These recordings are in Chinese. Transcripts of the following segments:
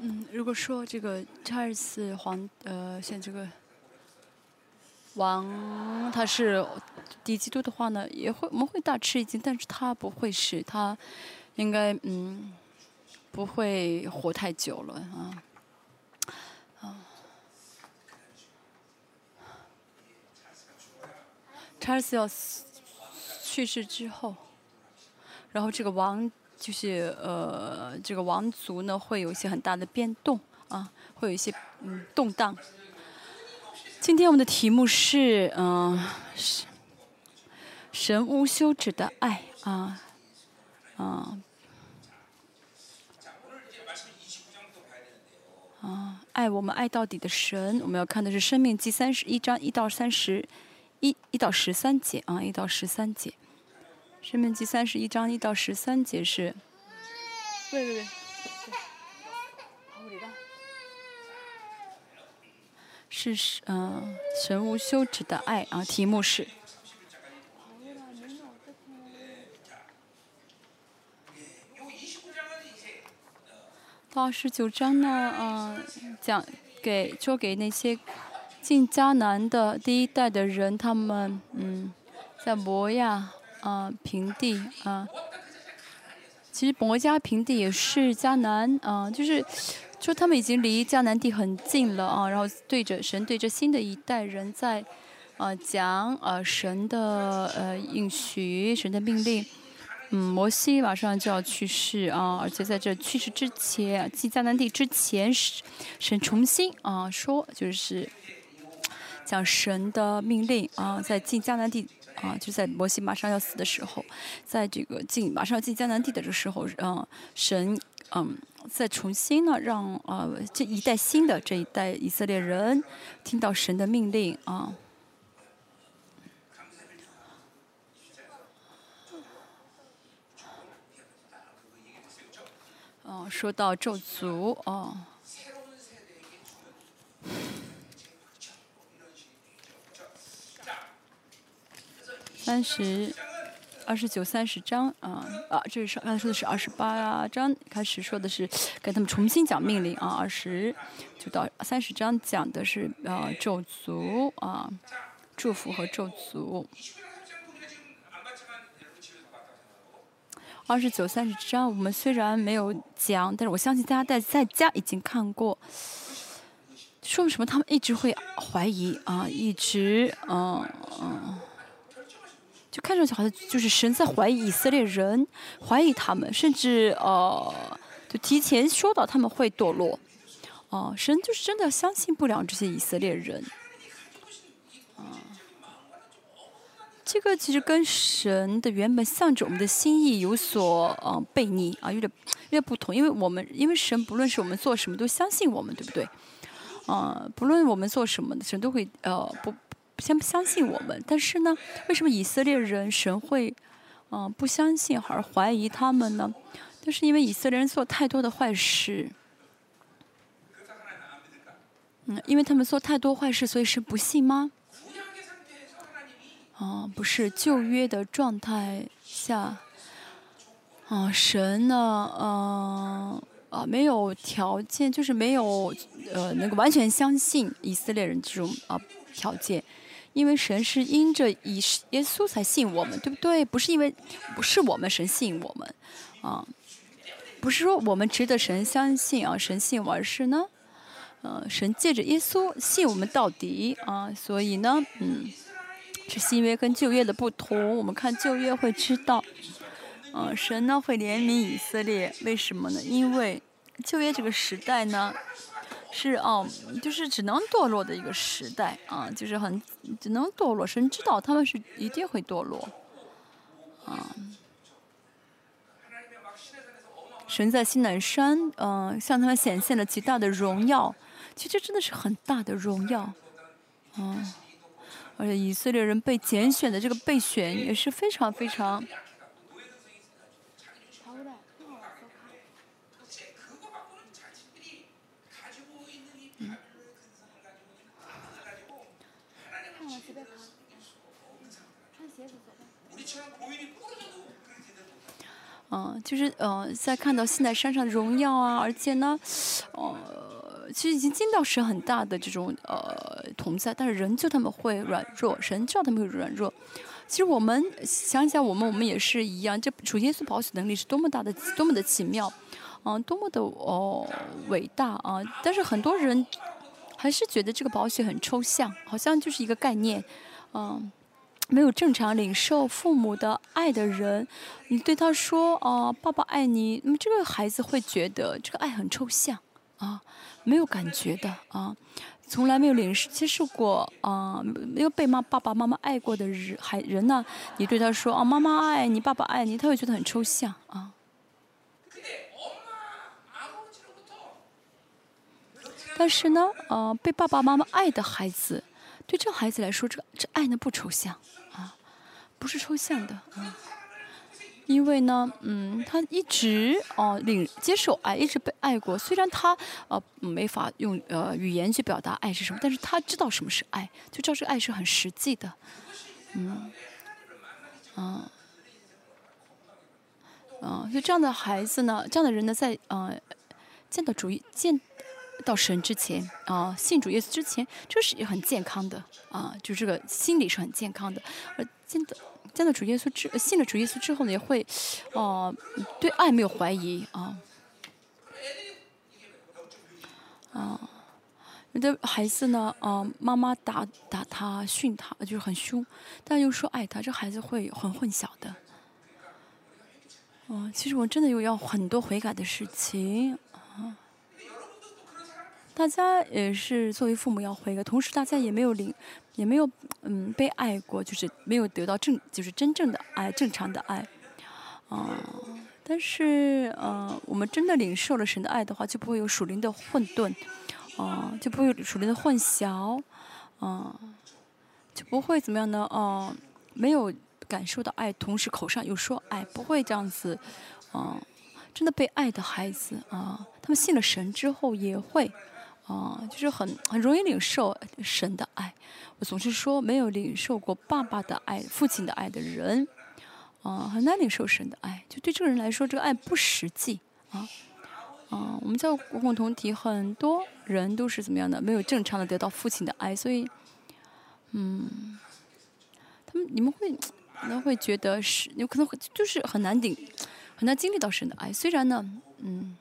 嗯，如果说这个查尔斯皇呃，像这个王他是敌基督的话呢，也会我们会大吃一惊，但是他不会是，他应该嗯不会活太久了啊啊。查尔斯要死去世之后，然后这个王。就是呃，这个王族呢会有一些很大的变动啊，会有一些嗯动荡。今天我们的题目是嗯，神无休止的爱啊啊啊，爱我们爱到底的神。我们要看的是《生命记》三十一章一到三十一一到十三节啊，一到十三节。《生命记》三十一章一到十三节是，喂喂喂，是嗯，神无休止的爱啊，题目是。到十九章呢，嗯，讲给说给那些进迦南的第一代的人，他们嗯，在摩亚。啊，平地啊，其实摩加平地也是迦南啊，就是，就他们已经离迦南地很近了啊，然后对着神，对着新的一代人在，啊讲啊神的呃应许，神的命令，嗯，摩西马上就要去世啊，而且在这去世之前，进迦南地之前，神重新啊说，就是讲神的命令啊，在进迦南地。啊，就在摩西马上要死的时候，在这个进马上要进迦南地的这个时候，嗯，神嗯再重新呢让啊这一代新的这一代以色列人听到神的命令啊。哦，说到咒诅哦。三十二十九三十章啊啊，这是刚才说的是二十八章，开始说的是给他们重新讲命令啊，二十就到三十章讲的是啊咒诅啊祝福和咒诅。二十九三十章我们虽然没有讲，但是我相信大家在在家已经看过。说什么他们一直会怀疑啊？一直嗯嗯。就看上去好像就是神在怀疑以色列人，怀疑他们，甚至呃，就提前说到他们会堕落。哦，神就是真的相信不了这些以色列人。啊，这个其实跟神的原本向着我们的心意有所呃背逆啊，有点有点不同。因为我们因为神不论是我们做什么都相信我们，对不对？啊，不论我们做什么，神都会呃不。相不相信我们？但是呢，为什么以色列人神会，嗯，不相信而怀疑他们呢？就是因为以色列人做太多的坏事，嗯，因为他们做太多坏事，所以是不信吗？啊，不是旧约的状态下，啊，神呢，嗯，啊，没有条件，就是没有呃那个完全相信以色列人这种啊条件。因为神是因着以耶稣才信我们，对不对？不是因为不是我们神信我们，啊，不是说我们值得神相信啊，神信我而是呢，呃，神借着耶稣信我们到底啊，所以呢，嗯，是新约跟旧约的不同。我们看旧约会知道，嗯，神呢会怜悯以色列，为什么呢？因为旧约这个时代呢。是哦，就是只能堕落的一个时代啊，就是很只能堕落。神知道他们是一定会堕落，啊。神在西南山，嗯，向他们显现了极大的荣耀。其实真的是很大的荣耀，啊，而且以色列人被拣选的这个备选也是非常非常。嗯，就是呃，在看到现在山上的荣耀啊，而且呢，呃，其实已经见到神很大的这种呃同在，但是人就他们会软弱，神知道他们会软弱。其实我们想想，我们我们也是一样，这主耶稣保血能力是多么大的，多么的奇妙，嗯，多么的哦伟大啊！但是很多人还是觉得这个保险很抽象，好像就是一个概念，嗯，没有正常领受父母的爱的人，你对他说啊，爸爸爱你，那么这个孩子会觉得这个爱很抽象啊，没有感觉的啊。从来没有领受接受过啊，没有被妈爸爸妈妈爱过的人孩人呢？你对他说啊，妈妈爱你，爸爸爱你，他会觉得很抽象啊。但是呢，呃，被爸爸妈妈爱的孩子，对这孩子来说，这这爱呢不抽象啊，不是抽象的啊。因为呢，嗯，他一直哦领接受爱，一直被爱过。虽然他呃没法用呃语言去表达爱是什么，但是他知道什么是爱，就知道这爱是很实际的，嗯，啊，啊，所以这样的孩子呢，这样的人呢，在呃见到主见到神之前啊，信主耶稣之前，这是也很健康的啊，就这个心理是很健康的，而见到。见到主耶稣之信了主耶稣之后呢，也会，哦，对爱没有怀疑啊，啊，有的孩子呢，啊，妈妈打打他训他，就是很凶，但又说爱他，这孩子会很混淆的。哦，其实我真的有要很多悔改的事情。大家也是作为父母要悔改，同时大家也没有领。也没有嗯被爱过，就是没有得到正就是真正的爱，正常的爱，啊，但是呃我们真的领受了神的爱的话，就不会有属灵的混沌，啊，就不会有属灵的混淆，啊，就不会怎么样呢？哦，没有感受到爱，同时口上又说爱，不会这样子，啊，真的被爱的孩子啊，他们信了神之后也会。啊，就是很很容易领受神的爱。我总是说，没有领受过爸爸的爱、父亲的爱的人，啊，很难领受神的爱。就对这个人来说，这个爱不实际啊。啊，我们在共同体，很多人都是怎么样的？没有正常的得到父亲的爱，所以，嗯，他们你们会可能会觉得是，有可能会就是很难顶，很难经历到神的爱。虽然呢，嗯。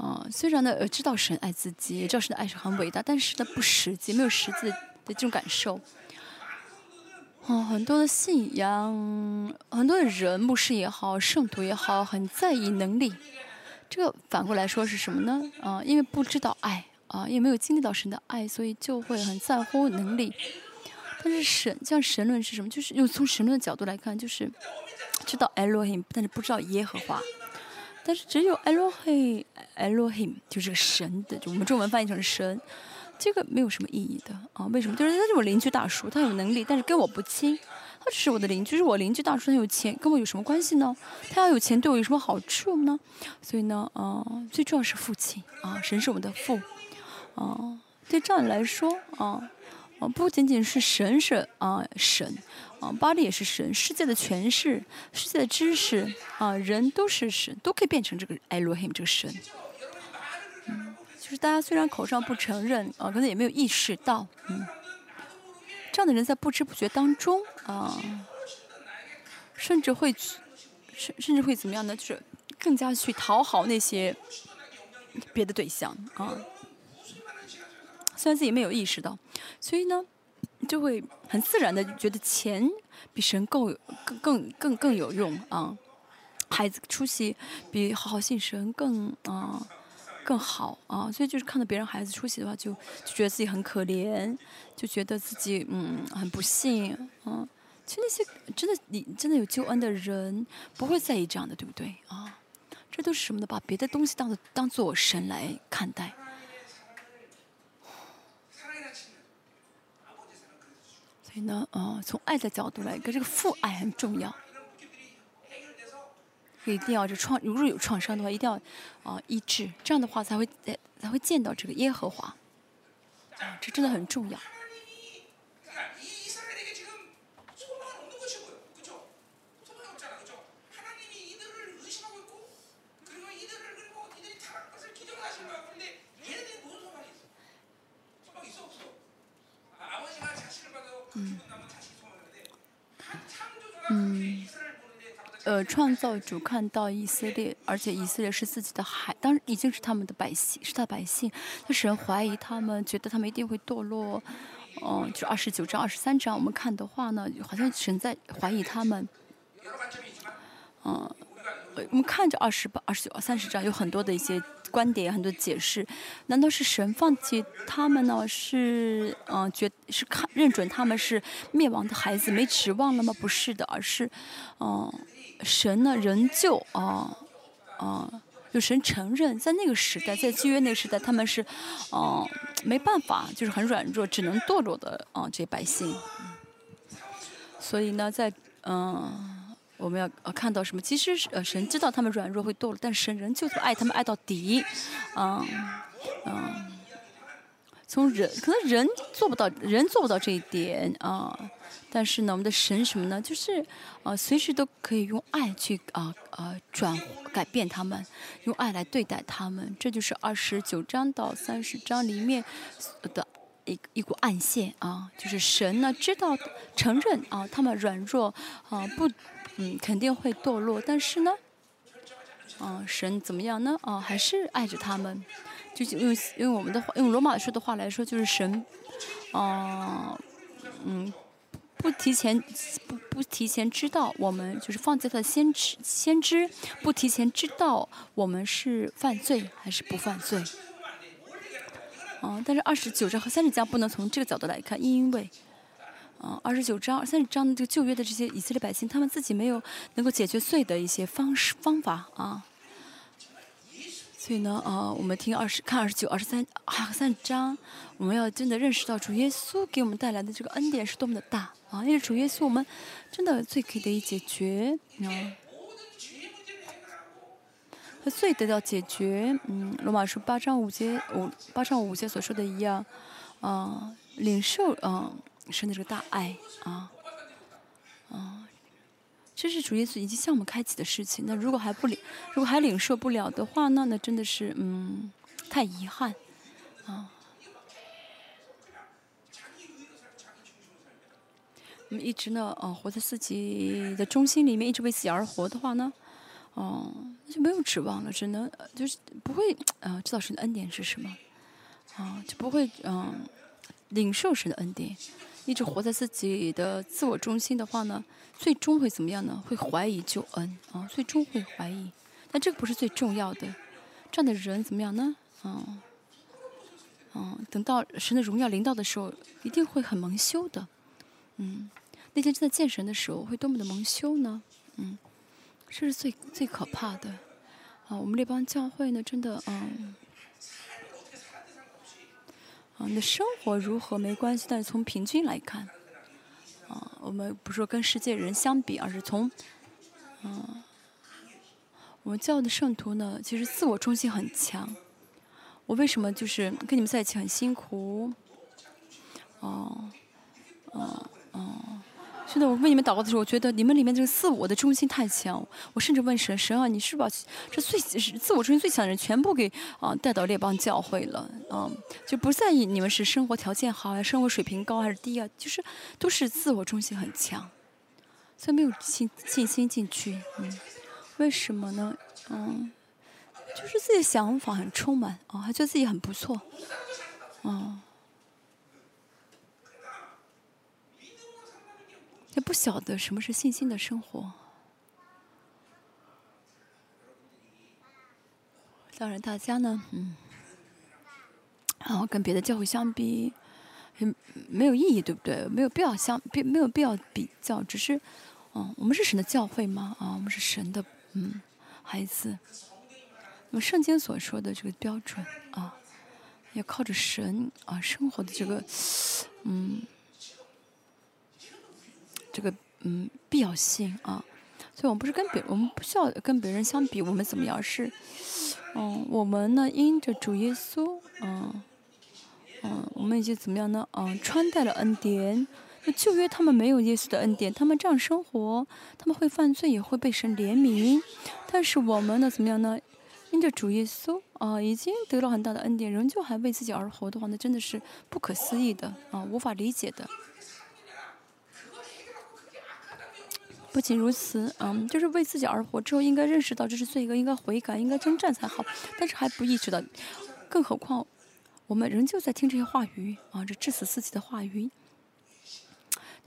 啊，虽然呢，呃，知道神爱自己，知道神的爱是很伟大，但是呢，不实际，没有实际的这种感受。哦，很多的信仰，很多的人，牧师也好，圣徒也好，很在意能力。这个反过来说是什么呢？啊，因为不知道爱，啊，也没有经历到神的爱，所以就会很在乎能力。但是神，像神论是什么？就是用从神论的角度来看，就是知道 Elohim，但是不知道耶和华。但是只有 Elohim，Elohim 就是个神的，就我们中文翻译成神，这个没有什么意义的啊？为什么？就是他是我邻居大叔，他有能力，但是跟我不亲，他只是我的邻居，是我邻居大叔，他有钱，跟我有什么关系呢？他要有钱对我有什么好处呢？所以呢，啊，最重要是父亲啊，神是我们的父，啊，对这样来说啊。啊，不仅仅是神是啊神，啊巴黎也是神，世界的权势、世界的知识啊，人都是神，都可以变成这个艾罗黑姆这个神。嗯，就是大家虽然口上不承认啊，可能也没有意识到，嗯，这样的人在不知不觉当中啊，甚至会甚甚至会怎么样呢？就是更加去讨好那些别的对象啊。虽然自己没有意识到，所以呢，就会很自然的觉得钱比神够更更更更有用啊，孩子出息比好好信神更啊更好啊，所以就是看到别人孩子出息的话，就就觉得自己很可怜，就觉得自己嗯很不幸啊。其实那些真的你真的有救恩的人不会在意这样的，对不对啊？这都是什么呢？把别的东西当做当做神来看待。所以呢，呃，从爱的角度来，跟这个父爱很重要，一定要这创，如果有创伤的话，一定要啊医治，这样的话才会才会见到这个耶和华，这真的很重要。呃，创造主看到以色列，而且以色列是自己的海，当然已经是他们的百姓，是他百姓。但神怀疑他们，觉得他们一定会堕落。嗯，就二十九章、二十三章，我们看的话呢，好像神在怀疑他们。嗯，我们看着二十八、二十九、三十章，有很多的一些观点，很多解释。难道是神放弃他们呢？是嗯，觉是看认准他们是灭亡的孩子，没指望了吗？不是的，而是嗯，神呢仍旧啊啊。有神承认，在那个时代，在契约那个时代，他们是，啊，没办法，就是很软弱，只能堕落的啊，这些百姓。所以呢，在嗯，我们要看到什么？其实呃，神知道他们软弱会堕落，但神仍旧爱他们爱到底，嗯嗯。从人可能人做不到，人做不到这一点啊。但是呢，我们的神什么呢？就是啊，随时都可以用爱去啊啊转改变他们，用爱来对待他们。这就是二十九章到三十章里面的一一股暗线啊。就是神呢知道承认啊，他们软弱啊，不嗯肯定会堕落，但是呢，啊神怎么样呢？啊还是爱着他们。就用用我们的话，用罗马书的话来说，就是神，啊，嗯，不提前不不提前知道我们就是放在他的先知先知，不提前知道我们是犯罪还是不犯罪。啊，但是二十九章和三十章不能从这个角度来看，因为，啊，二十九章、三十章的这个旧约的这些以色列百姓，他们自己没有能够解决罪的一些方式方法啊。所以呢，啊，我们听二十、看二十九、二十三、二十三章，我们要真的认识到主耶稣给我们带来的这个恩典是多么的大啊！因为主耶稣，我们真的罪可以得以解决啊，和罪得到解决。嗯，罗马书八章五节五八章五节所说的一样，啊，领受啊神的这个大爱啊，啊。这是主耶稣已经向我们开启的事情。那如果还不领，如果还领受不了的话，那那真的是嗯，太遗憾啊。我们一直呢，呃，活在自己的中心里面，一直为自己而活的话呢，哦，那就没有指望了，只能就是不会啊，知道神的恩典是什么啊，就不会嗯，领受神的恩典。一直活在自己的自我中心的话呢，最终会怎么样呢？会怀疑救恩啊，最终会怀疑。但这个不是最重要的，这样的人怎么样呢？嗯，嗯，等到神的荣耀临到的时候，一定会很蒙羞的。嗯，那天真的见神的时候，会多么的蒙羞呢？嗯，这是最最可怕的。啊，我们这帮教会呢，真的，嗯。啊，你的生活如何没关系，但是从平均来看，啊，我们不是说跟世界人相比，而是从，嗯，我们教的圣徒呢，其实自我中心很强。我为什么就是跟你们在一起很辛苦？哦，哦，哦。现在我为你们祷告的时候，我觉得你们里面这个自我的中心太强。我甚至问神：神啊，你是把这最自我中心最强的人全部给啊带到列邦教会了？嗯，就不在意你们是生活条件好，还是生活水平高还是低啊？就是都是自我中心很强，所以没有信信心进去。嗯，为什么呢？嗯，就是自己想法很充满啊，还觉得自己很不错，嗯。也不晓得什么是信心的生活。当然，大家呢，嗯，然后跟别的教会相比，也没有意义，对不对？没有必要相，比没有必要比较。只是，嗯，我们是神的教会吗？啊，我们是神的，嗯，孩子。那么圣经所说的这个标准啊，要靠着神啊生活的这个，嗯。这个嗯必要性啊，所以我们不是跟别我们不需要跟别人相比，我们怎么样是，嗯，我们呢因着主耶稣，嗯，嗯，我们已经怎么样呢？嗯，穿戴了恩典。那旧约他们没有耶稣的恩典，他们这样生活，他们会犯罪，也会被神怜悯。但是我们呢怎么样呢？因着主耶稣啊，已经得了很大的恩典，仍旧还为自己而活的话，那真的是不可思议的啊，无法理解的。不仅如此，嗯，就是为自己而活之后，应该认识到这是罪恶，应该悔改，应该征战才好。但是还不意识到，更何况我们仍旧在听这些话语啊，这致死自己的话语。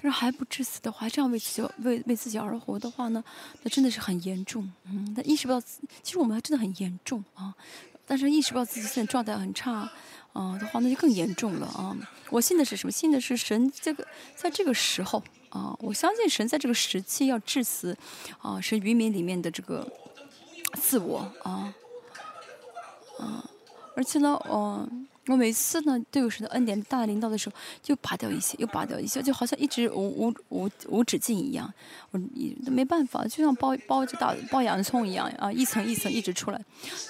但是还不致死的话，这样为自己为为自己而活的话呢，那真的是很严重。嗯，但意识不到，其实我们还真的很严重啊。但是意识不到自己现在状态很差。啊的话，那就更严重了啊！我信的是什么？信的是神。这个在这个时候啊，我相信神在这个时期要致死啊，是渔民里面的这个自我啊啊！而且呢，嗯。我每次呢都有神的恩典大领导的时候，就拔掉一些，又拔掉一些，就好像一直无无无无止境一样。我都没办法，就像包包着大包洋葱一样啊，一层一层一直出来，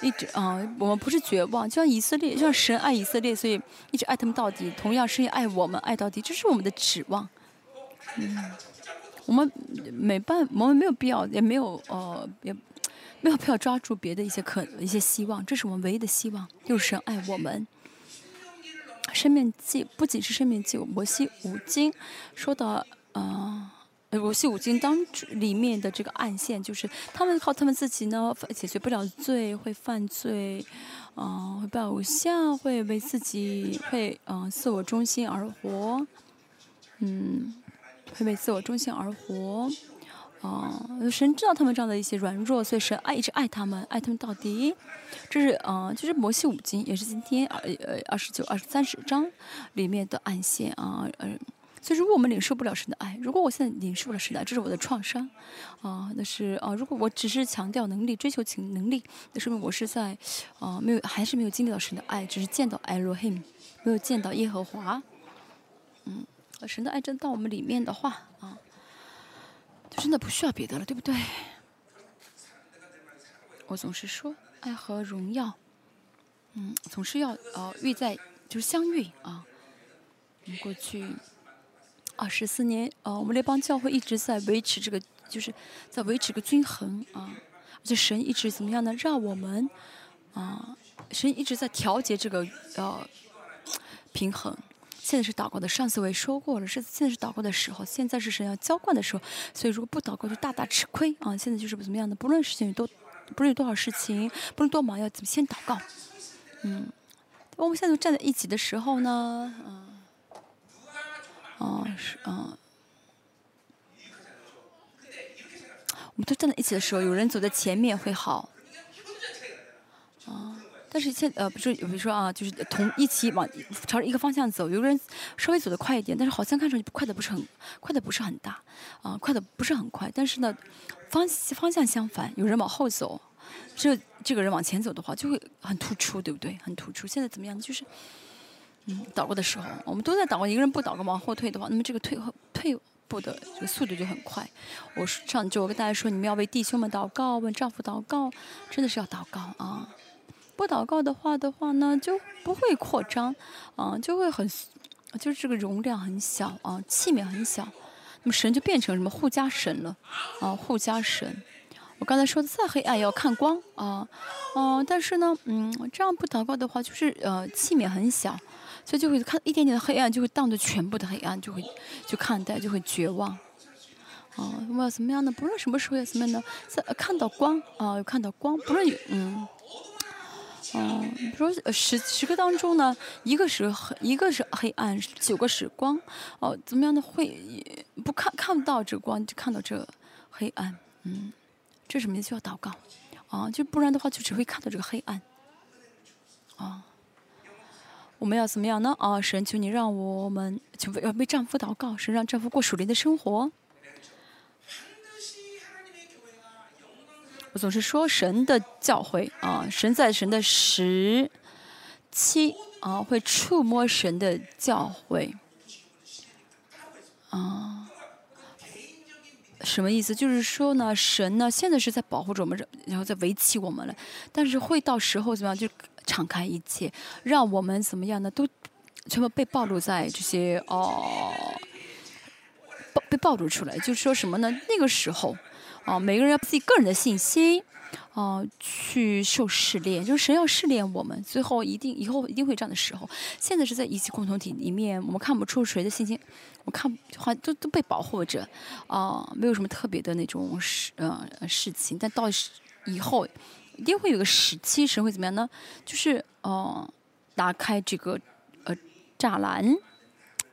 一直啊，我们不是绝望，就像以色列，就像神爱以色列，所以一直爱他们到底。同样，神也爱我们，爱到底，这是我们的指望。嗯，我们没办，我们没有必要，也没有呃，也没有必要抓住别的一些可一些希望，这是我们唯一的希望，就是神爱我们。生命记不仅是生命记，摩西五经说的，呃，摩西五经当里面的这个暗线，就是他们靠他们自己呢解决不了罪，会犯罪，嗯，会拜偶像，会为自己会嗯自我中心而活，嗯，会为自我中心而活。哦，神知道他们这样的一些软弱，所以神爱一直爱他们，爱他们到底。这是嗯，就是摩西五经，也是今天二呃二十九、二十三十章里面的暗线啊。嗯，所以如果我们领受不了神的爱，如果我现在领受不了神的爱，这是我的创伤啊。那是啊，如果我只是强调能力、追求情能力，那说明我是在啊没有，还是没有经历到神的爱，只是见到 Elohim，没有见到耶和华。嗯，神的爱真到我们里面的话啊。就真的不需要别的了，对不对？我总是说爱和荣耀，嗯，总是要呃遇在就是相遇啊。我们过去二十四年，呃，我们那帮教会一直在维持这个，就是在维持个均衡啊。而且神一直怎么样呢？让我们啊，神一直在调节这个呃平衡。现在是祷告的，上次我也说过了，是现在是祷告的时候，现在是神要浇灌的时候，所以如果不祷告就大大吃亏啊！现在就是怎么样的，不论事情有多，不论有多少事情，不论多忙，要怎么先祷告？嗯，我们现在站在一起的时候呢，嗯，哦是嗯，我们都站在一起的时候，有人走在前面会好，但是现呃不是，比如说啊，就是同一起往朝着一个方向走，有个人稍微走得快一点，但是好像看上去快的不是很快的不是很大，啊，快的不是很快，但是呢，方方向相反，有人往后走，这这个人往前走的话就会很突出，对不对？很突出。现在怎么样？就是嗯，祷告的时候，我们都在祷告，一个人不祷告往后退的话，那么这个退后退步的这个速度就很快。我上周我跟大家说，你们要为弟兄们祷告，为丈夫祷告，真的是要祷告啊。不祷告的话的话呢，就不会扩张，啊，就会很，就是这个容量很小啊，器皿很小，那么神就变成什么护家神了，啊，护家神。我刚才说的再黑暗也要看光啊，啊，但是呢，嗯，这样不祷告的话，就是呃器皿很小，所以就会看一点点的黑暗，就会当着全部的黑暗，就会就看待就会绝望，啊，我要怎么样呢？不论什么时候要怎么样呢？在看到光啊，有看到光，不论嗯。哦，比如说十十个当中呢，一个是黑，一个是黑暗，九个是光。哦，怎么样的会不看看不到这光，就看到这黑暗。嗯，这什么意思？要祷告。啊，就不然的话，就只会看到这个黑暗。啊，我们要怎么样呢？啊，神求你让我们求要为丈夫祷告，神让丈夫过属灵的生活。我总是说神的教诲啊，神在神的时期啊，会触摸神的教诲啊，什么意思？就是说呢，神呢现在是在保护着我们，然后在维系我们了，但是会到时候怎么样？就敞开一切，让我们怎么样呢？都全部被暴露在这些哦，被暴露出来，就是说什么呢？那个时候。啊，每个人要自己个人的信心，哦，去受试炼，就是神要试炼我们，最后一定以后一定会这样的时候。现在是在一起共同体里面，我们看不出谁的信心，我看好像都都被保护着，啊，没有什么特别的那种事呃事情。但到以后一定会有个时期，神会怎么样呢？就是哦，打开这个呃栅栏。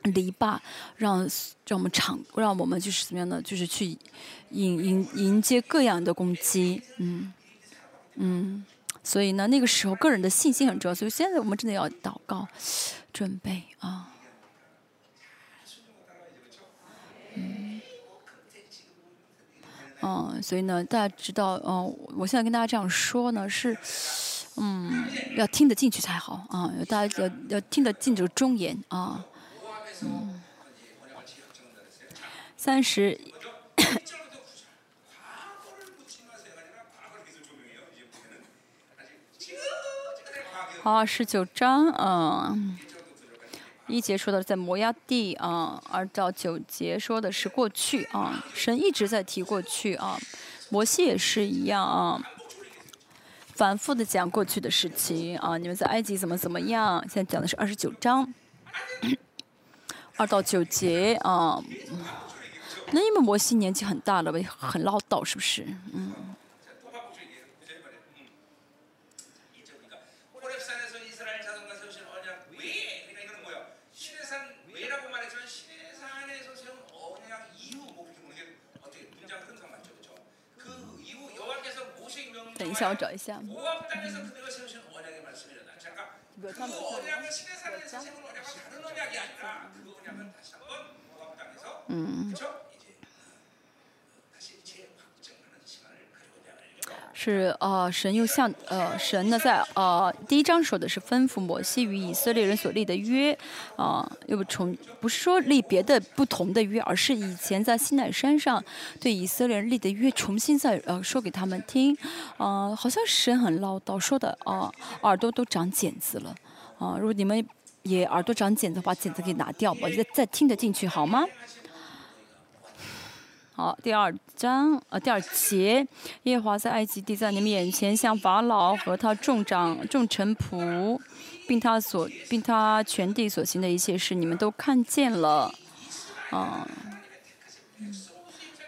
篱笆让让我们敞，让我们就是怎么样呢？就是去迎迎迎接各样的攻击，嗯嗯。所以呢，那个时候个人的信心很重要。所以现在我们真的要祷告，准备啊，嗯嗯。所以呢，大家知道，嗯，我现在跟大家这样说呢，是嗯，要听得进去才好啊。大家要要听得进这个忠言啊。嗯，三十，好，十九章，嗯，一节说的在摩崖地啊，二到九节说的是过去啊，神一直在提过去啊，摩西也是一样啊，反复的讲过去的事情啊，你们在埃及怎么怎么样，现在讲的是二十九章。二到九节啊，那因为摩西年纪很大了呗，很唠叨是不是？嗯。等一下，我找一下。嗯，嗯是呃，神又像呃，神呢在呃第一章说的是吩咐摩西与以色列人所立的约，啊，又不重不是说立别的不同的约，而是以前在西奈山上对以色列人立的约，重新再呃说给他们听，啊，好像神很唠叨，说的啊耳朵都长茧子了，啊，如果你们。也耳朵长茧子，把茧子给拿掉吧，再再听得进去好吗？好，第二章呃第二节，耶华在埃及地在你们眼前向法老和他众长众臣仆，并他所并他全地所行的一切事，你们都看见了。啊，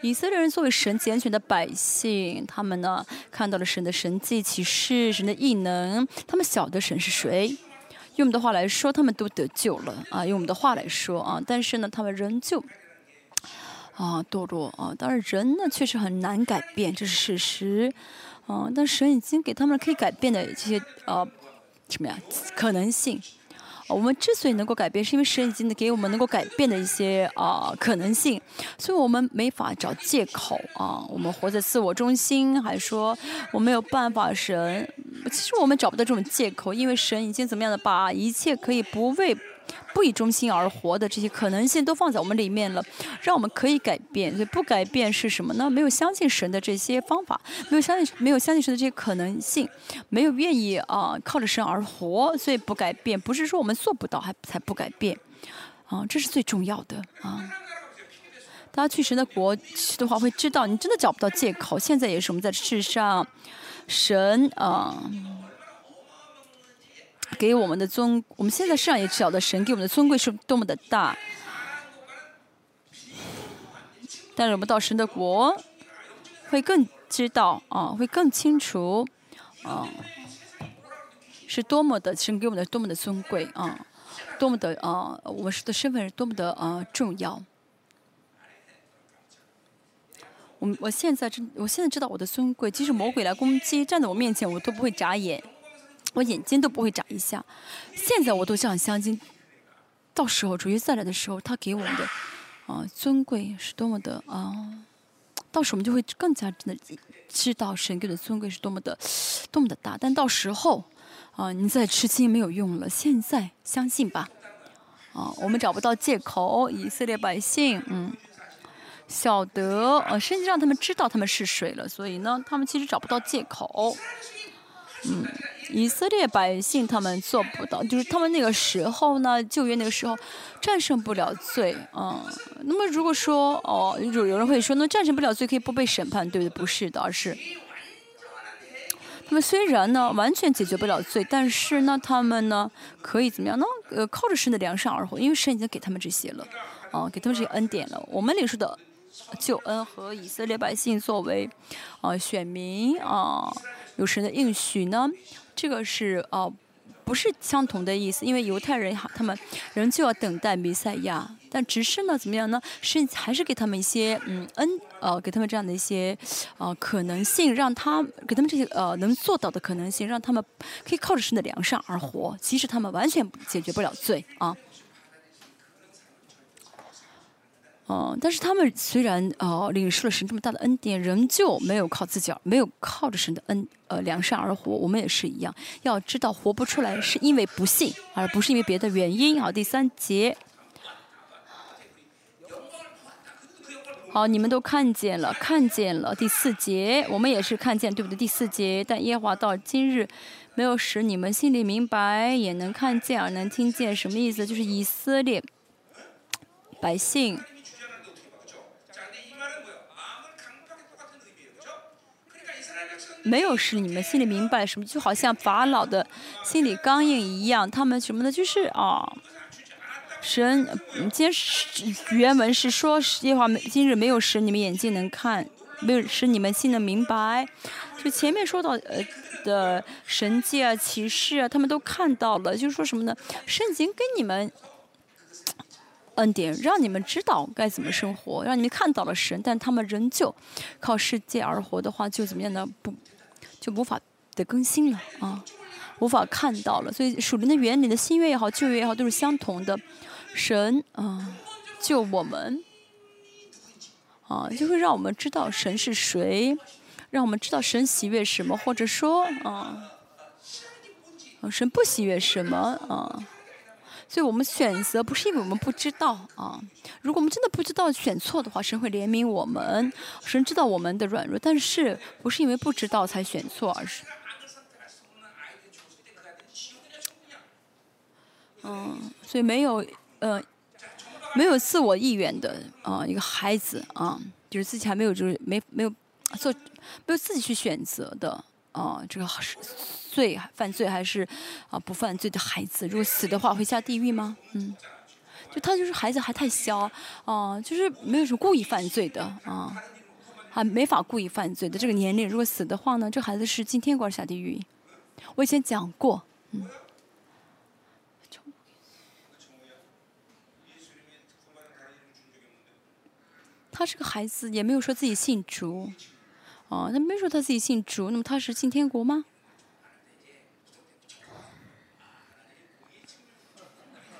以色列人作为神拣选的百姓，他们呢看到了神的神迹启示，神的异能，他们晓得神是谁。用我们的话来说，他们都得救了啊！用我们的话来说啊，但是呢，他们仍旧啊堕落啊。当然，人呢确实很难改变，这是事实啊。但神已经给他们可以改变的这些呃什么呀可能性。我们之所以能够改变，是因为神已经给我们能够改变的一些啊可能性，所以我们没法找借口啊。我们活在自我中心，还说我没有办法。神，其实我们找不到这种借口，因为神已经怎么样的把一切可以不为。不以中心而活的这些可能性都放在我们里面了，让我们可以改变。所以不改变是什么呢？没有相信神的这些方法，没有相信没有相信神的这些可能性，没有愿意啊靠着神而活，所以不改变。不是说我们做不到还才不改变，啊，这是最重要的啊。大家去神的国去的话，会知道你真的找不到借口。现在也是我们在世上，神啊。给我们的尊，我们现在世上也晓得神给我们的尊贵是多么的大，但是我们到神的国，会更知道啊，会更清楚啊，是多么的神给我们的多么的尊贵啊，多么的啊，我们的身份是多么的啊重要。我我现在知，我现在知道我的尊贵，即使魔鬼来攻击，站在我面前，我都不会眨眼。我眼睛都不会眨一下，现在我都这样相信。到时候主耶稣再来的时候，他给我们的啊尊贵是多么的啊！到时候我们就会更加真的知道神给的尊贵是多么的多么的大。但到时候啊，你再吃惊没有用了。现在相信吧，啊，我们找不到借口。以色列百姓，嗯，晓得啊，甚至让他们知道他们是谁了。所以呢，他们其实找不到借口，嗯。以色列百姓他们做不到，就是他们那个时候呢，旧约那个时候战胜不了罪，嗯，那么如果说哦，有有人会说，那战胜不了罪可以不被审判，对不对？不是的，而是他们虽然呢完全解决不了罪，但是呢他们呢可以怎么样呢？呃，靠着神的良善而活，因为神已经给他们这些了，啊，给他们这些恩典了。我们领受的救恩和以色列百姓作为啊选民啊有神的应许呢，这个是呃。不是相同的意思，因为犹太人哈，他们仍旧要等待弥赛亚，但只是呢，怎么样呢？是还是给他们一些嗯恩呃，给他们这样的一些呃可能性，让他给他们这些呃能做到的可能性，让他们可以靠着神的良善而活，即使他们完全解决不了罪啊。哦，但是他们虽然呃领受了神这么大的恩典，仍旧没有靠自己，没有靠着神的恩呃良善而活。我们也是一样，要知道活不出来是因为不信，而不是因为别的原因。好，第三节，好，你们都看见了，看见了。第四节，我们也是看见，对不对？第四节，但耶和华到今日没有使你们心里明白，也能看见，而能听见，什么意思？就是以色列百姓。没有使你们心里明白什么，就好像法老的心里刚硬一样。他们什么呢？就是啊，神，今原文是说，耶和华今日没有使你们眼睛能看，没有使你们心能明白。就前面说到呃的神迹啊、启示啊，他们都看到了。就是说什么呢？神已经给你们恩典，让你们知道该怎么生活，让你们看到了神，但他们仍旧靠世界而活的话，就怎么样呢？不。就无法的更新了啊，无法看到了。所以属灵的原理的新约也好，旧约也好，都是相同的。神啊，救我们啊，就会让我们知道神是谁，让我们知道神喜悦什么，或者说啊，神不喜悦什么啊。所以我们选择不是因为我们不知道啊，如果我们真的不知道选错的话，神会怜悯我们，神知道我们的软弱，但是不是因为不知道才选错，而是，嗯，所以没有呃没有自我意愿的啊一个孩子啊，就是自己还没有就是没没有做没有自己去选择的。啊这个是。罪犯罪还是啊不犯罪的孩子，如果死的话会下地狱吗？嗯，就他就是孩子还太小，啊，就是没有什么故意犯罪的啊，还没法故意犯罪的这个年龄，如果死的话呢，这孩子是进天国下地狱。我以前讲过，嗯，他是个孩子，也没有说自己信主，哦，他没说他自己姓朱，那么他是进天国吗？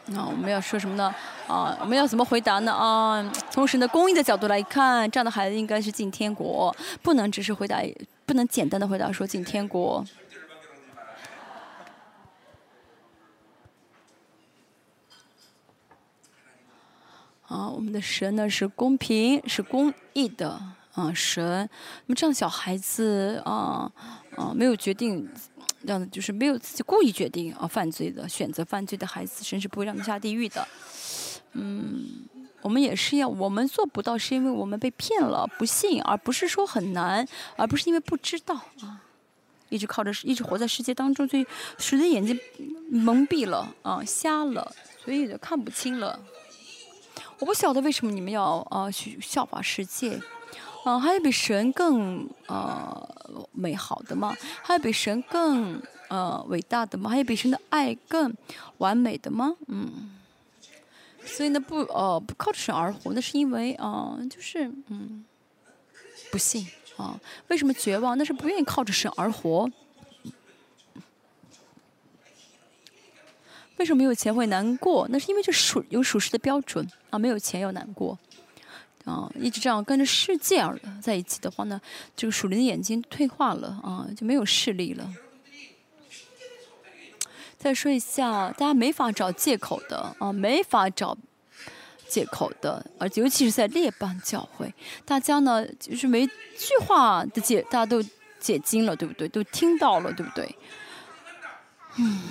那我们要说什么呢？啊，我们要怎么回答呢？啊，从神的公义的角度来看，这样的孩子应该是进天国，不能只是回答，不能简单的回答说进天国。啊，我们的神呢是公平、是公义的啊神。那么这样小孩子啊啊没有决定。让就是没有自己故意决定啊犯罪的选择犯罪的孩子，神是不会让他下地狱的。嗯，我们也是要，我们做不到是因为我们被骗了，不信，而不是说很难，而不是因为不知道啊，一直靠着一直活在世界当中，所以使得眼睛蒙蔽了啊，瞎了，所以就看不清了。我不晓得为什么你们要啊去效法世界。啊，还有比神更呃美好的吗？还有比神更呃伟大的吗？还有比神的爱更完美的吗？嗯，所以呢，不呃不靠着神而活，那是因为啊，就是嗯不信啊。为什么绝望？那是不愿意靠着神而活。为什么没有钱会难过？那是因为这属有属实的标准啊，没有钱要难过。啊，一直这样跟着世界而在一起的话呢，这个属灵的眼睛退化了啊，就没有视力了。再说一下，大家没法找借口的啊，没法找借口的，而尤其是在列邦教会，大家呢就是每句话的解，大家都解经了，对不对？都听到了，对不对？嗯。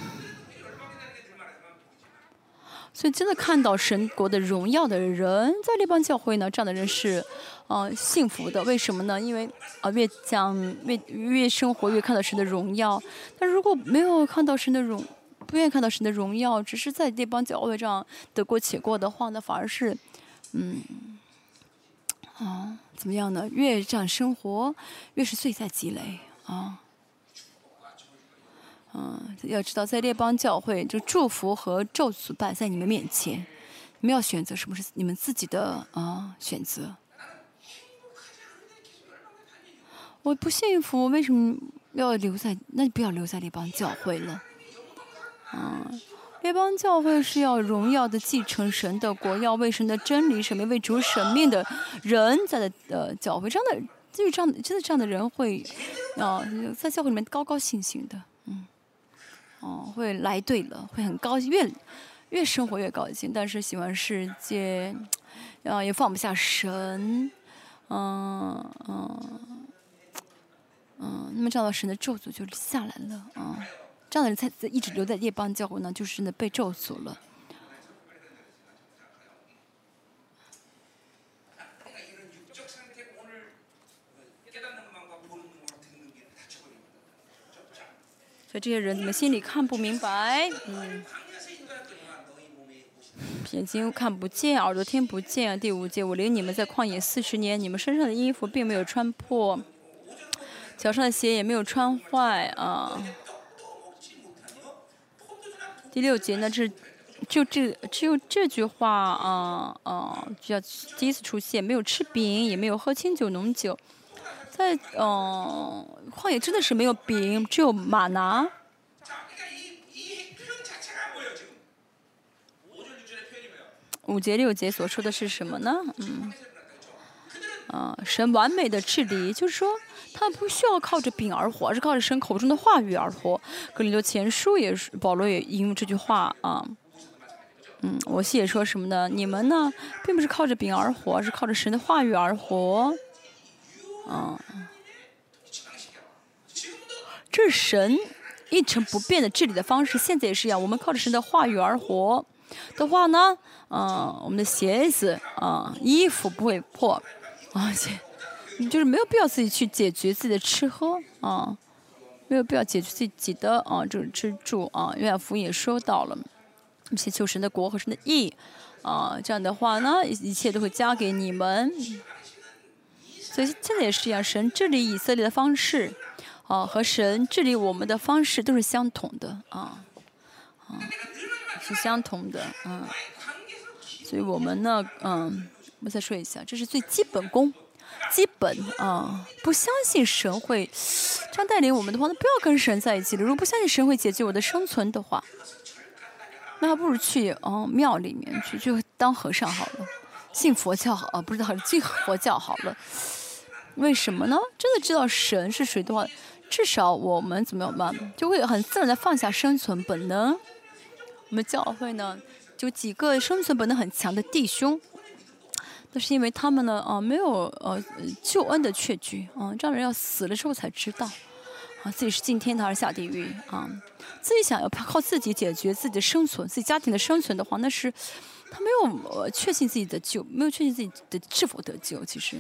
所以真的看到神国的荣耀的人，在列邦教会呢，这样的人是，呃，幸福的。为什么呢？因为啊，越讲越越生活越看到神的荣耀。但如果没有看到神的荣，不愿意看到神的荣耀，只是在列邦教会这样得过且过的话，呢反而是，嗯，啊，怎么样呢？越这样生活，越是罪在积累啊。嗯，要知道，在列邦教会，就祝福和咒诅摆在你们面前，你们要选择什么是你们自己的啊选择。我不幸福，为什么要留在？那你不要留在列邦教会了。嗯，列邦教会是要荣耀的继承神的国，要为神的真理、神命为主神命的人在的呃教会，这样的就是这样，真的这样的人会啊在教会里面高高兴兴的。哦，会来对了，会很高兴，越越生活越高兴。但是喜欢世界，啊，也放不下神，嗯嗯嗯，那么这样的神的咒诅就下来了啊。这样的人才一直留在夜邦教会呢，就是呢被咒诅了。所以这些人怎么心里看不明白？嗯，眼睛看不见，耳朵听不见。第五节，我领你们在旷野四十年，你们身上的衣服并没有穿破，脚上的鞋也没有穿坏啊。第六节呢，这就这只有这句话啊啊，就要第一次出现，没有吃饼，也没有喝清酒浓酒。在嗯，旷野真的是没有饼，只有马拿。五节六节所说的是什么呢？嗯，啊，神完美的治理，就是说他不需要靠着饼而活，而是靠着神口中的话语而活。格林多前书也是，保罗也引用这句话啊。嗯，我写说什么呢？你们呢，并不是靠着饼而活，而是靠着神的话语而活。嗯，这是神一成不变的治理的方式，现在也是一样。我们靠着神的话语而活的话呢，嗯，我们的鞋子啊、衣服不会破，而且就是没有必要自己去解决自己的吃喝啊，没有必要解决自己的啊这种吃住啊。约翰福音也说到了，且求神的国和神的义啊，这样的话呢，一切都会加给你们。所以现在也是一样，神治理以色列的方式，啊，和神治理我们的方式都是相同的，啊，啊，是相同的，嗯。所以我们呢，嗯，我再说一下，这是最基本功，基本啊，不相信神会这样带领我们的话，那不要跟神在一起了。如果不相信神会解决我的生存的话，那还不如去嗯庙里面去，就当和尚好了，信佛教好啊，不知道信佛教好了。为什么呢？真的知道神是谁的话，至少我们怎么样办，就会很自然的放下生存本能。我们教会呢，就几个生存本能很强的弟兄，那是因为他们呢，啊，没有呃救恩的确据啊，这样人要死了之后才知道，啊，自己是进天堂还是下地狱啊，自己想要靠自己解决自己的生存，自己家庭的生存的话，那是他没有呃确信自己的救，没有确信自己的是否得救，其实。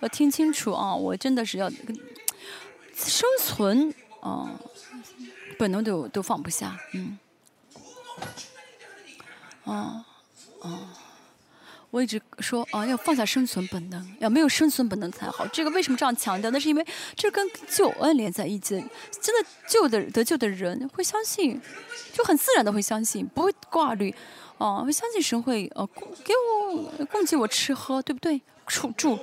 要听清楚啊！我真的是要生存啊，本能都都放不下，嗯，啊啊！我一直说啊，要放下生存本能，要没有生存本能才好。这个为什么这样强调？那是因为这跟救恩连在一起。真的救的得救的人会相信，就很自然的会相信，不会挂虑，啊，会相信神会呃给我供给我吃喝，对不对？住住。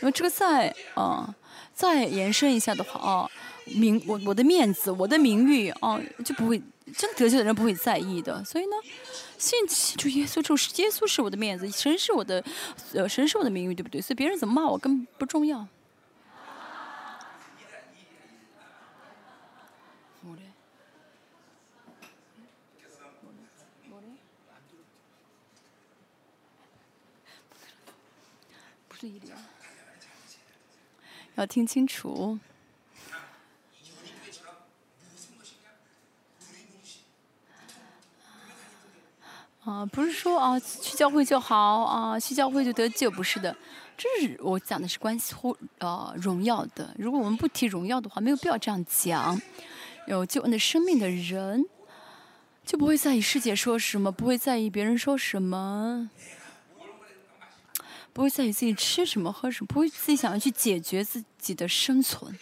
因为这个再啊，再延伸一下的话啊，名我我的面子，我的名誉啊，就不会真得罪的人不会在意的。所以呢，信主耶稣就是耶稣是我的面子，神是我的呃神是我的名誉，对不对？所以别人怎么骂我根本不重要。不是一点。听清楚。啊，不是说啊去教会就好啊，去教会就得救，不是的。这是我讲的是关系呼呃荣耀的。如果我们不提荣耀的话，没有必要这样讲。有救恩的生命的人，就不会在意世界说什么，不会在意别人说什么，不会在意自己吃什么喝什么，不会自己想要去解决自己的生存。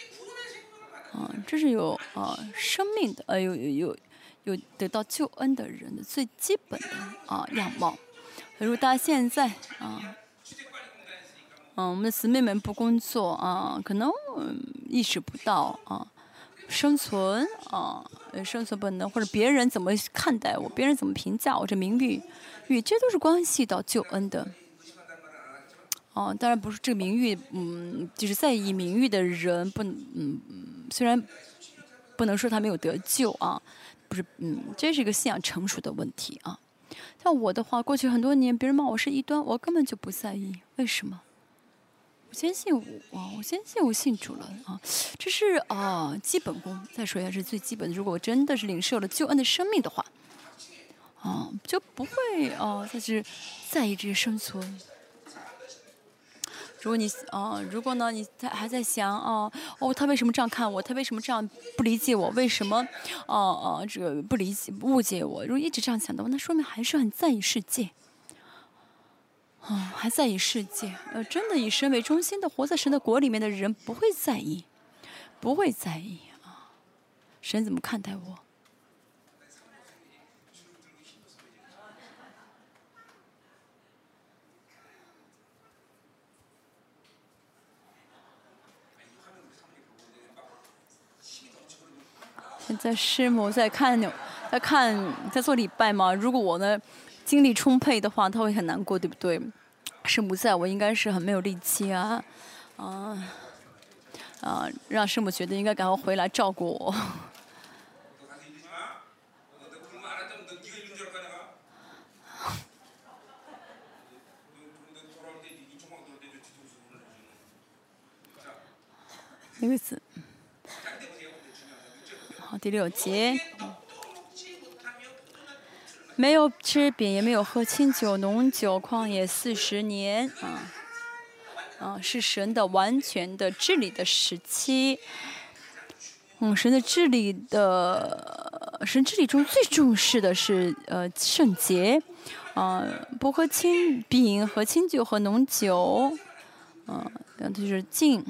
啊，这是有啊生命的，呃有有有有得到救恩的人的最基本的啊样貌。如果大家现在啊。嗯，我们的姊妹们不工作啊，可能意识不到啊，生存啊，生存本能或者别人怎么看待我，别人怎么评价我，这名誉，与这都是关系到救恩的。哦，当然不是这个名誉，嗯，就是在意名誉的人不，嗯，虽然不能说他没有得救啊，不是，嗯，这是一个信仰成熟的问题啊。像我的话，过去很多年，别人骂我是异端，我根本就不在意，为什么？我坚信我，我坚信我信主了啊，这是啊基本功。再说一下，是最基本的。如果我真的是领受了救恩的生命的话，啊，就不会啊再去在意这些生存。如果你啊，如果呢你在还在想啊，哦，他为什么这样看我？他为什么这样不理解我？为什么啊啊这个不理解误解我？如果一直这样想的话，那说明还是很在意世界。哦，还在意世界？呃，真的以神为中心的活在神的国里面的人不会在意，不会在意啊。神怎么看待我？在师母在看，在看，在做礼拜吗？如果我呢？精力充沛的话，他会很难过，对不对？圣母在我应该是很没有力气啊，啊，啊，让圣母觉得应该赶快回来照顾我。一个是，第六节。没有吃饼，也没有喝清酒、浓酒、旷野四十年，啊，啊，是神的完全的治理的时期。嗯，神的治理的，神治理中最重视的是呃圣洁，啊，不喝清饼和清酒和浓酒，啊，然后就是禁，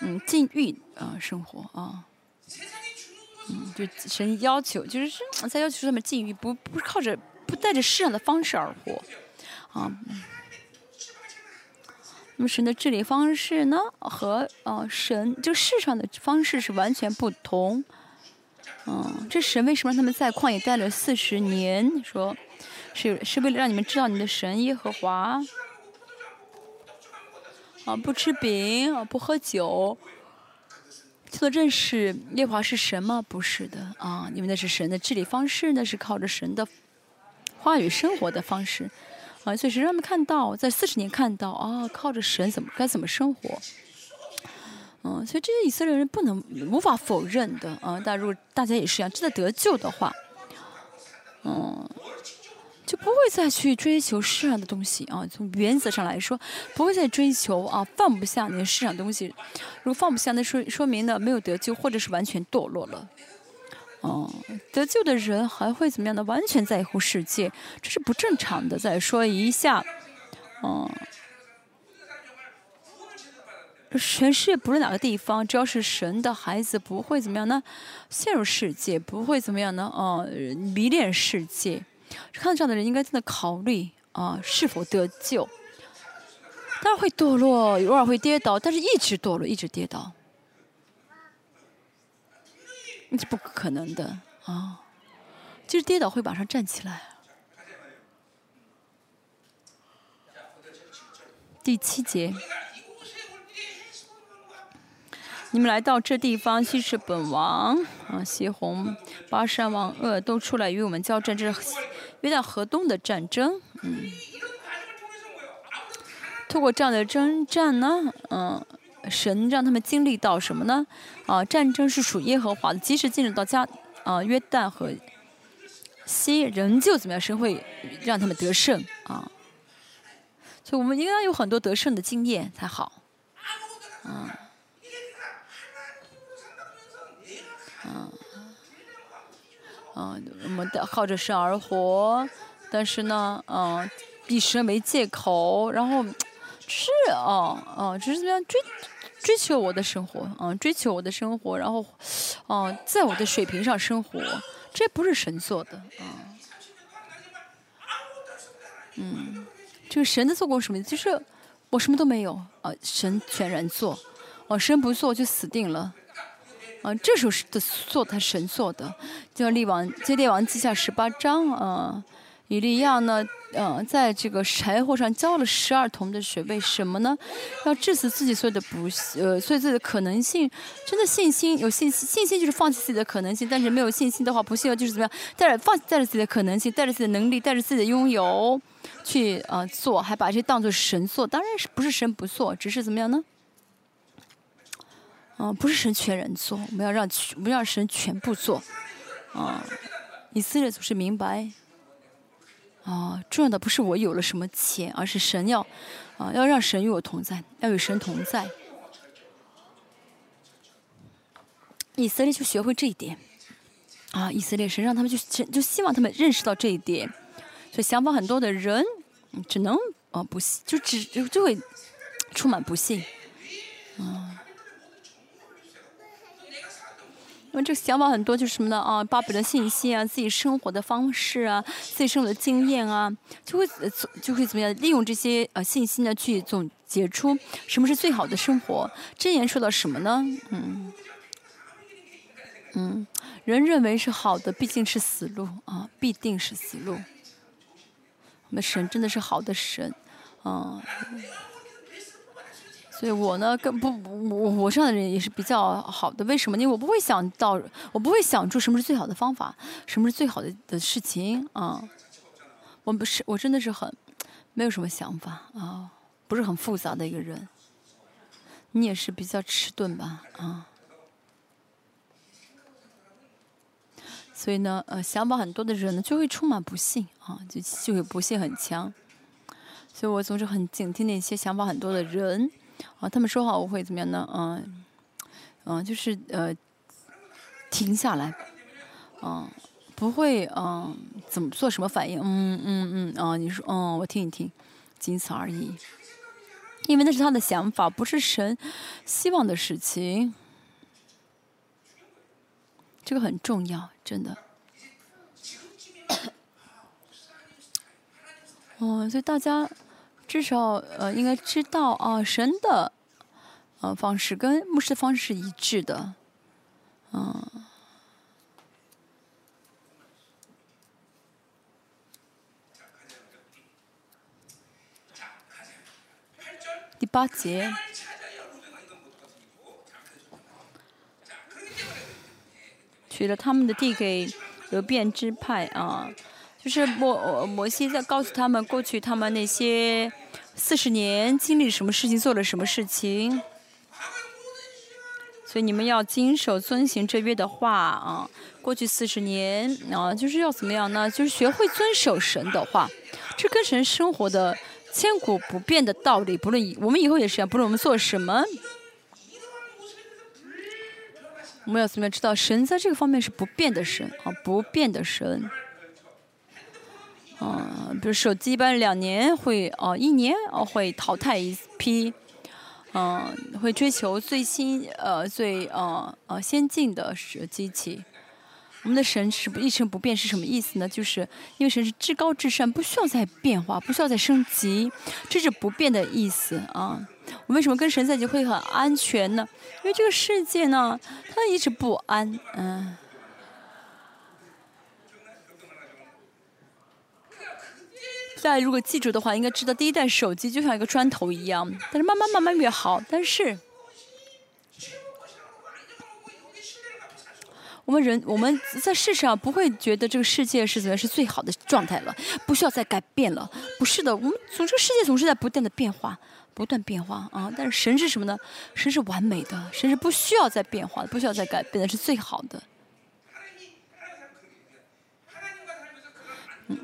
嗯，禁欲。啊生活啊。嗯，就神要求，就是在要求他们禁欲，不不是靠着不带着世上的方式而活，啊。那么神的治理方式呢，和呃神就世上的方式是完全不同。嗯，这神为什么让他们在旷野待了四十年？说，是是为了让你们知道你的神耶和华。啊，不吃饼，啊，不喝酒。做认识耶华是神吗？不是的啊，因为那是神的治理方式，那是靠着神的话语生活的方式啊，所以是让他们看到，在四十年看到啊，靠着神怎么该怎么生活，嗯，所以这些以色列人不能无法否认的啊。但如果大家也是一样，真的得救的话，嗯。就不会再去追求世上的东西啊！从原则上来说，不会再追求啊，放不下那些世上东西。如果放不下，那说说明呢没有得救，或者是完全堕落了。哦，得救的人还会怎么样呢？完全在乎世界，这是不正常的。再说一下，嗯，全世界不论哪个地方，只要是神的孩子，不会怎么样呢？陷入世界，不会怎么样呢？哦，迷恋世界。看到这样的人，应该真的考虑啊，是否得救？当然会堕落，偶尔会跌倒，但是一直堕落，一直跌倒，那是不可能的啊！就是跌倒会马上站起来。第七节。你们来到这地方，西是本王啊，西红、巴山王鄂都出来与我们交战，这是约旦河东的战争。嗯，通过这样的征战呢，嗯，神让他们经历到什么呢？啊，战争是属耶和华的，即使进入到加啊约旦河西，仍旧怎么样？神会让他们得胜啊。所以我们应该有很多得胜的经验才好，嗯，嗯，嗯，我们的靠着生而活，但是呢，嗯，以神为借口，然后是哦哦，只是怎么样追追求我的生活，嗯，追求我的生活，然后哦，在我的水平上生活，这不是神做的，啊，嗯。这个神的做过什么？就是我什么都没有啊，神全然做，哦，神不做就死定了，啊，这时候是的做他神做的，就像列王接列王记下十八章啊，以利亚呢，嗯，在这个柴火上浇了十二桶的水，为什么呢？要致死自己所有的不呃，所有自己的可能性，真的信心有信心，信心就是放弃自己的可能性，但是没有信心的话，不信就是怎么样，带着放带着自己的可能性，带着自己的能力，带着自己的拥有。去啊做，还把这当做神做，当然是不是神不做，只是怎么样呢？啊，不是神全人做，我们要让我们让神全部做。啊，以色列总是明白，啊，重要的不是我有了什么钱，而是神要啊要让神与我同在，要与神同在。以色列就学会这一点，啊，以色列神让他们就就希望他们认识到这一点。所以想法很多的人，只能啊不信，就只就会充满不幸，啊。因为这个想法很多就是什么呢？啊，巴比的信息啊，自己生活的方式啊，自己生活的经验啊，就会就会怎么样？利用这些呃信息呢，去总结出什么是最好的生活。箴言说到什么呢？嗯嗯，人认为是好的，毕竟是死路啊，必定是死路。那神真的是好的神，嗯，以我呢，更不我我这样的人也是比较好的。为什么？因为我不会想到，我不会想出什么是最好的方法，什么是最好的的事情啊。我不是，我真的是很没有什么想法啊，不是很复杂的一个人。你也是比较迟钝吧？啊。所以呢，呃，想法很多的人呢，就会充满不幸啊，就就会不幸很强。所以我总是很警惕那些想法很多的人啊，他们说话我会怎么样呢？嗯，嗯，就是呃，停下来，嗯，不会嗯，怎么做什么反应？嗯嗯嗯，啊，你说，嗯，我听一听，仅此而已。因为那是他的想法，不是神希望的事情。这个很重要，真的。哦，所以大家至少呃应该知道啊，神的呃方式跟牧师的方式是一致的，嗯。第八节。取了他们的地给流变支派啊，就是摩摩西在告诉他们过去他们那些四十年经历什么事情，做了什么事情，所以你们要谨守遵行这约的话啊。过去四十年啊，就是要怎么样呢？就是学会遵守神的话，这跟神生活的千古不变的道理。不论我们以后也是一样，不论我们做什么。我们要怎么样知道神在这个方面是不变的神啊？不变的神，嗯，比如手机一般两年会哦，一年哦会淘汰一批，嗯，会追求最新呃最呃呃先进的是机器。我们的神是不一成不变是什么意思呢？就是因为神是至高至善，不需要再变化，不需要再升级，这是不变的意思啊。我为什么跟神在一起会很安全呢？因为这个世界呢，它一直不安，嗯。大家如果记住的话，应该知道第一代手机就像一个砖头一样，但是慢慢慢慢越好，但是。我们人我们在世上不会觉得这个世界是怎么是最好的状态了，不需要再改变了。不是的，我们总这个世界总是在不断的变化，不断变化啊。但是神是什么呢？神是完美的，神是不需要再变化，不需要再改变的是最好的。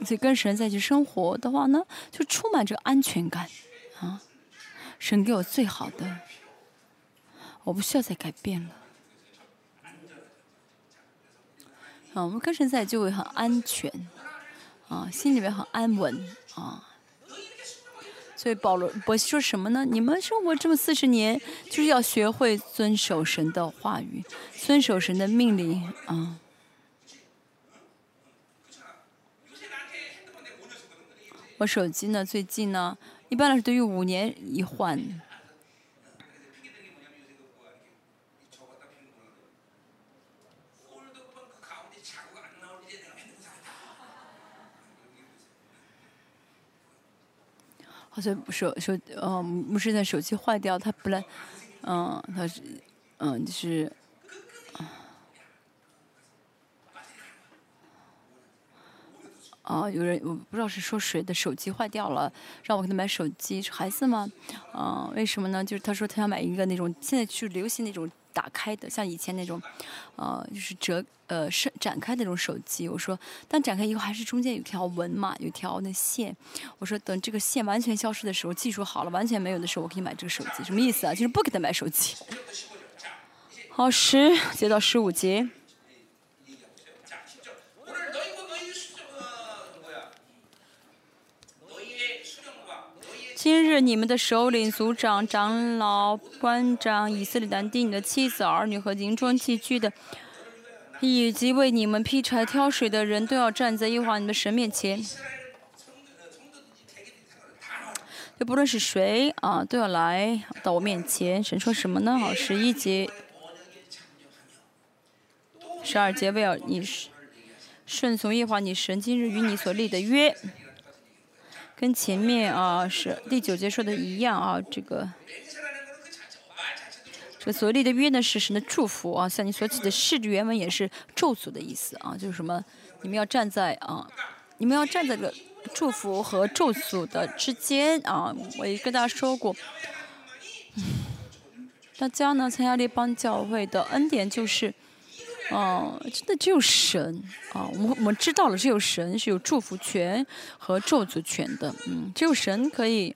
所以跟神在一起生活的话呢，就充满着安全感，啊，神给我最好的，我不需要再改变了。啊，我们跟神在就会很安全，啊，心里面很安稳，啊。所以保罗伯西说什么呢？你们生活这么四十年，就是要学会遵守神的话语，遵守神的命令，啊。我手机呢？最近呢？一般来说都有五年一换。好像手手嗯，不是那手机坏掉，他不来，嗯，他是嗯，就是。啊，有人我不知道是说谁的手机坏掉了，让我给他买手机，孩子吗？嗯，为什么呢？就是他说他想买一个那种现在去流行那种打开的，像以前那种，呃，就是折呃是展开那种手机。我说，但展开以后还是中间有条纹嘛，有条那线。我说等这个线完全消失的时候，技术好了完全没有的时候，我可以买这个手机。什么意思啊？就是不给他买手机。好，十接到十五节。今日你们的首领、族长、长老、官长、以色列男丁、你的妻子、儿女和营中寄居的，以及为你们劈柴、挑水的人都要站在耶和华你的神面前。就不论是谁啊，都要来到我面前。神说什么呢？好，十一节、十二节，为了你顺从耶和华你神今日与你所立的约。跟前面啊是第九节说的一样啊，这个这个所立的约呢是神的祝福啊，像你所起的誓原文也是咒诅的意思啊，就是什么你们要站在啊，你们要站在这个祝福和咒诅的之间啊，我也跟大家说过，大家呢参加列邦教会的恩典就是。哦，真的只有神啊！我们我们知道了，只有神是有祝福权和咒诅权的。嗯，只有神可以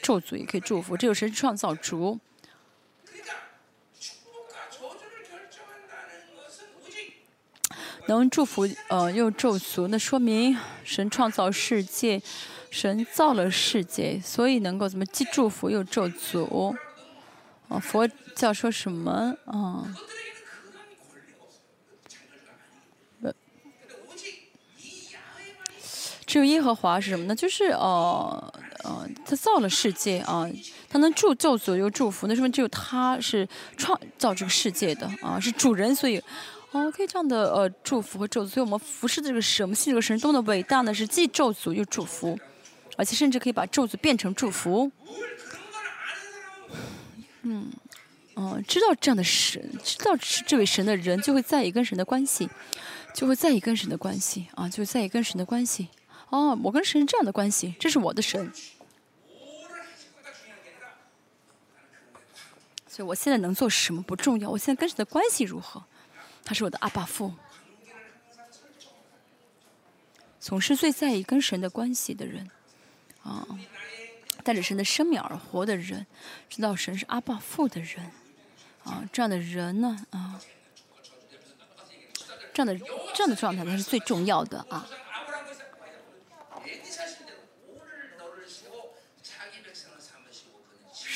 咒诅，也可以祝福。只有神创造主，能祝福呃又咒诅，那说明神创造世界，神造了世界，所以能够怎么既祝福又咒诅？啊，佛教说什么啊？只有耶和华是什么呢？就是呃呃，他造了世界啊，他能祝咒诅又祝福，那说明只有他是创造这个世界的啊，是主人，所以哦可以这样的呃祝福和咒诅，所以我们服侍这个神，我们信这个神多么伟大呢？是既咒诅又祝福，而且甚至可以把咒诅变成祝福。嗯，哦，知道这样的神，知道是这位神的人，就会在意跟神的关系，就会在意跟神的关系啊，就在意跟神的关系。哦，我跟神这样的关系，这是我的神，所以我现在能做什么不重要，我现在跟神的关系如何？他是我的阿爸父，总是最在意跟神的关系的人，啊，带着神的生命而活的人，知道神是阿爸父的人，啊，这样的人呢，啊，这样的这样的状态才是最重要的啊。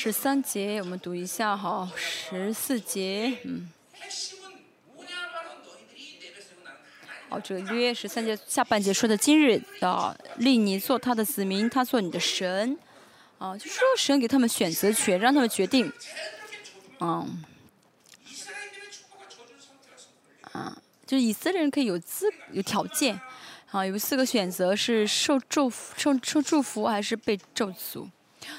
十三节，我们读一下哈。十四节，嗯。哦，这个约十三节下半节说的今日啊，令你做他的子民，他做你的神，啊，就说神给他们选择权，让他们决定，嗯，啊，就是以色列人可以有资有条件，啊，有四个选择是受祝福、受受祝福还是被咒诅。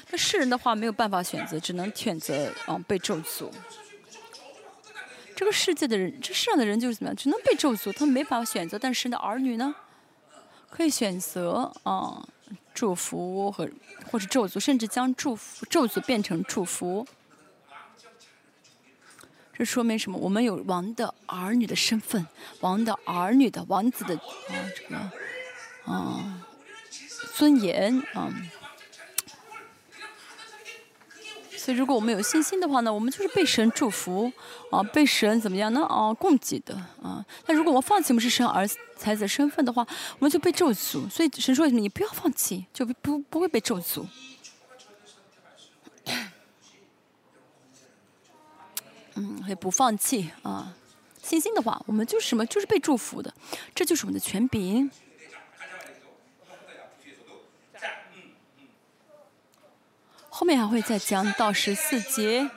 那世人的话没有办法选择，只能选择嗯被咒诅。这个世界的人，这世上的人就是怎么样，只能被咒诅，他们没法选择。但是呢儿女呢，可以选择啊祝福和或者咒诅，甚至将祝福咒诅变成祝福。这说明什么？我们有王的儿女的身份，王的儿女的王子的啊这个啊尊严啊。所以，如果我们有信心的话呢，我们就是被神祝福啊，被神怎么样呢？啊，供给的啊。那如果我们放弃我们是神儿、才子身份的话，我们就被咒诅。所以神说？你不要放弃，就不不会被咒诅。嗯，也不放弃啊，信心的话，我们就是什么？就是被祝福的，这就是我们的权柄。后面还会再讲到十四节。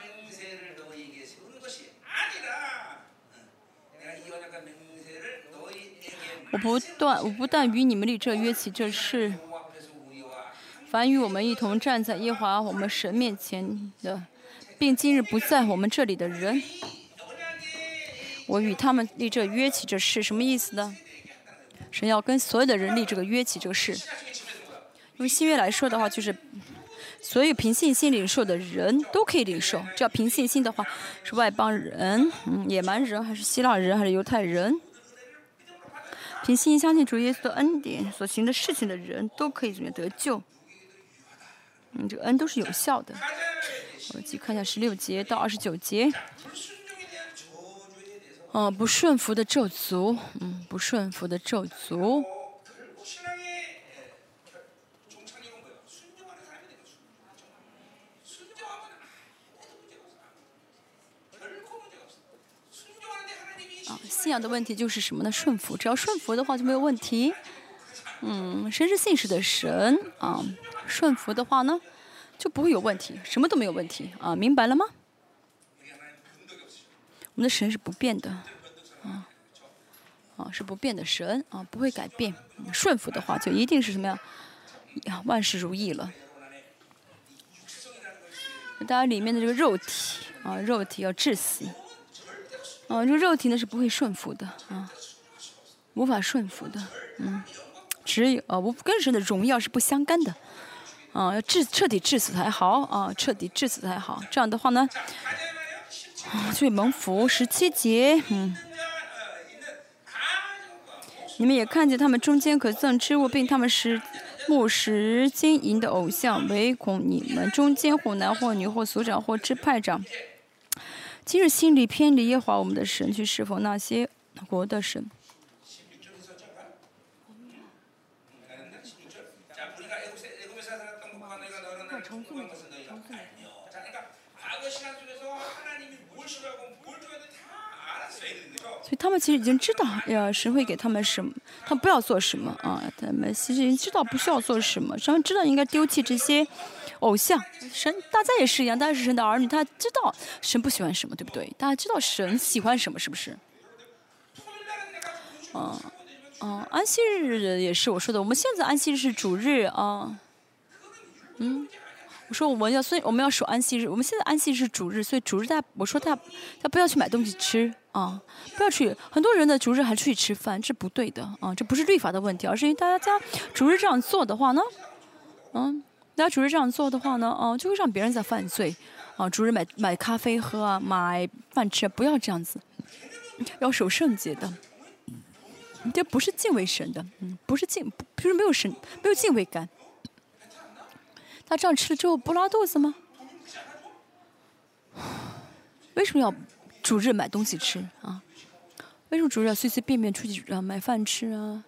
我不断，我不但与你们立这约起这事，凡与我们一同站在耶华我们神面前的，并今日不在我们这里的人，我与他们立这约起这事，什么意思呢？神要跟所有的人立这个约起这个事。用新约来说的话，就是。所有凭信心领受的人都可以领受，只要凭信心的话，是外邦人、嗯野蛮人，还是希腊人，还是犹太人，凭信心相信主耶稣的恩典所行的事情的人都可以得救？嗯，这个恩都是有效的。我继续看一下十六节到二十九节。哦，不顺服的咒诅，嗯，不顺服的咒诅。信仰的问题就是什么呢？顺服，只要顺服的话就没有问题。嗯，神是信实的神啊，顺服的话呢就不会有问题，什么都没有问题啊，明白了吗？我们的神是不变的，啊，啊是不变的神啊，不会改变。顺服的话就一定是什么呀？万事如意了。大家里面的这个肉体啊，肉体要窒息。哦，这肉体呢是不会顺服的啊，无法顺服的，嗯，只有啊，我跟神的荣耀是不相干的，啊，要治彻底治死才好啊，彻底治死才好，这样的话呢，啊，就蒙福十七节，嗯，你们也看见他们中间可赠之物，并他们是木石金银的偶像，唯恐你们中间或男或女或所长或支派长。今日心里偏离耶和华我们的神，去侍奉那些国的神。所以他们其实已经知道，呀，神会给他们什么，他们不要做什么啊？他们其实已经知道不需要做什么，他们知道应该丢弃这些。偶像，神，大家也是一样，大家是神的儿女，他知道神不喜欢什么，对不对？大家知道神喜欢什么，是不是？嗯，嗯，安息日也是我说的，我们现在安息日是主日啊。嗯，我说我们要，所以我们要守安息日。我们现在安息日是主日，所以主日大家，我说他，他不要去买东西吃啊，不要去。很多人的主日还出去吃饭，这不对的啊，这不是律法的问题，而是因为大家家主日这样做的话呢，嗯。大家主日这样做的话呢，哦，就会让别人在犯罪，啊，主日买买咖啡喝啊，买饭吃，不要这样子，要守圣洁的，这不是敬畏神的，嗯，不是敬，就是没有神，没有敬畏感。他这样吃了之后不拉肚子吗？为什么要主日买东西吃啊？为什么主日要随随便便出去啊买饭吃啊？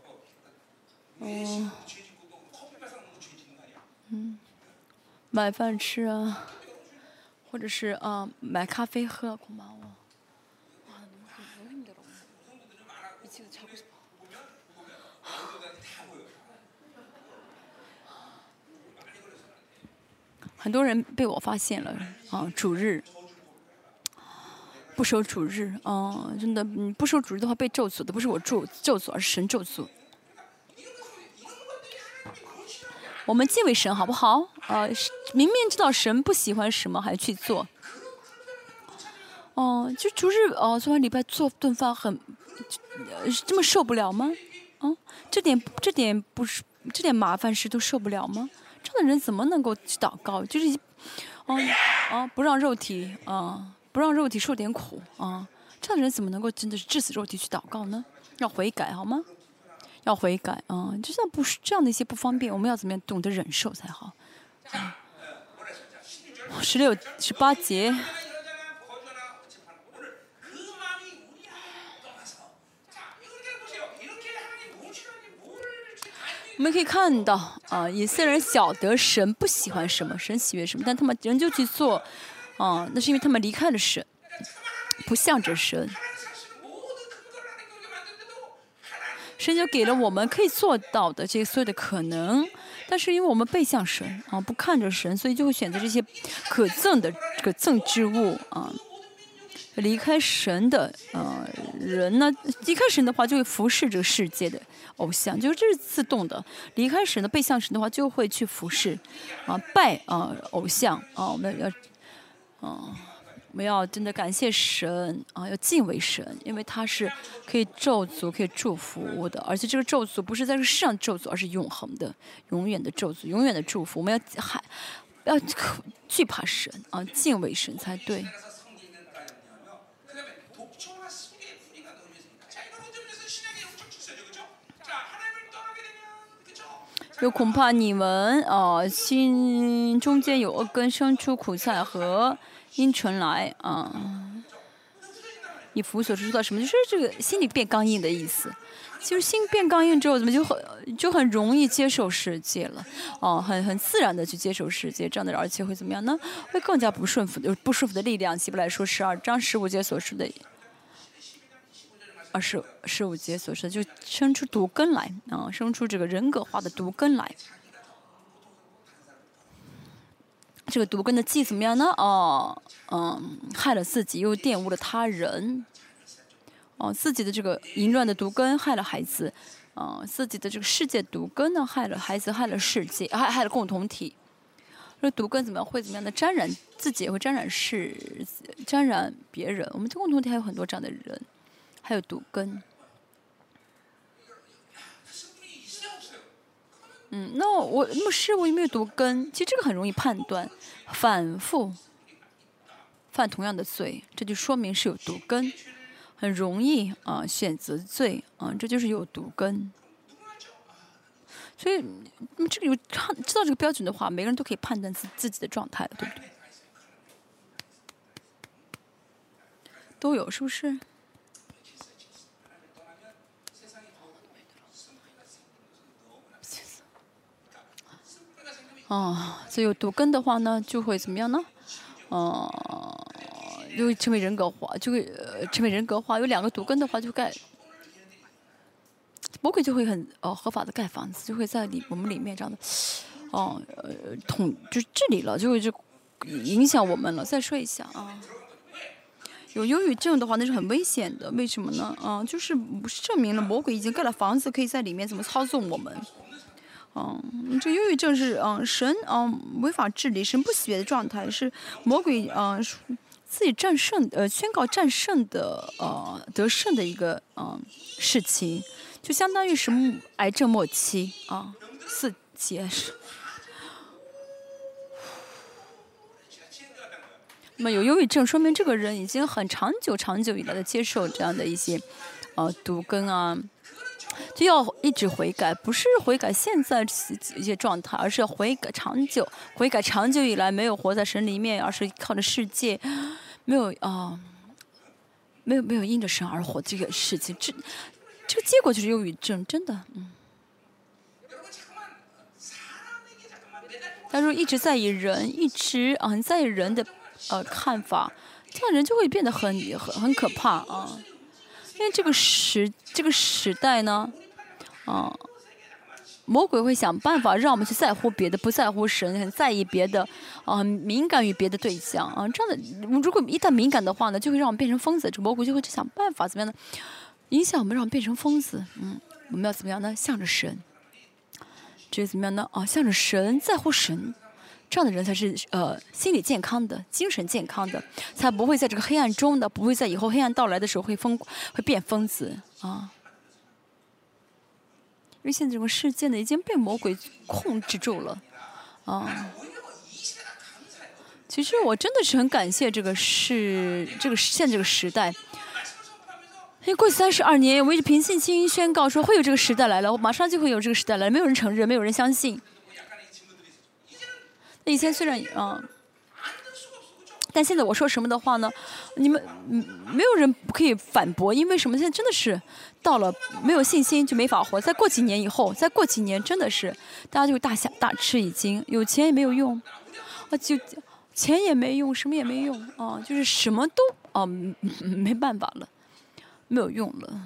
哦。嗯，买饭吃啊，或者是啊买咖啡喝，恐怕我。很多人被我发现了啊，主日不守主日啊，真的，不守主日的话被咒诅的不是我咒咒诅，而是神咒诅。我们敬畏神好不好？呃，明明知道神不喜欢什么，还去做。哦，就逐日哦，做完礼拜做顿饭很，这么受不了吗？啊，这点这点不是这点麻烦事都受不了吗？这样的人怎么能够去祷告？就是，哦啊，不让肉体啊，不让肉体受点苦啊，这样的人怎么能够真的是致死肉体去祷告呢？要悔改好吗？要悔改啊！就像不是这样的一些不方便，我们要怎么样懂得忍受才好？十六、十八节。我们可以看到啊，以色列人晓得神不喜欢什么，神喜悦什么，但他们仍旧去做，啊，那是因为他们离开了神，不向着神。神就给了我们可以做到的这些所有的可能，但是因为我们背向神啊，不看着神，所以就会选择这些可憎的可憎之物啊。离开神的呃人呢，离开神的话就会服侍这个世界的偶像，就是这是自动的。离开神的背向神的话，就会去服侍啊拜啊偶像啊，我们要啊。我们要真的感谢神啊，要敬畏神，因为他是可以咒诅、可以祝福的，而且这个咒诅不是在这世上咒诅，而是永恒的、永远的咒诅、永远的祝福。我们要害要惧怕神啊，敬畏神才对。又恐怕你们啊，心中间有恶根生出苦菜和。阴唇来啊！以弗所知道什么？就是这个心里变刚硬的意思。其实心变刚硬之后，怎么就很就很容易接受世界了？哦，很很自然的去接受世界，这样的而且会怎么样呢？会更加不顺服的不顺服的力量。希伯来说十二章十五节所说的，二十十五节所说，就生出毒根来啊，生出这个人格化的毒根来。这个毒根的计怎么样呢？哦，嗯，害了自己又玷污了他人。哦，自己的这个淫乱的毒根害了孩子，啊，自己的这个世界毒根呢害了孩子，害了世界，害害了共同体。这毒根怎么样会怎么样的沾染自己，也会沾染世，沾染别人。我们这共同体还有很多这样的人，还有毒根。嗯，那我那么事物有没有毒根？其实这个很容易判断，反复犯同样的罪，这就说明是有毒根，很容易啊选择罪啊，这就是有毒根。所以，这个有看知道这个标准的话，每个人都可以判断自自己的状态，对不对？都有，是不是？哦，所以有毒根的话呢，就会怎么样呢？哦，就会成为人格化，就会成为人格化。有两个毒根的话，就盖魔鬼就会很哦合法的盖房子，就会在里我们里面这样的哦呃统就治理了，就会就影响我们了。再说一下啊，有忧郁症的话，那是很危险的。为什么呢？啊，就是不是证明了魔鬼已经盖了房子，可以在里面怎么操纵我们？嗯，这忧郁症是嗯神嗯违法治理，神不喜悦的状态，是魔鬼嗯自己战胜呃宣告战胜的呃得胜的一个嗯事情，就相当于是癌症末期啊四阶是。那么有忧郁症，说明这个人已经很长久、长久以来的接受这样的一些呃毒根啊。就要一直悔改，不是悔改现在一些状态，而是悔改长久，悔改长久以来没有活在神里面，而是靠着世界，没有啊，没有没有因着神而活这个事情，这这个结果就是忧郁症，真的，嗯。他说一直在意人，一直啊很在意人的呃看法，这样人就会变得很很很可怕啊。因为这个时这个时代呢，啊，魔鬼会想办法让我们去在乎别的，不在乎神，很在意别的，啊，敏感于别的对象啊，这样的，如果一旦敏感的话呢，就会让我们变成疯子。这魔鬼就会去想办法怎么样呢，影响我们，让我们变成疯子。嗯，我们要怎么样呢？向着神，这怎么样呢？啊，向着神，在乎神。这样的人才是呃心理健康的、精神健康的，才不会在这个黑暗中的，不会在以后黑暗到来的时候会疯、会变疯子啊。因为现在这个世界呢已经被魔鬼控制住了啊。其实我真的是很感谢这个是这个现在这个时代，因为过去三十二年，我一直凭信心宣告说会有这个时代来了，我马上就会有这个时代来了，没有人承认，没有人相信。那以前虽然啊。但现在我说什么的话呢？你们没有人可以反驳，因为什么？现在真的是到了没有信心就没法活。再过几年以后，再过几年真的是大家就大下大吃一惊，有钱也没有用，啊，就钱也没用，什么也没用啊，就是什么都啊没办法了，没有用了。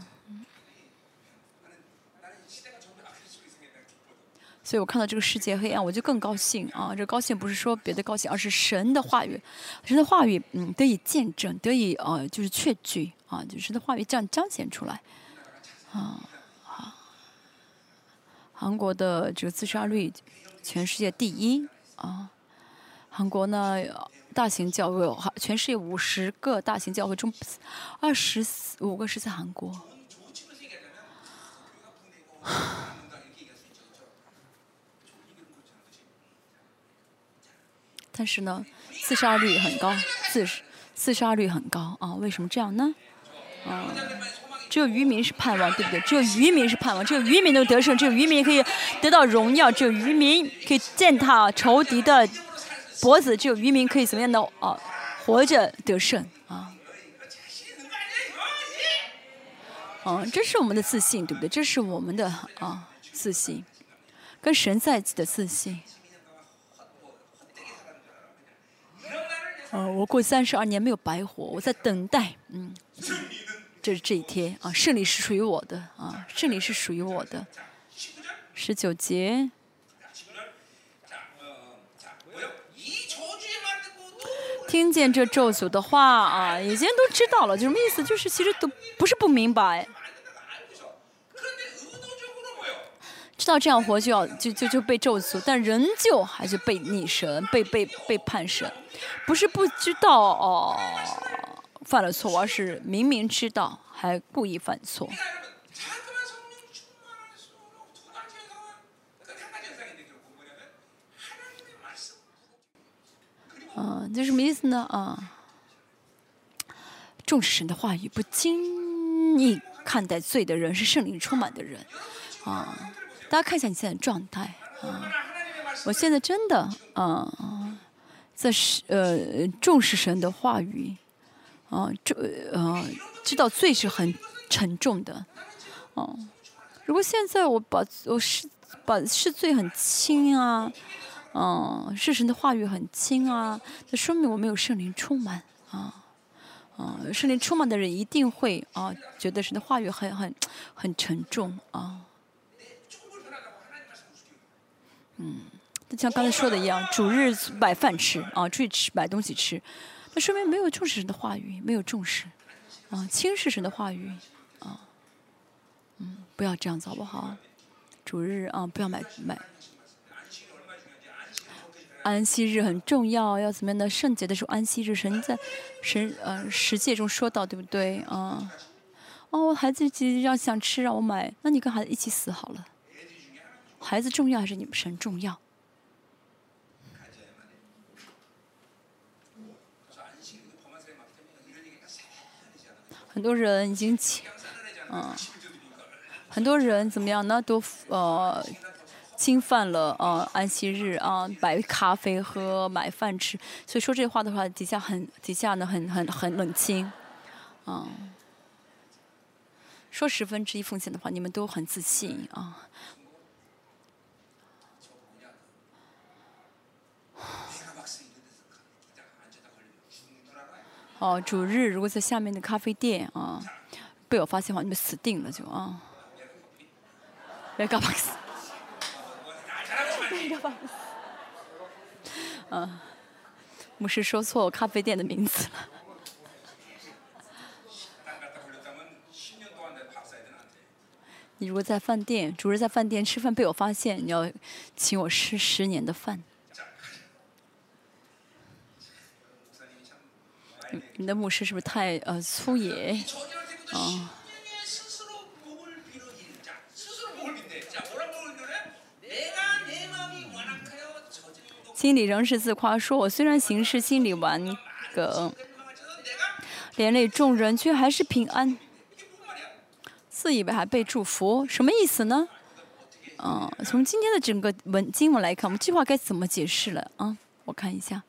所以我看到这个世界黑暗，我就更高兴啊！这高兴不是说别的高兴，而是神的话语，神的话语嗯得以见证，得以呃就是确据啊，就是神的话语这样彰显出来啊。好韩国的这个自杀率全世界第一啊。韩国呢大型教会，全世界五十个大型教会中，二十五个是在韩国。但是呢，自杀率很高，自自杀率很高啊！为什么这样呢？啊，只有渔民是盼望，对不对？只有渔民是盼望，只有渔民能得胜，只有渔民可以得到荣耀，只有渔民可以践踏仇敌的脖子，只有渔民可以怎么样的啊？活着得胜啊！啊，这是我们的自信，对不对？这是我们的啊自信，跟神在一起的自信。呃，我过三十二年没有白活，我在等待，嗯，这是这一天啊，胜利是属于我的啊，胜利是属于我的。十九节，听见这咒诅的话啊，以前都知道了，就什么意思？就是其实都不是不明白。知道这样活就要就就就被咒诅，但仍旧还是被逆神，被被被判神，不是不知道哦犯了错，而是明明知道还故意犯错。嗯，这什么意思呢？啊，重视神的话语，不轻易看待罪的人是圣灵充满的人，啊。大家看一下你现在的状态啊！我现在真的啊，在是呃重视神的话语啊，这呃知道罪是很沉重的哦。如果现在我把我是把是罪很轻啊，嗯，是神的话语很轻啊，那说明我没有圣灵充满啊啊！圣灵充满的人一定会啊，觉得神的话语很很很沉重啊。嗯，就像刚才说的一样，主日买饭吃啊，出去吃买东西吃，那说明没有重视神的话语，没有重视啊，轻视神的话语啊，嗯，不要这样子好不好？主日啊，不要买买。安息日很重要，要怎么样的圣洁的时候安息日，神在神呃十诫中说到，对不对啊？哦，孩子急要想吃，让我买，那你跟孩子一起死好了。孩子重要还是你们神重要？很多人已经侵，嗯，很多人怎么样呢？都呃侵犯了呃安息日啊，白咖啡喝，买饭吃。所以说这话的话，底下很底下呢很很很冷清，嗯，说十分之一奉献的话，你们都很自信啊。哦，主日如果在下面的咖啡店啊，被我发现的话，你们死定了就啊。别搞巴斯。别搞巴斯。嗯，牧师说错咖啡店的名字了。你如果在饭店，主日在饭店吃饭被我发现，你要请我吃十年的饭。你的牧师是不是太呃粗野？啊。心里仍是自夸，说我虽然行事心里顽梗，连累众人，却还是平安。自以为还被祝福，什么意思呢？嗯，从今天的整个文经文来看，我们这句话该怎么解释了啊？我看一下。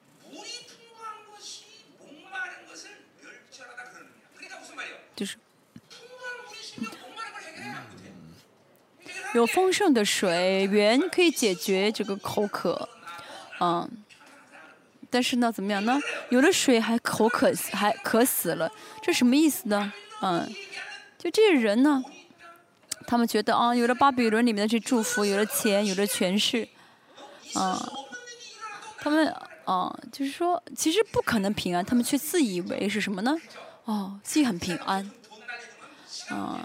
有丰盛的水源可以解决这个口渴，嗯，但是呢，怎么样呢？有了水还口渴，还渴死了，这什么意思呢？嗯，就这些人呢，他们觉得啊，有了巴比伦里面的这祝福，有了钱，有了权势，啊，他们啊，就是说，其实不可能平安，他们却自以为是什么呢？哦，自己很平安，啊，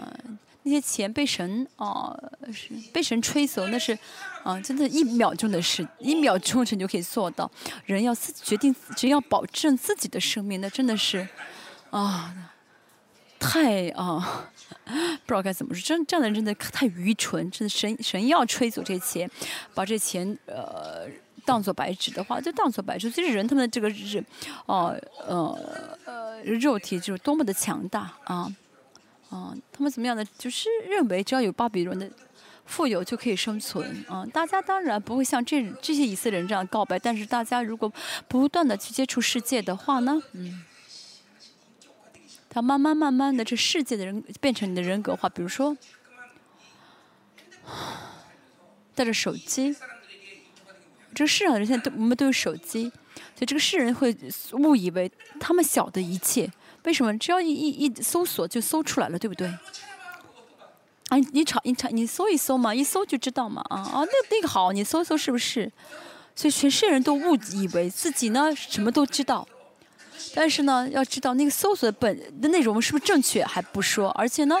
那些钱被神啊是被神吹走，那是啊，真的，一秒钟的事，一秒钟神就可以做到。人要自决定，只要保证自己的生命，那真的是啊，太啊，不知道该怎么说，真这样的人真的太愚蠢，真的神神要吹走这些钱，把这钱呃。当做白纸的话，就当做白纸。其实人他们的这个是，哦，呃，呃，肉体就是多么的强大啊，啊，他们怎么样的？就是认为只要有巴比伦的富有就可以生存啊。大家当然不会像这这些以色列人这样告白，但是大家如果不断的去接触世界的话呢，嗯，他慢慢慢慢的这世界的人变成你的人格化。比如说，带着手机。这个世上的人现在都我们都有手机，所以这个世人会误以为他们晓得一切。为什么？只要一一一搜索就搜出来了，对不对？啊，你查你查你搜一搜嘛，一搜就知道嘛啊啊，那那个好，你搜一搜是不是？所以全世界人都误以为自己呢什么都知道，但是呢，要知道那个搜索本的内容是不是正确还不说，而且呢，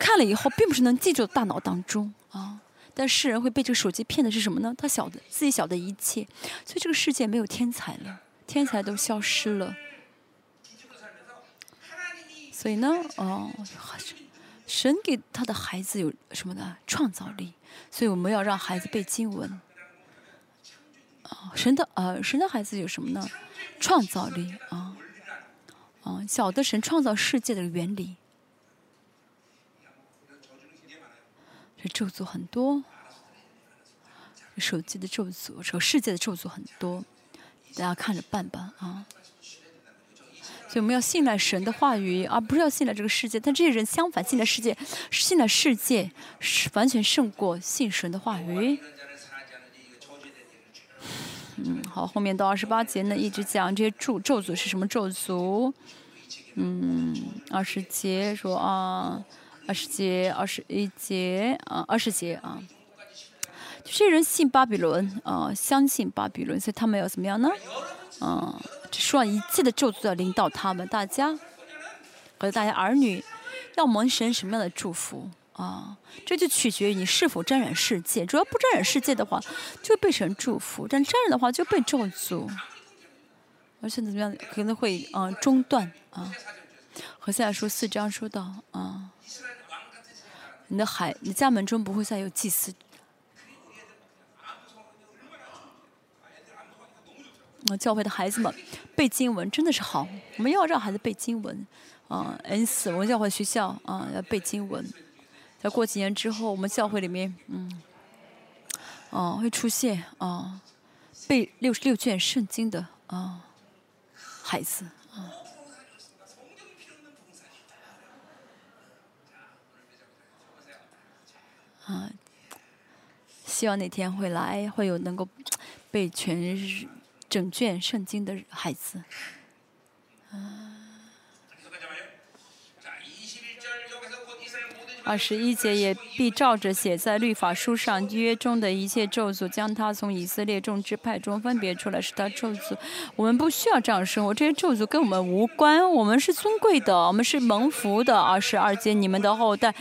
看了以后并不是能记住大脑当中啊。但世人会被这个手机骗的是什么呢？他晓得自己晓得一切，所以这个世界没有天才了，天才都消失了。所以呢，哦，神给他的孩子有什么呢？创造力。所以我们要让孩子背经文。啊，神的呃，神的孩子有什么呢？创造力啊，啊，晓得神创造世界的原理。这咒诅很多，手机的咒诅，这个世界的咒诅很多，大家看着办吧啊！所以我们要信赖神的话语，而不是要信赖这个世界。但这些人相反，信赖世界，信赖世界是完全胜过信神的话语。嗯，好，后面到二十八节呢，一直讲这些咒咒诅是什么咒诅。嗯，二十节说啊。二十节、二十一节啊，二十节啊，这些人信巴比伦啊，相信巴比伦，所以他们要怎么样呢？啊，说一切的咒诅要领导他们，大家和大家儿女要蒙神什么样的祝福啊？这就取决于你是否沾染世界。主要不沾染世界的话，就会被神祝福；但沾染的话，就被咒诅，而且怎么样，可能会嗯中断啊。和下来说四章说到啊。你的孩，你家门中不会再有祭司。教会的孩子们背经文真的是好，我们要让孩子背经文。啊，N 四我们教会学校啊要背经文。在过几年之后，我们教会里面，嗯，哦会出现啊背六十六卷圣经的啊孩子。啊，啊希望哪天会来，会有能够背全日整卷圣经的孩子。二十一节也必照着写在律法书上约中的一切咒诅，将他从以色列众支派中分别出来，是他咒诅。我们不需要这样生活，这些咒诅跟我们无关。我们是尊贵的，我们是蒙福的。二十二节，你们的后代。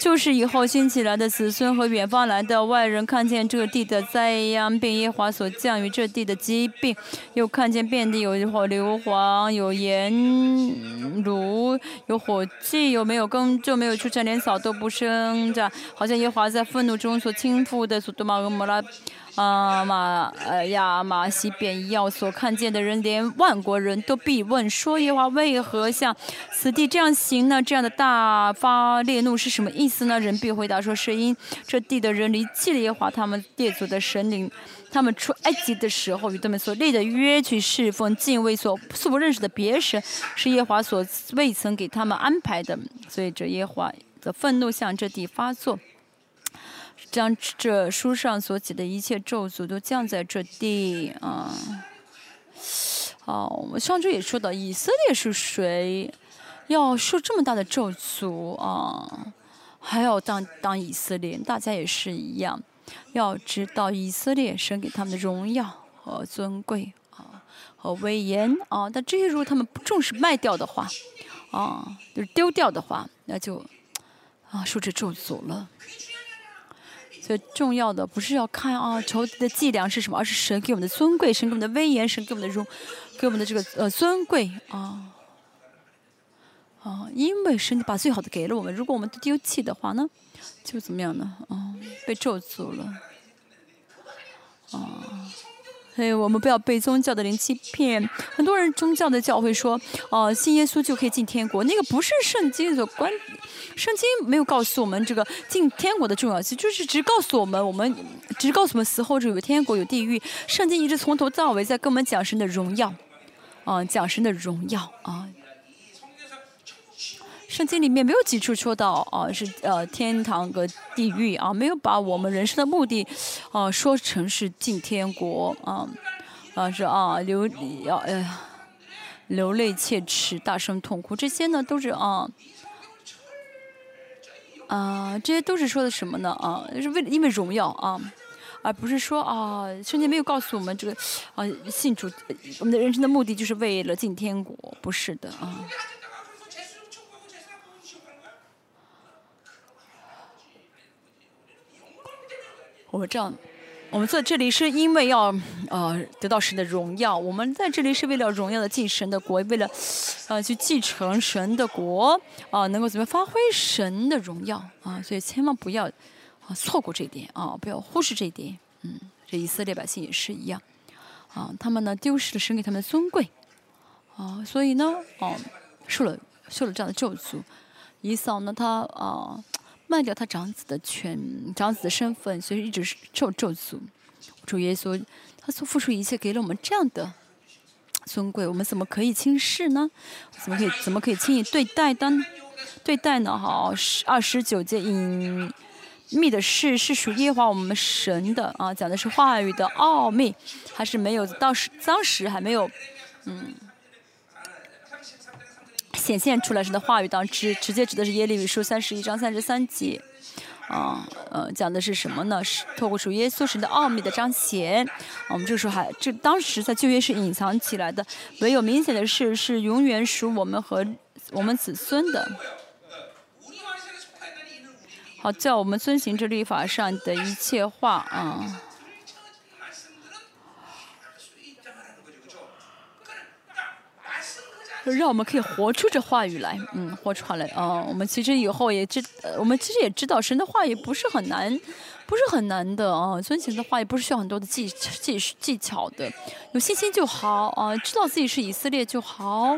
就是以后兴起来的子孙和远方来的外人看见这地的灾殃，并耶华所降于这地的疾病，又看见遍地有火硫磺，有盐炉，有火迹，有没有耕就没有出产，连草都不生长，好像耶华在愤怒中所倾覆的所多玛和摩拉。啊，马呃亚马西便要，所看见的人，连万国人都必问说：耶华为何向此地这样行呢？这样的大发烈怒是什么意思呢？人必回答说：是因这地的人离弃了耶华他们列祖的神灵，他们出埃及的时候与他们所立的约去侍奉敬畏所素不认识的别神，是耶华所未曾给他们安排的，所以这耶华的愤怒向这地发作。将这书上所写的一切咒诅都降在这地啊！哦，我们上周也说到，以色列是谁要受这么大的咒诅啊？还要当当以色列，大家也是一样，要知道以色列神给他们的荣耀和尊贵啊和威严啊，但这些如果他们不重视卖掉的话啊，就是丢掉的话，那就啊受这咒诅了。最重要的不是要看啊仇敌的伎俩是什么，而是神给我们的尊贵，神给我们的威严，神给我们的荣，给我们的这个呃尊贵啊啊！因为神把最好的给了我们，如果我们丢弃的话呢，就怎么样呢？啊，被咒诅了啊！所以我们不要被宗教的人欺骗。很多人宗教的教会说，哦，信耶稣就可以进天国，那个不是圣经所关。圣经没有告诉我们这个进天国的重要性，就是只告诉我们，我们只告诉我们死后就有天国有地狱。圣经一直从头到尾在跟我们讲神的荣耀，啊，讲神的荣耀啊。圣经里面没有几处说到啊是呃天堂和地狱啊，没有把我们人生的目的啊说成是进天国啊啊是啊流要哎呀流泪切齿大声痛哭这些呢都是啊。啊，这些都是说的什么呢？啊，是为了因为荣耀啊，而不是说啊，圣经没有告诉我们这个啊，信主，我们的人生的目的就是为了进天国，不是的啊。我们这样。我们在这里是因为要，呃，得到神的荣耀。我们在这里是为了荣耀的进神的国，为了，呃，去继承神的国，啊，能够怎么发挥神的荣耀啊？所以千万不要，啊，错过这一点啊，不要忽视这一点。嗯，这以色列百姓也是一样，啊，他们呢丢失了神给他们尊贵，啊，所以呢，哦，受了受了这样的咒诅。以扫呢，他啊。卖掉他长子的权，长子的身份，所以一直是受咒诅。主耶稣，他所付出一切，给了我们这样的尊贵，我们怎么可以轻视呢？怎么可以怎么可以轻易对待当？对待呢？好，二十九节隐秘的事是属耶和华我们神的啊，讲的是话语的奥秘，还是没有？到时当时还没有，嗯。显现出来神的话语当直直接指的是耶利米书三十一章三十三节，啊呃讲的是什么呢？是透过主耶稣神的奥秘的彰显。我们这时候还这当时在旧约是隐藏起来的，唯有明显的事是永远属我们和我们子孙的。好，叫我们遵循这律法上的一切话啊。让我们可以活出这话语来，嗯，活出来啊！我们其实以后也知，我们其实也知道，神的话语不是很难，不是很难的啊。遵循的话也不是需要很多的技技技巧的，有信心就好啊，知道自己是以色列就好。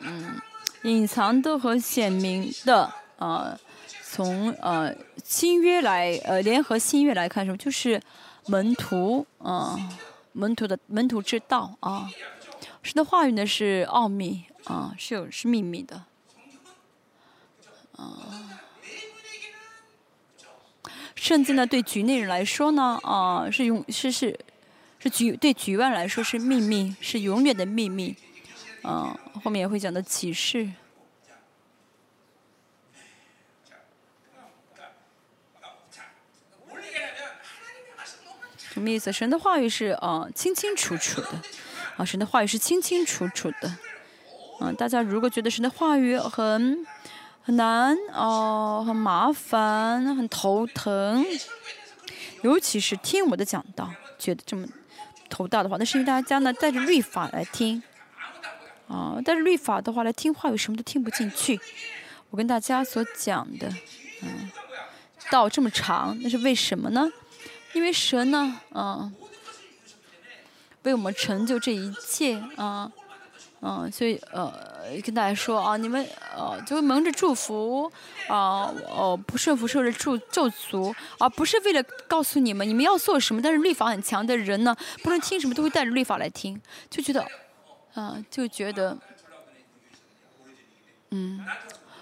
嗯，隐藏的和显明的啊，从呃新约来呃联合新约来看，什么就是门徒啊。门徒的门徒之道啊，神的话语呢是奥秘啊，是有是秘密的啊。圣经呢对局内人来说呢啊是永是是是局对局外来说是秘密，是永远的秘密啊。后面也会讲到启示。什么意思？神的话语是啊清清楚楚的，啊神的话语是清清楚楚的，嗯，大家如果觉得神的话语很很难哦，很麻烦，很头疼。尤其是听我的讲道，觉得这么头大的话，那是因为大家呢带着律法来听，啊，带着律法的话来听话语，什么都听不进去。我跟大家所讲的，嗯，道这么长，那是为什么呢？因为神呢，嗯，为我们成就这一切，啊。嗯，所以呃，跟大家说啊，你们呃就蒙着祝福啊，哦不顺服受着咒咒诅，而不是为了告诉你们你们要做什么。但是律法很强的人呢，不论听什么都会带着律法来听，就觉得，啊，就觉得，嗯，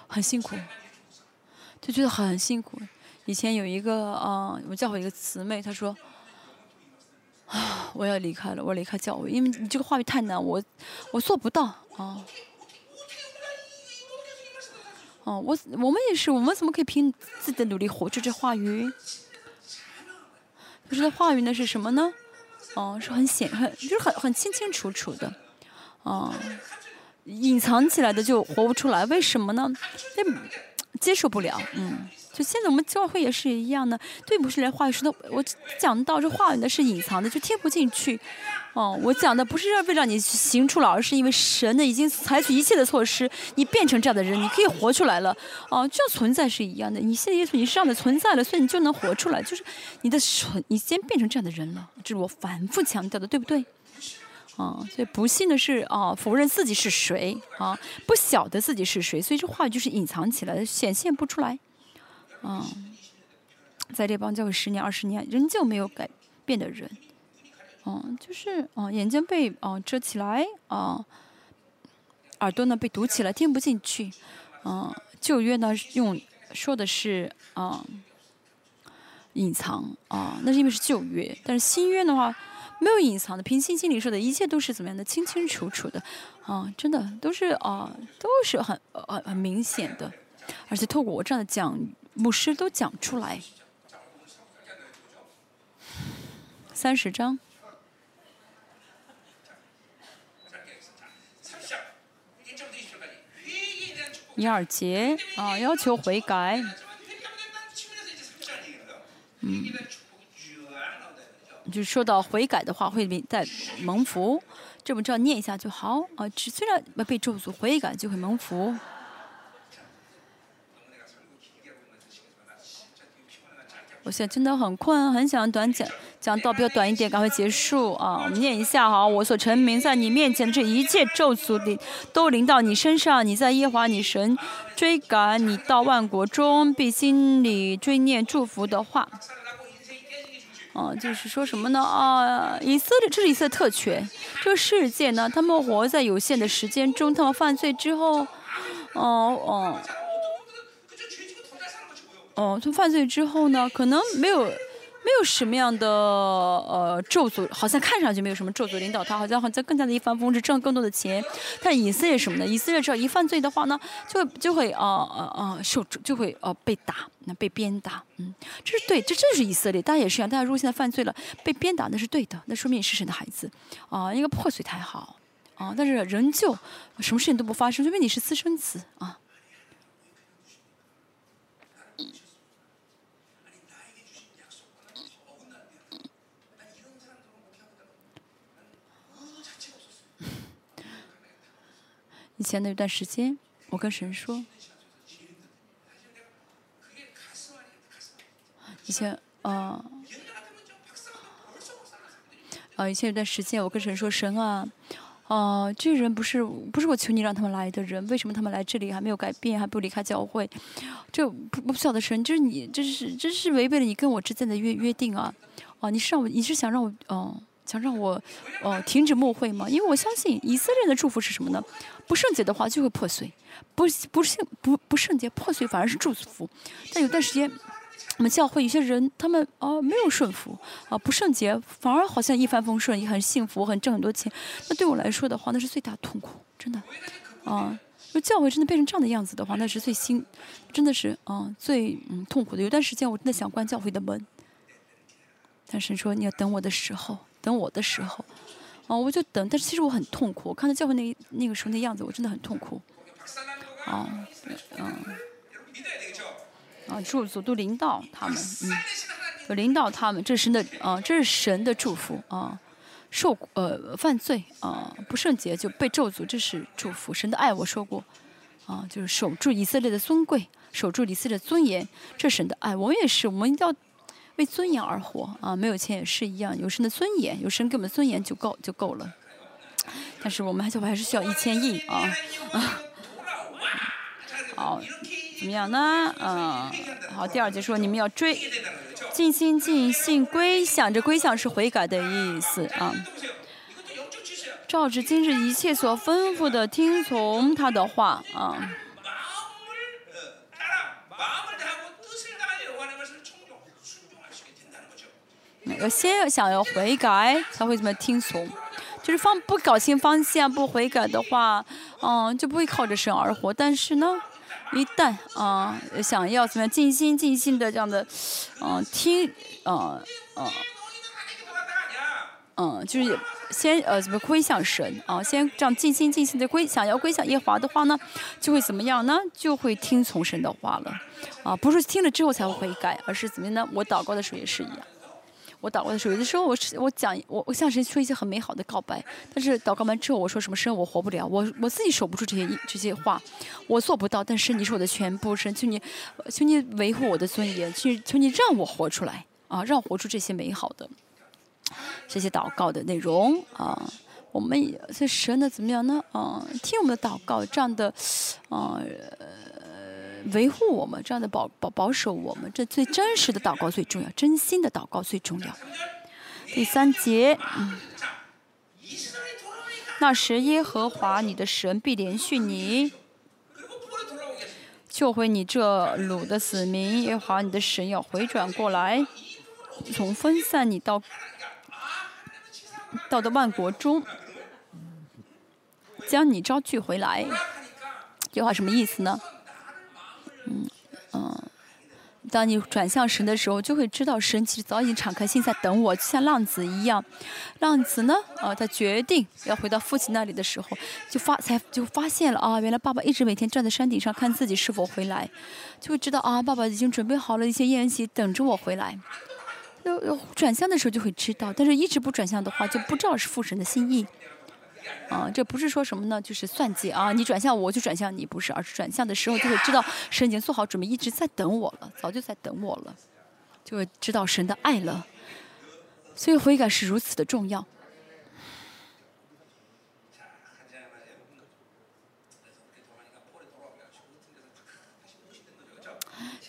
很辛苦，就觉得很辛苦。以前有一个啊，我教会一个姊妹，她说。啊！我要离开了，我要离开教会，因为你这个话语太难，我我做不到啊。哦，我我们也是，我们怎么可以凭自己的努力活出这话语？就是这话语呢是什么呢？哦，是很显很就是很很清清楚楚的，啊，隐藏起来的就活不出来，为什么呢？那接受不了，嗯。就现在我们教会也是一样的，对不是连话语说的，我讲到这话语呢是隐藏的，就听不进去。哦，我讲的不是为让你行出来，而是因为神呢已经采取一切的措施，你变成这样的人，你可以活出来了。哦，就存在是一样的，你现在耶稣你是这样的存在了，所以你就能活出来，就是你的存，你先变成这样的人了。这是我反复强调的，对不对？啊，所以不幸的是啊，否认自己是谁啊，不晓得自己是谁，所以这话语就是隐藏起来，显现不出来。嗯，在这帮教会十年、二十年，仍旧没有改变的人，嗯，就是嗯，眼睛被嗯遮起来，啊，耳朵呢被堵起来，听不进去，嗯，旧约呢用说的是啊隐藏。啊，那是因为是旧约，但是新约的话没有隐藏的，平心静里说的一切都是怎么样的，清清楚楚的，啊，真的都是啊，都是很很很明显的，而且透过我这样的讲。牧师都讲出来，三十章，一二节。啊，要求悔改，嗯，就说到悔改的话会带蒙福，这么着念一下就好。啊。虽然被咒诅，悔改就会蒙福。我现在真的很困，很想短讲讲到比较短一点，赶快结束啊！我们念一下哈，我所成名在你面前的这一切咒诅临都临到你身上，你在耶华你神追赶你到万国中，必心里追念祝福的话。啊，就是说什么呢？啊，以色列这是以色列特权，这个世界呢，他们活在有限的时间中，他们犯罪之后，哦哦。哦，从犯罪之后呢，可能没有没有什么样的呃咒诅，好像看上去没有什么咒诅领导他，好像好像更加的一帆风顺，挣更多的钱。但以色列什么呢？以色列只要一犯罪的话呢，就就会啊啊啊受就会呃被打，那被鞭打。嗯，这是对，这正是以色列。大家也是一样，大家如果现在犯罪了，被鞭打那是对的，那说明你是神的孩子啊，应该破碎才好啊。但是仍旧什么事情都不发生，说明你是私生子啊。以前那段时间，我跟神说，以前啊，啊，以前有段时间，我跟神说，神啊，啊，这人不是不是我求你让他们来的人，为什么他们来这里还没有改变，还不离开教会？这不不晓得神，就是你，这是这是违背了你跟我之间的约约定啊！啊，你是让我，你是想让我，哦。想让我，哦，停止误会吗？因为我相信以色列的祝福是什么呢？不圣洁的话就会破碎，不不圣不不圣洁破碎反而是祝福。但有段时间，我们教会有些人他们啊没有顺服啊不圣洁，反而好像一帆风顺，也很幸福，很挣很多钱。那对我来说的话，那是最大痛苦，真的。啊，如果教会真的变成这样的样子的话，那是最心，真的是啊最嗯痛苦的。有段时间我真的想关教会的门，但是说你要等我的时候。等我的时候，哦，我就等。但是其实我很痛苦。我看到教会那那个时候那样子，我真的很痛苦。哦，嗯，啊，祝福都领导他们，嗯，领导他们，这是神的啊，这是神的祝福啊。受呃犯罪啊不圣洁就被咒诅，这是祝福。神的爱我说过啊，就是守住以色列的尊贵，守住以色列的尊严，这是神的爱。我们也是，我们要为尊严而活啊。没有钱也是一样，有神的尊严，有神给我们尊严就够就够了。但是我们还是还是需要一千亿啊啊。好，怎么样呢？嗯，好，第二节说你们要追。尽心尽性归想，这归想是悔改的意思啊。照着今日一切所吩咐的，听从他的话啊。要先想要悔改，才会怎么听从？就是方不搞清方向，不悔改的话，嗯，就不会靠着神而活。但是呢？一旦啊想要怎么样尽心尽心的这样的，嗯听，嗯嗯嗯就是先呃怎么归向神啊，先这样尽心尽性的归想要归向耶和华的话呢，就会怎么样呢？就会听从神的话了，啊不是听了之后才会悔改，而是怎么样呢？我祷告的时候也是一样。我祷告的时候，有的时候我我讲我我向神说一些很美好的告白，但是祷告完之后我说什么神我活不了，我我自己守不住这些这些话，我做不到。但是你是我的全部，神求你求你维护我的尊严，求求你让我活出来啊，让我活出这些美好的这些祷告的内容啊。我们这神呢怎么样呢？啊，听我们的祷告，这样的啊。维护我们这样的保保保守我们，这最真实的祷告最重要，真心的祷告最重要。第三节，那时耶和华你的神必连续你，救回你这掳的子民。耶和华你的神要回转过来，从分散你到到的万国中，将你招聚回来。这话什么意思呢？嗯嗯，当你转向神的时候，就会知道神其实早已经敞开心在等我，就像浪子一样。浪子呢，啊，他决定要回到父亲那里的时候，就发才就发现了啊，原来爸爸一直每天站在山顶上看自己是否回来，就会知道啊，爸爸已经准备好了一些宴席等着我回来。就转向的时候就会知道，但是一直不转向的话，就不知道是父神的心意。啊，这不是说什么呢？就是算计啊！你转向我我就转向你，不是，而是转向的时候就会知道神已经做好准备，一直在等我了，早就在等我了，就会知道神的爱了。所以悔改是如此的重要。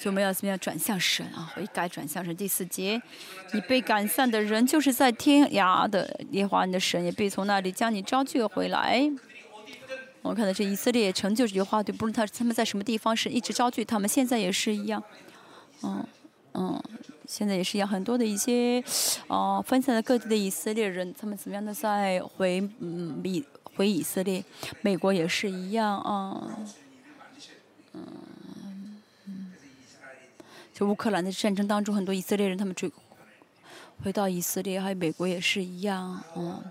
就没有怎么样转向神啊？悔改转向神。第四节，你被赶散的人，就是在天涯的耶和华你的神，也必从那里将你招聚回来。我看到这以色列成就这句话，对，不论他他们在什么地方，是一直招聚他们，现在也是一样。嗯嗯，现在也是一样，很多的一些啊分散在各地的以色列人，他们怎么样的在回嗯以回以色列？美国也是一样啊，嗯。就乌克兰的战争当中，很多以色列人他们追回到以色列，还有美国也是一样，嗯，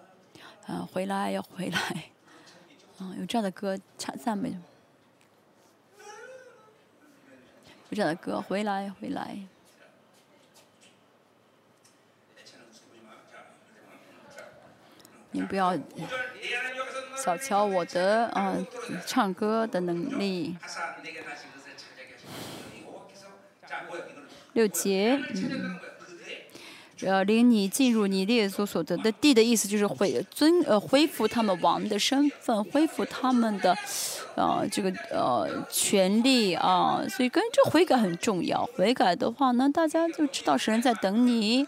啊，回来要回来，嗯，有这样的歌唱赞美，有这样的歌，回来回来，你不要小瞧我的啊唱歌的能力。六节，嗯，呃，领你进入你列祖所得的地的意思，就是恢尊呃恢复他们王的身份，恢复他们的呃这个呃权利啊，所以跟这悔改很重要。悔改的话呢，大家就知道神在等你，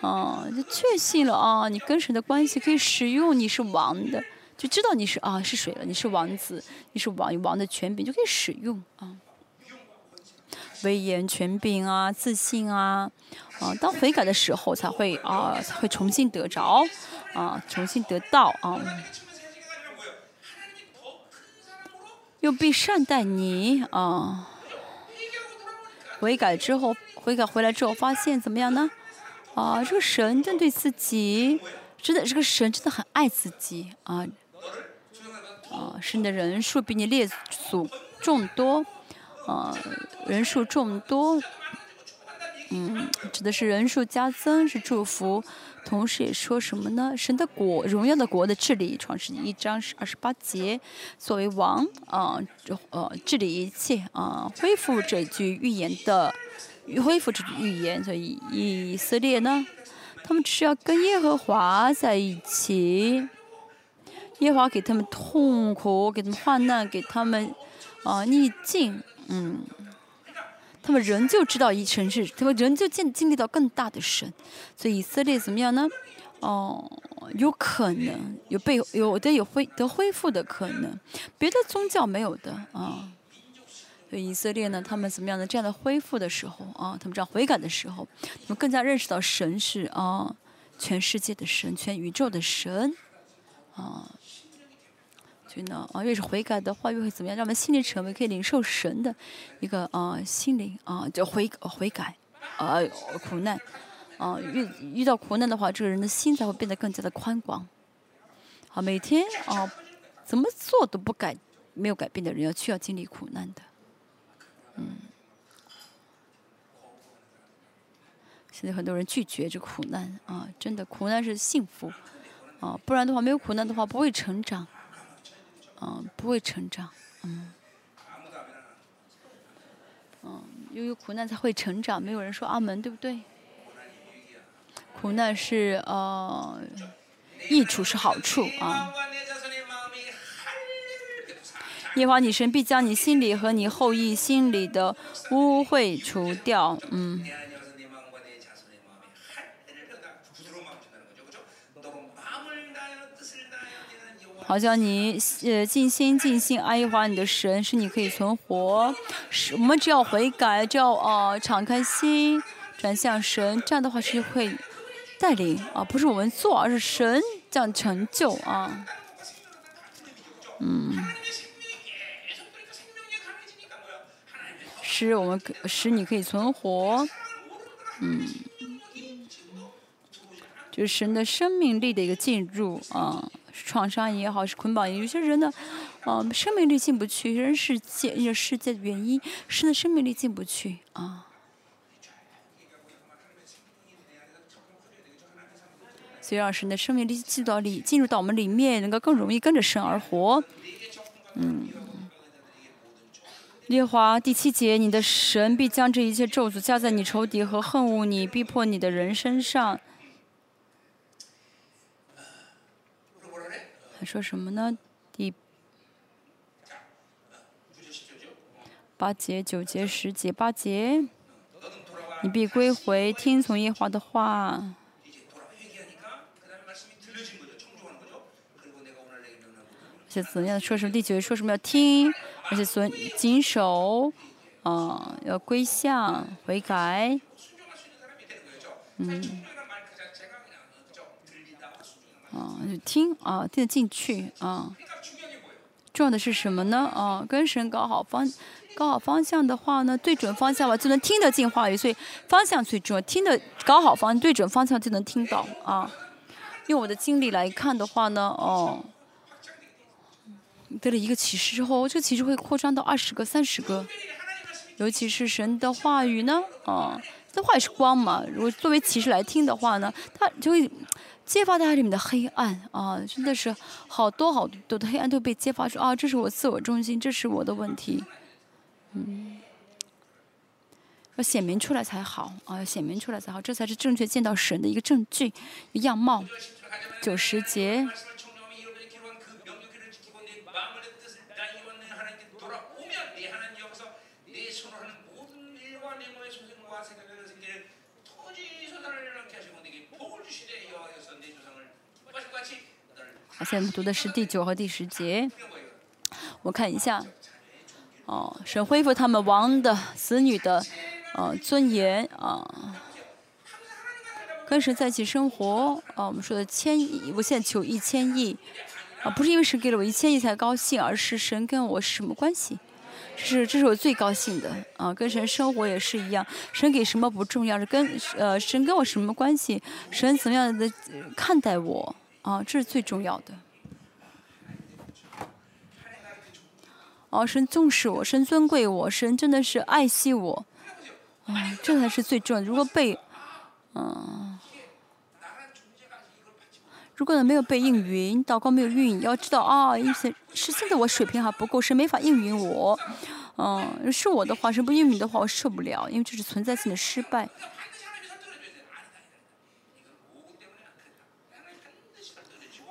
啊，就确信了啊，你跟神的关系可以使用你是王的，就知道你是啊是谁了，你是王子，你是王王的权柄就可以使用啊。威严、权柄啊，自信啊，啊，当悔改的时候才会啊，才会重新得着，啊，重新得到啊，又必善待你啊。悔改之后，悔改回来之后，发现怎么样呢？啊，这个神针对自己，真的，这个神真的很爱自己啊，啊，神的人数比你列祖众多。啊，人数众多，嗯，指的是人数加增是祝福，同时也说什么呢？神的国，荣耀的国的治理，创世一章是二十八节，作为王啊，呃，治理一切啊，恢复这句预言的，恢复这句预言，所以以色列呢，他们只是要跟耶和华在一起。耶和华给他们痛苦，给他们患难，给他们啊逆境，嗯，他们仍旧知道一神是，他们仍旧经经历到更大的神，所以以色列怎么样呢？哦，有可能有被有的有恢得恢复的可能，别的宗教没有的啊。所以以色列呢，他们怎么样的这样的恢复的时候啊，他们这样悔改的时候，他们更加认识到神是啊全世界的神，全宇宙的神啊。啊，越是悔改的话，越会怎么样？让我们心灵成为可以领受神的一个啊心灵啊，叫悔悔改啊苦难啊遇遇到苦难的话，这个人的心才会变得更加的宽广。好，每天啊怎么做都不改没有改变的人，要需要经历苦难的。嗯，现在很多人拒绝这苦难啊，真的苦难是幸福啊，不然的话没有苦难的话不会成长。嗯，不会成长，嗯，嗯，因为苦难才会成长，没有人说阿门，对不对？苦难是呃，益处是好处啊。耶和华你神必将你心里和你后裔心里的污秽除掉，嗯。好像你呃尽心尽心爱华你的神，使你可以存活。是我们只要悔改，只要呃敞开心，转向神，这样的话是会带领啊，不是我们做，而是神这样成就啊。嗯，使我们使你可以存活，嗯，就是神的生命力的一个进入啊。创伤也好，是捆绑也，有些人的，嗯，生命力进不去，人世界因世界的原因，使的生命力进不去啊。所以让神的生命力进到里，进入到我们里面，能够更容易跟着神而活。嗯。列华第七节，你的神必将这一切咒诅加在你仇敌和恨恶你、逼迫你的人身上。还说什么呢？第八节、九节、十节、八节，你必归回，听从耶和华的话。而且怎样说什么？第九节说什么要听，而且遵谨守，啊，要归向悔改，嗯。啊，就听啊，听得进去啊。重要的是什么呢？啊，跟神搞好方，搞好方向的话呢，对准方向吧，就能听得进话语。所以方向最重要，听得搞好方，对准方向就能听到啊。用我的经历来看的话呢，哦，得了一个启示之后，这个启示会扩张到二十个、三十个。尤其是神的话语呢，啊，这话也是光嘛。如果作为骑士来听的话呢，他就会。揭发大家里面的黑暗啊，真的是好多好多的黑暗都被揭发出啊！这是我自我中心，这是我的问题，嗯，要显明出来才好啊，要显明出来才好，这才是正确见到神的一个证据样貌。九十节。现在读的是第九和第十节，我看一下。哦，神恢复他们王的子女的呃尊严啊，跟神在一起生活啊。我们说的千亿，我现在求一千亿啊，不是因为神给了我一千亿才高兴，而是神跟我是什么关系？这是这是我最高兴的啊。跟神生活也是一样，神给什么不重要，是跟呃神跟我什么关系？神怎么样的看待我？啊，这是最重要的。哦，神重视我，神尊贵我，神真的是爱惜我，啊，这才是最重要的。如果被，嗯，如果呢没有被应允，祷告没有应允，要知道啊，意思是现在我水平还不够，神没法应允我，嗯，是我的话，神不应允的话，我受不了，因为这是存在性的失败。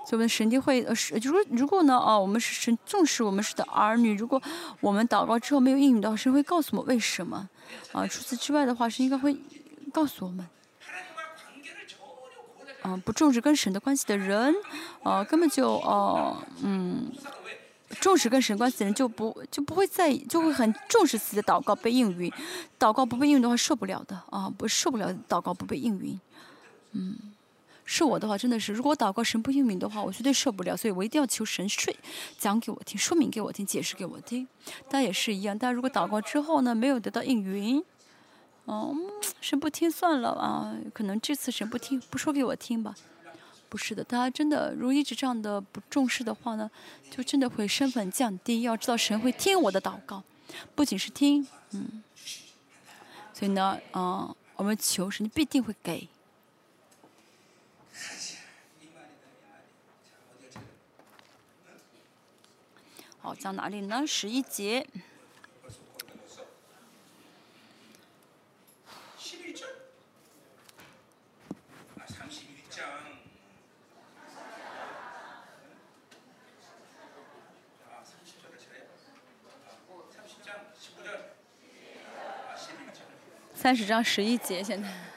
所以我们神就会呃是，就说如果呢哦，我们是神重视我们是的儿女，如果我们祷告之后没有应允的话，神会告诉我为什么。啊，除此之外的话，神应该会告诉我们。啊，不重视跟神的关系的人，啊，根本就哦嗯，重视跟神关系的人就不就不会在意就会很重视自己的祷告被应允，祷告不被应允的话受不了的啊，不受不了祷告不被应允，嗯。是我的话，真的是，如果祷告神不应允的话，我绝对受不了，所以我一定要求神睡，讲给我听，说明给我听，解释给我听。大家也是一样，但如果祷告之后呢，没有得到应允，哦，神不听算了啊，可能这次神不听，不说给我听吧。不是的，大家真的如果一直这样的不重视的话呢，就真的会身份降低。要知道神会听我的祷告，不仅是听，嗯，所以呢，嗯，我们求神必定会给。哦，讲哪里呢？十一节。三十章十一节，现在。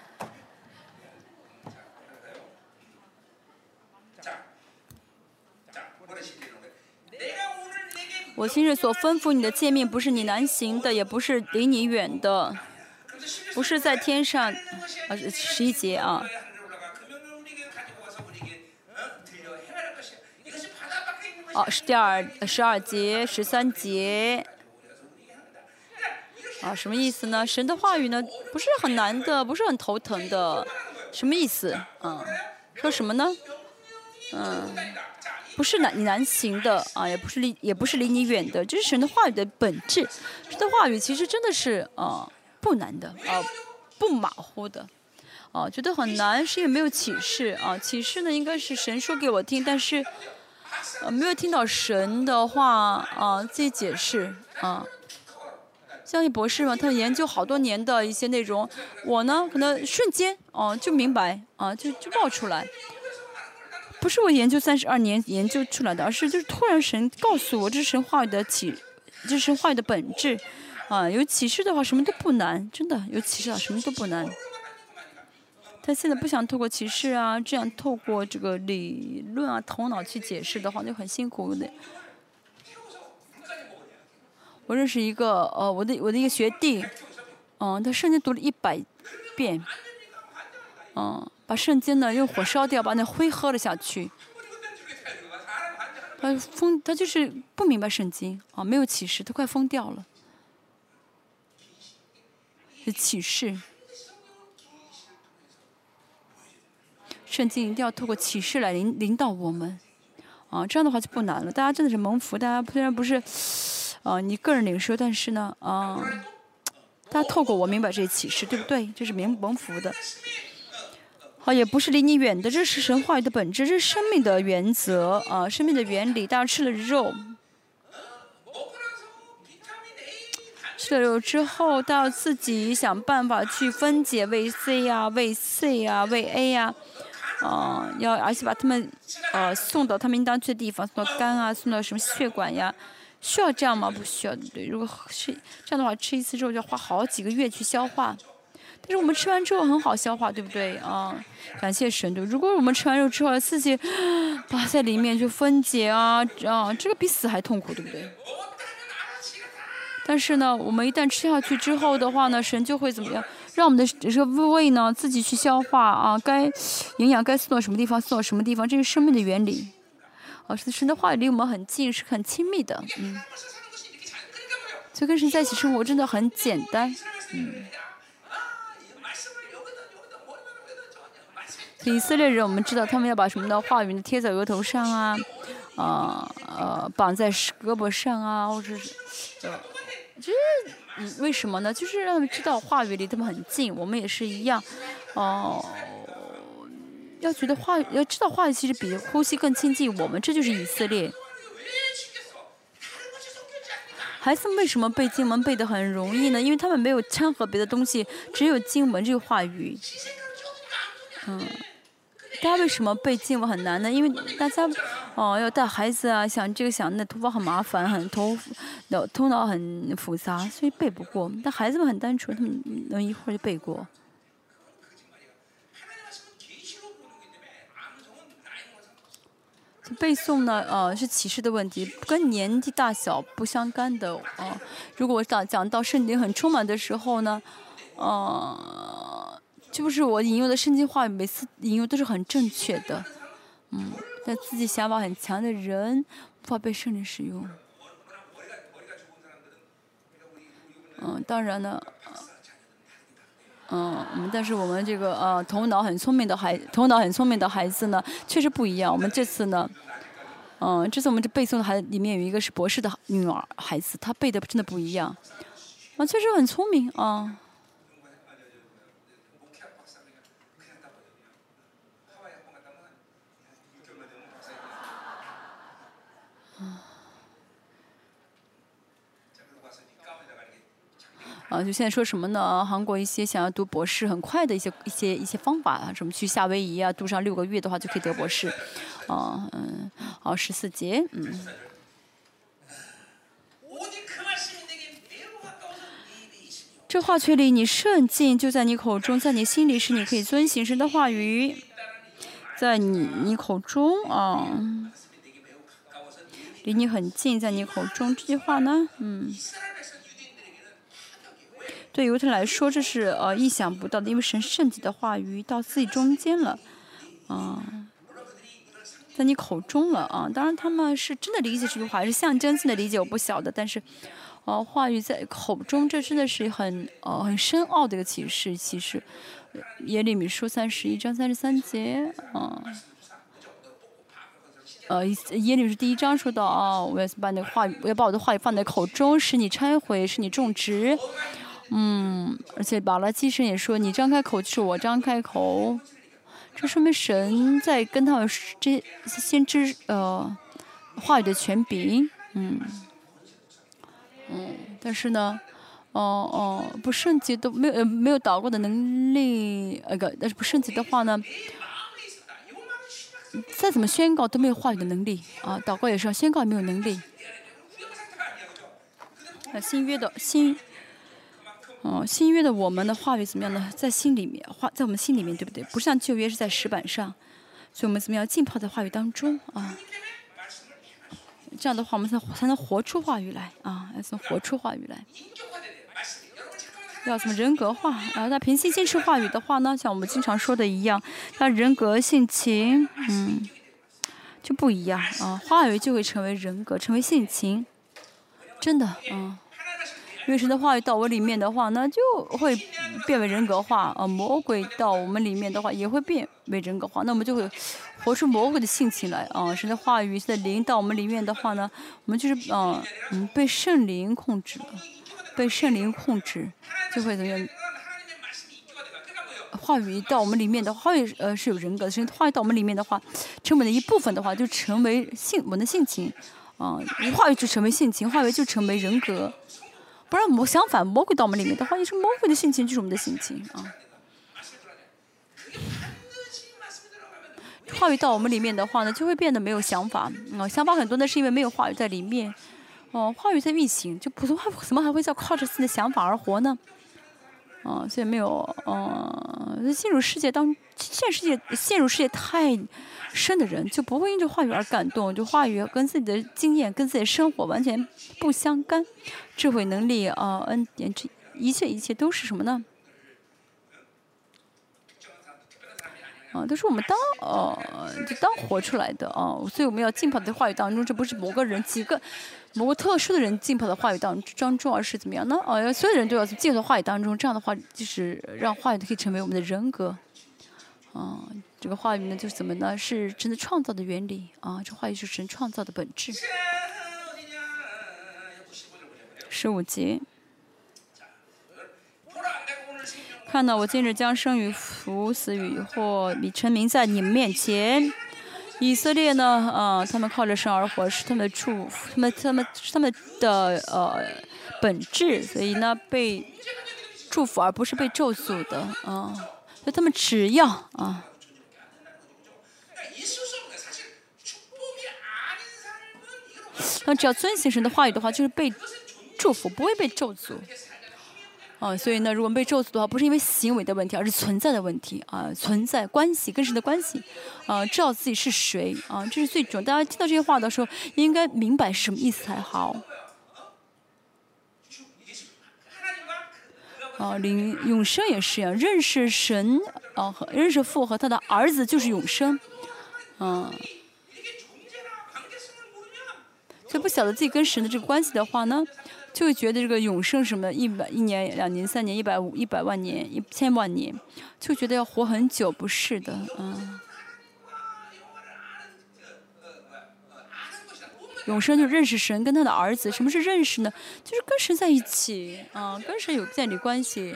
我今日所吩咐你的诫命，不是你难行的，也不是离你远的，不是在天上，啊，十一节啊。哦，是第二十二节、十三节。啊，什么意思呢？神的话语呢，不是很难的，不是很头疼的，什么意思？嗯，说什么呢？嗯。不是难你难行的啊，也不是离也不是离你远的，这是神的话语的本质。神的话语其实真的是啊不难的啊，不马虎的啊，觉得很难是因为没有启示啊。启示呢应该是神说给我听，但是呃没有听到神的话啊自己解释啊。像一博士嘛，他研究好多年的一些内容，我呢可能瞬间哦就明白啊就就冒出来。不是我研究三十二年研究出来的，而是就是突然神告诉我，这是神话的启，这是神话的本质，啊，有启示的话什么都不难，真的有启示啊什么都不难。他现在不想透过启示啊，这样透过这个理论啊头脑去解释的话就很辛苦的。我认识一个呃我的我的一个学弟，嗯，他圣经读了一百遍，嗯。把圣经呢用火烧掉，把那灰喝了下去。他疯，他就是不明白圣经啊，没有启示，他快疯掉了。启示，圣经一定要透过启示来领领导我们啊，这样的话就不难了。大家真的是蒙福，大家虽然不是啊你个人领受，但是呢啊，大家透过我明白这些启示，对不对？这是蒙蒙福的。啊，也不是离你远的，这是神话的本质，这是生命的原则啊，生命的原理。大家吃了肉，吃了肉之后，到自己想办法去分解胃 C 呀、胃 C 呀、胃 A 呀，啊，要而且把他们呃送到他们应当去的地方，送到肝啊，送到什么血管呀，需要这样吗？不需要，对。如果是这样的话，吃一次肉就要花好几个月去消化。但是我们吃完之后很好消化，对不对啊？感谢神对。如果我们吃完肉之后自己把在里面就分解啊啊，这个比死还痛苦，对不对？但是呢，我们一旦吃下去之后的话呢，神就会怎么样？让我们的这个胃呢自己去消化啊，该营养该送到什么地方送到什么地方，这是生命的原理。啊，神的话离我们很近，是很亲密的，嗯。所以跟神在一起生活真的很简单，嗯。以色列人，我们知道他们要把什么的话语贴在额头上啊，啊呃绑在胳膊上啊，或者是呃，就是嗯，为什么呢？就是让他们知道话语离他们很近，我们也是一样，哦。要觉得话，要知道话语其实比呼吸更亲近我们，这就是以色列。孩子们为什么背经文背得很容易呢？因为他们没有掺和别的东西，只有经文这个话语。嗯，大家为什么背经文很难呢？因为大家哦要带孩子啊，想这个想那，头发很麻烦，很头脑头脑很复杂，所以背不过。但孩子们很单纯，他们能一会儿就背过。背诵呢，呃，是启示的问题，跟年纪大小不相干的，呃，如果我讲讲到圣经很充满的时候呢，呃，就是我引用的圣经话语，每次引用都是很正确的，嗯，但自己想法很强的人，无法被圣灵使用。嗯，当然呢。嗯，我们但是我们这个呃头脑很聪明的孩，头脑很聪明的孩子呢，确实不一样。我们这次呢，嗯，这次我们这背诵的孩子里面有一个是博士的女儿孩子，她背的真的不一样，啊，确实很聪明啊。啊，就现在说什么呢？韩国一些想要读博士很快的一些一些一些方法啊，什么去夏威夷啊，读上六个月的话就可以得博士，啊嗯，好十四节，嗯。这话却离你甚近，就在你口中，在你心里，是你可以遵行神的话语，在你你口中啊，离你很近，在你口中这句话呢，嗯。对犹太来说，这是呃意想不到的，因为神圣洁的话语到自己中间了，啊，在你口中了啊。当然，他们是真的理解这句话，还是象征性的理解，我不晓得。但是，呃，话语在口中，这真的是很呃很深奥的一个启示。其实，耶利米书三十一章三十三节，啊，呃，耶利米书第一章说到啊，我要把那个话语，我要把我的话语放在口中，使你拆毁，使你种植。嗯，而且巴拉基神也说：“你张开口就是我张开口。”这说明神在跟他们这先知呃话语的权柄。嗯，嗯，但是呢，哦哦，不圣洁都没有没有祷告的能力，那个但是不圣洁的话呢，再怎么宣告都没有话语的能力啊！祷告也是要宣告也，没有能力。啊，新约的新。哦，新约的我们的话语怎么样呢？在心里面，话在我们心里面，对不对？不像旧约是在石板上，所以我们怎么样浸泡在话语当中啊？这样的话，我们才才能活出话语来啊！要怎么活出话语来？要什么人格化啊？那平心静气话语的话呢？像我们经常说的一样，那人格性情，嗯，就不一样啊。话语就会成为人格，成为性情，真的啊。因为神的话语到我里面的话，那就会变为人格化啊。魔鬼到我们里面的话，也会变为人格化，那我们就会活出魔鬼的性情来啊。神的话语在灵到我们里面的话呢，我们就是嗯嗯被圣灵控制了，被圣灵控制，就会怎样？话语到我们里面的话语呃是有人格的，神话语到我们里面的话，成为的一部分的话，就成为性我们的性情啊。话语就成为性情，话语就成为人格。不然魔相反，魔鬼到我们里面的话，也是魔鬼的性情就是我们的性情啊。话语到我们里面的话呢，就会变得没有想法嗯。想法很多，呢是因为没有话语在里面。哦，话语在运行，就普通话怎么还会在靠着自己的想法而活呢？啊，所以没有，嗯，进入世界当现世界陷入世界太。深的人就不会因这话语而感动，就话语跟自己的经验、跟自己的生活完全不相干。智慧能力啊，恩典，这一切一切都是什么呢？啊，都是我们当呃，就当活出来的啊。所以我们要浸泡在话语当中，这不是某个人、几个、某个特殊的人浸泡在话语当中，而是怎么样呢？啊，所有人都要浸泡在话语当中，这样的话就是让话语可以成为我们的人格。啊，这个话语呢，就是怎么呢？是真的创造的原理啊，这话语是神创造的本质。十五节。看到我今日将生于福，死于祸，你成名在你们面前。以色列呢，呃，他们靠着生而活，是他们的祝福，他们他们是他们的呃本质，所以呢被祝福而不是被咒诅的，啊，所以他们只要啊。那只要遵行神的话语的话，就是被祝福，不会被咒诅。啊，所以呢，如果被咒诅的话，不是因为行为的问题，而是存在的问题啊，存在关系跟神的关系，啊，知道自己是谁啊，这是最重要。大家听到这些话的时候，应该明白是什么意思才好。啊，灵永生也是一样，认识神啊，和认识父和他的儿子就是永生，嗯。所以不晓得自己跟神的这个关系的话呢？就觉得这个永生什么一百一年、两年、三年、一百五、一百万年、一千万年，就觉得要活很久，不是的，嗯。永生就认识神跟他的儿子，什么是认识呢？就是跟神在一起，啊，跟神有建立关系。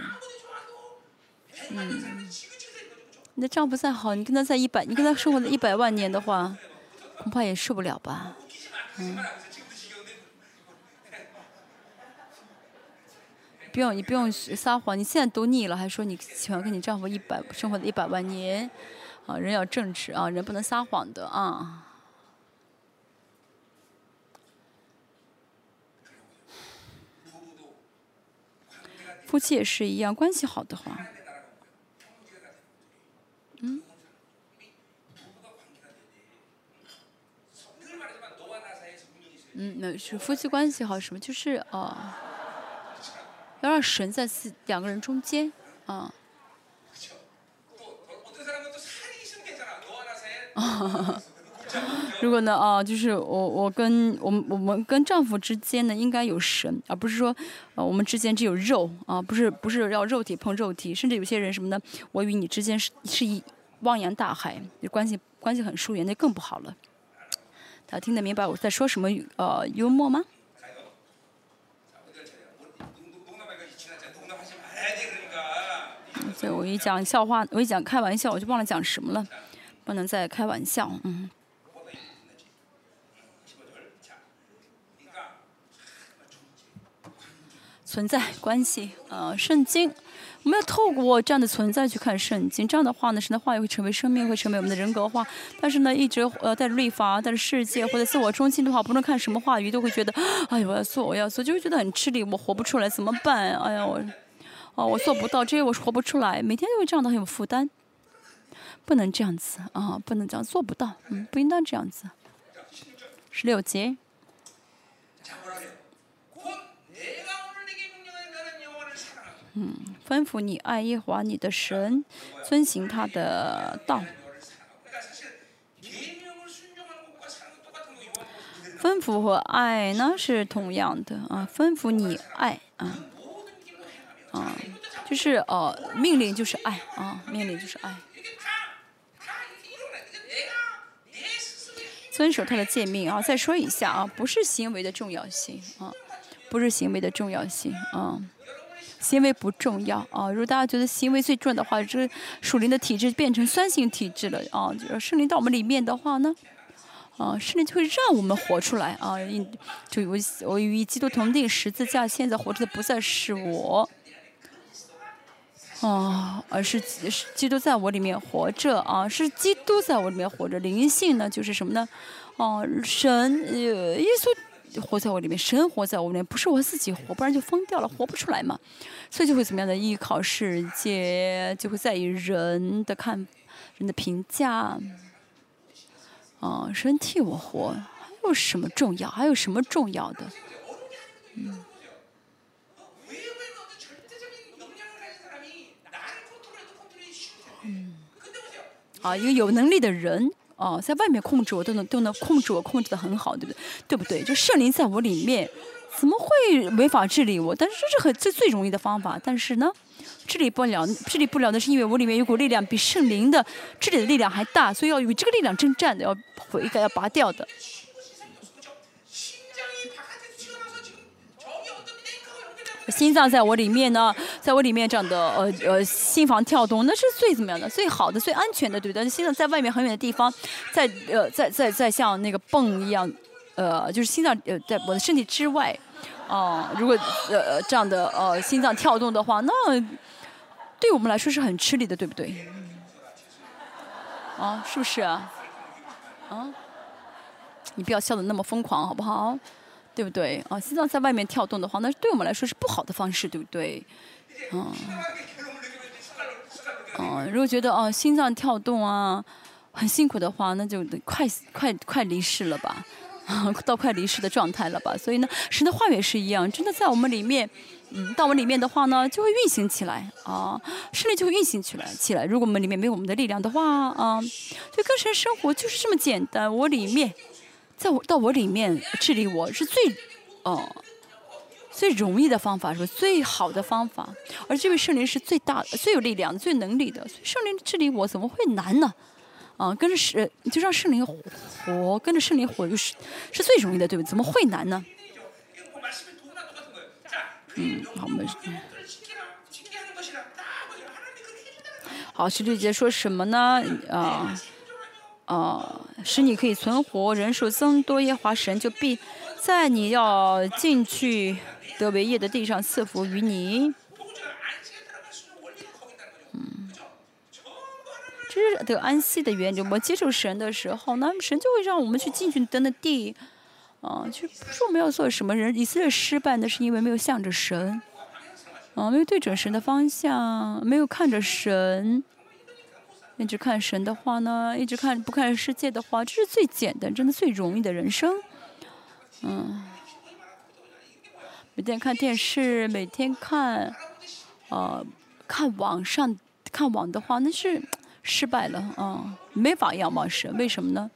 嗯，你的丈夫再好，你跟他在一百，你跟他生活了一百万年的话，恐怕也受不了吧，嗯。不用，你不用撒谎。你现在都腻了，还说你喜欢跟你丈夫一百生活的一百万年，啊，人要正直啊，人不能撒谎的啊。夫妻也是一样，关系好的话，嗯，嗯，那是夫妻关系好什么？就是啊。要让神在四两个人中间，啊。如果呢，啊，就是我我跟我们我们跟丈夫之间呢，应该有神，而不是说，呃，我们之间只有肉，啊，不是不是要肉体碰肉体，甚至有些人什么呢？我与你之间是是一汪洋大海，关系关系很疏远，那更不好了。他听得明白我在说什么？呃，幽默吗？对，我一讲笑话，我一讲开玩笑，我就忘了讲什么了，不能再开玩笑，嗯。存在关系，呃，圣经，我们要透过这样的存在去看圣经，这样的话呢，神的话语会成为生命，会成为我们的人格化。但是呢，一直呃在律法，在世界或者自我中心的话，不论看什么话语，都会觉得，哎呀，我要做，我要做，就会觉得很吃力，我活不出来，怎么办？哎呀，我。哦，我做不到，这些我是活不出来，每天都会这样的很有负担，不能这样子啊，不能这样，做不到，嗯，不应当这样子。十六节，嗯，吩咐你爱耶华你的神，遵行他的道。吩咐和爱呢是同样的啊，吩咐你爱啊。啊，就是呃，命令就是爱啊，命令就是爱。遵守他的诫命啊，再说一下啊，不是行为的重要性啊，不是行为的重要性啊，行为不重要啊。如果大家觉得行为最重要的话，这个属灵的体质变成酸性体质了啊，就是圣灵到我们里面的话呢，啊，圣灵就会让我们活出来啊。就我我与基督同定十字架，现在活着的不再是我。哦，而是基督在我里面活着啊，是基督在我里面活着。灵性呢，就是什么呢？哦，神，耶稣活在我里面，神活在我里面，不是我自己活，不然就疯掉了，活不出来嘛。所以就会怎么样的依靠世界，就会在意人的看，人的评价。啊，神替我活，还有什么重要？还有什么重要的？嗯。啊，一个有能力的人，啊，在外面控制我都能都能控制我，控制的很好，对不对？对不对？就圣灵在我里面，怎么会没法治理我？但是这是很最最容易的方法。但是呢，治理不了，治理不了的是因为我里面有股力量比圣灵的治理的力量还大，所以要与这个力量征战的，要毁的，要拔掉的。心脏在我里面呢，在我里面这样的呃呃心房跳动，那是最怎么样的？最好的、最安全的，对不对？心脏在外面很远的地方，在呃在在在像那个泵一样，呃就是心脏呃在我的身体之外，哦，如果呃这样的呃心脏跳动的话，那对我们来说是很吃力的，对不对？啊，是不是啊？啊，你不要笑得那么疯狂，好不好？对不对？啊，心脏在外面跳动的话，那对我们来说是不好的方式，对不对？嗯，嗯，如果觉得啊心脏跳动啊很辛苦的话，那就快快快离世了吧，到快离世的状态了吧。所以呢，神的话语也是一样，真的在我们里面，嗯，到我们里面的话呢，就会运行起来啊，势力就会运行起来起来。如果我们里面没有我们的力量的话啊，就跟神生活就是这么简单，我里面。在我到我里面治理我是最，哦，最容易的方法，是最好的方法。而这位圣灵是最大、最有力量、最能力的。所以圣灵治理我怎么会难呢？啊，跟着圣就让圣灵活，跟着圣灵活就是是最容易的，对不对？怎么会难呢？嗯，好，我们好，十六节说什么呢？啊。啊，使你可以存活，人数增多，耶华神就必在你要进去得为业的地上赐福于你。嗯，这是得安息的原因。我们接受神的时候，那神就会让我们去进去得那地。啊，就不是我们要做什么人。以色列失败，那是因为没有向着神，啊，没有对准神的方向，没有看着神。一直看神的话呢，一直看不看世界的话，这是最简单、真的最容易的人生。嗯，每天看电视，每天看，呃，看网上看网的话，那是失败了啊，没法仰望神。为什么呢？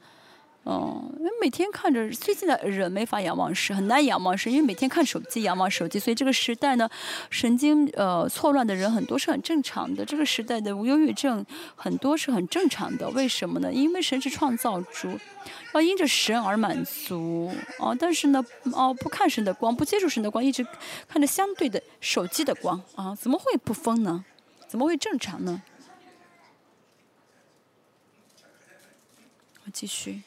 哦，因为每天看着最近的人没法仰望神，很难仰望神，因为每天看手机仰望手机，所以这个时代呢，神经呃错乱的人很多是很正常的。这个时代的无忧郁症很多是很正常的，为什么呢？因为神是创造主，要因着神而满足啊。但是呢，哦不看神的光，不接触神的光，一直看着相对的手机的光啊，怎么会不疯呢？怎么会正常呢？我继续。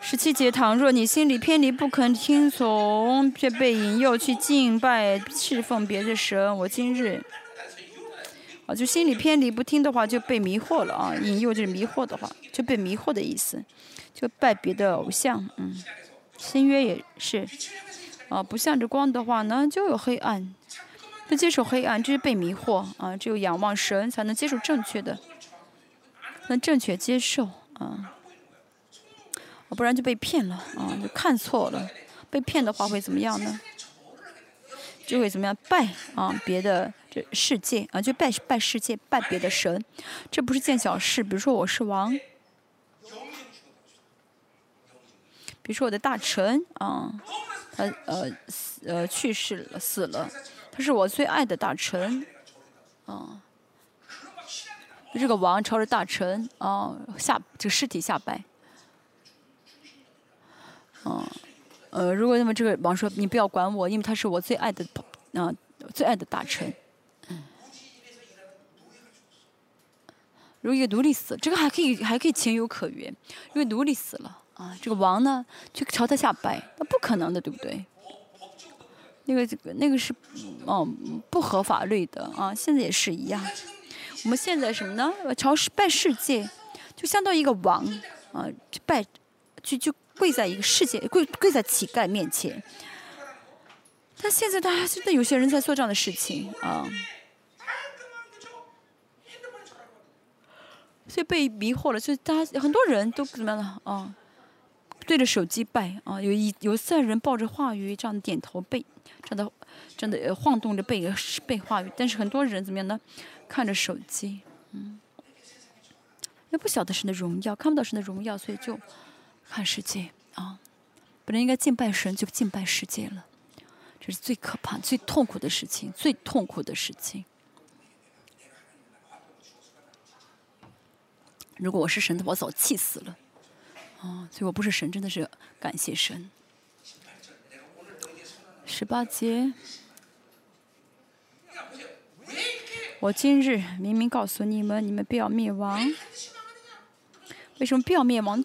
十七节，倘若你心里偏离，不肯听从，却被引诱去敬拜、侍奉别的神，我今日，啊，就心里偏离不听的话，就被迷惑了啊！引诱就是迷惑的话，就被迷惑的意思，就拜别的偶像，嗯，新约也是，啊，不向着光的话呢，就有黑暗，不接受黑暗，这是被迷惑啊！只有仰望神，才能接受正确的，能正确接受啊。不然就被骗了啊！就看错了，被骗的话会怎么样呢？就会怎么样拜啊别的这世界啊，就拜拜世界，拜别的神，这不是件小事。比如说我是王，比如说我的大臣啊，他呃呃去世了死了，他是我最爱的大臣啊，这个王朝着大臣啊下这个尸体下拜。嗯，呃，如果那么这个王说你不要管我，因为他是我最爱的，啊，最爱的大臣。如果一个奴隶死，这个还可以还可以情有可原，因为奴隶死了啊，这个王呢去朝他下拜，那不可能的，对不对？那个这个那个是，哦，不合法律的啊，现在也是一样。我们现在什么呢？朝拜世界，就相当于一个王啊，拜，就就。跪在一个世界，跪跪在乞丐面前。但现在大家真的有些人在做这样的事情啊，所以被迷惑了。所以大家很多人都怎么样了啊？对着手机拜啊，有一有三人抱着话语这样点头背，这样的这样的晃动着背背话语。但是很多人怎么样呢？看着手机，嗯，也不晓得神的荣耀，看不到神的荣耀，所以就。看世界啊，本来应该敬拜神，就敬拜世界了，这是最可怕、最痛苦的事情，最痛苦的事情。如果我是神的，我早气死了。啊，所以我不是神，真的是感谢神。十八节。我今日明明告诉你们，你们不要灭亡。为什么不要灭亡？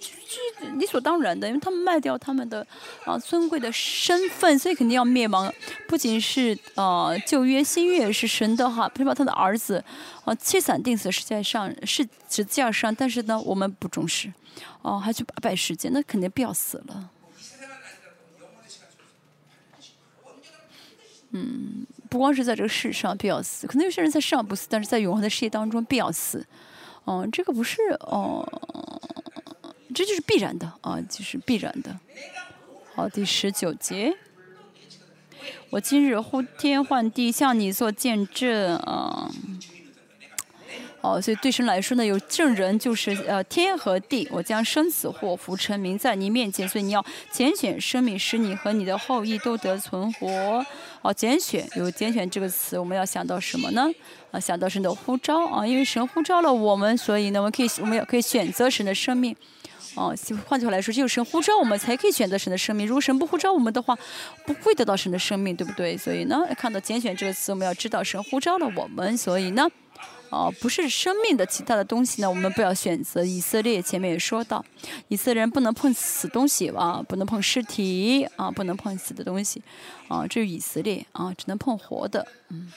理所当然的，因为他们卖掉他们的啊尊贵的身份，所以肯定要灭亡。不仅是啊旧约、新约是神的哈，不把他的儿子啊七散定死，世界上是十字架上，但是呢我们不重视，哦还去败世界，那肯定必要死了。嗯，不光是在这个世上必要死，可能有些人在世上不死，但是在永恒的世界当中必要死。哦，这个不是哦，这就是必然的啊，就是必然的。好，第十九节，我今日呼天唤地向你做见证啊。哦，所以对神来说呢，有证人就是呃天和地，我将生死祸福成名在你面前，所以你要拣选生命，使你和你的后裔都得存活。哦，拣选有拣选这个词，我们要想到什么呢？啊，想到神的呼召啊，因为神呼召了我们，所以呢，我们可以我们要可以选择神的生命。哦，换句话来说，就是神呼召我们才可以选择神的生命。如果神不呼召我们的话，不会得到神的生命，对不对？所以呢，看到拣选这个词，我们要知道神呼召了我们，所以呢。哦，不是生命的其他的东西呢，我们不要选择。以色列前面也说到，以色列人不能碰死东西啊，不能碰尸体啊，不能碰死的东西啊。这是以色列啊，只能碰活的。嗯，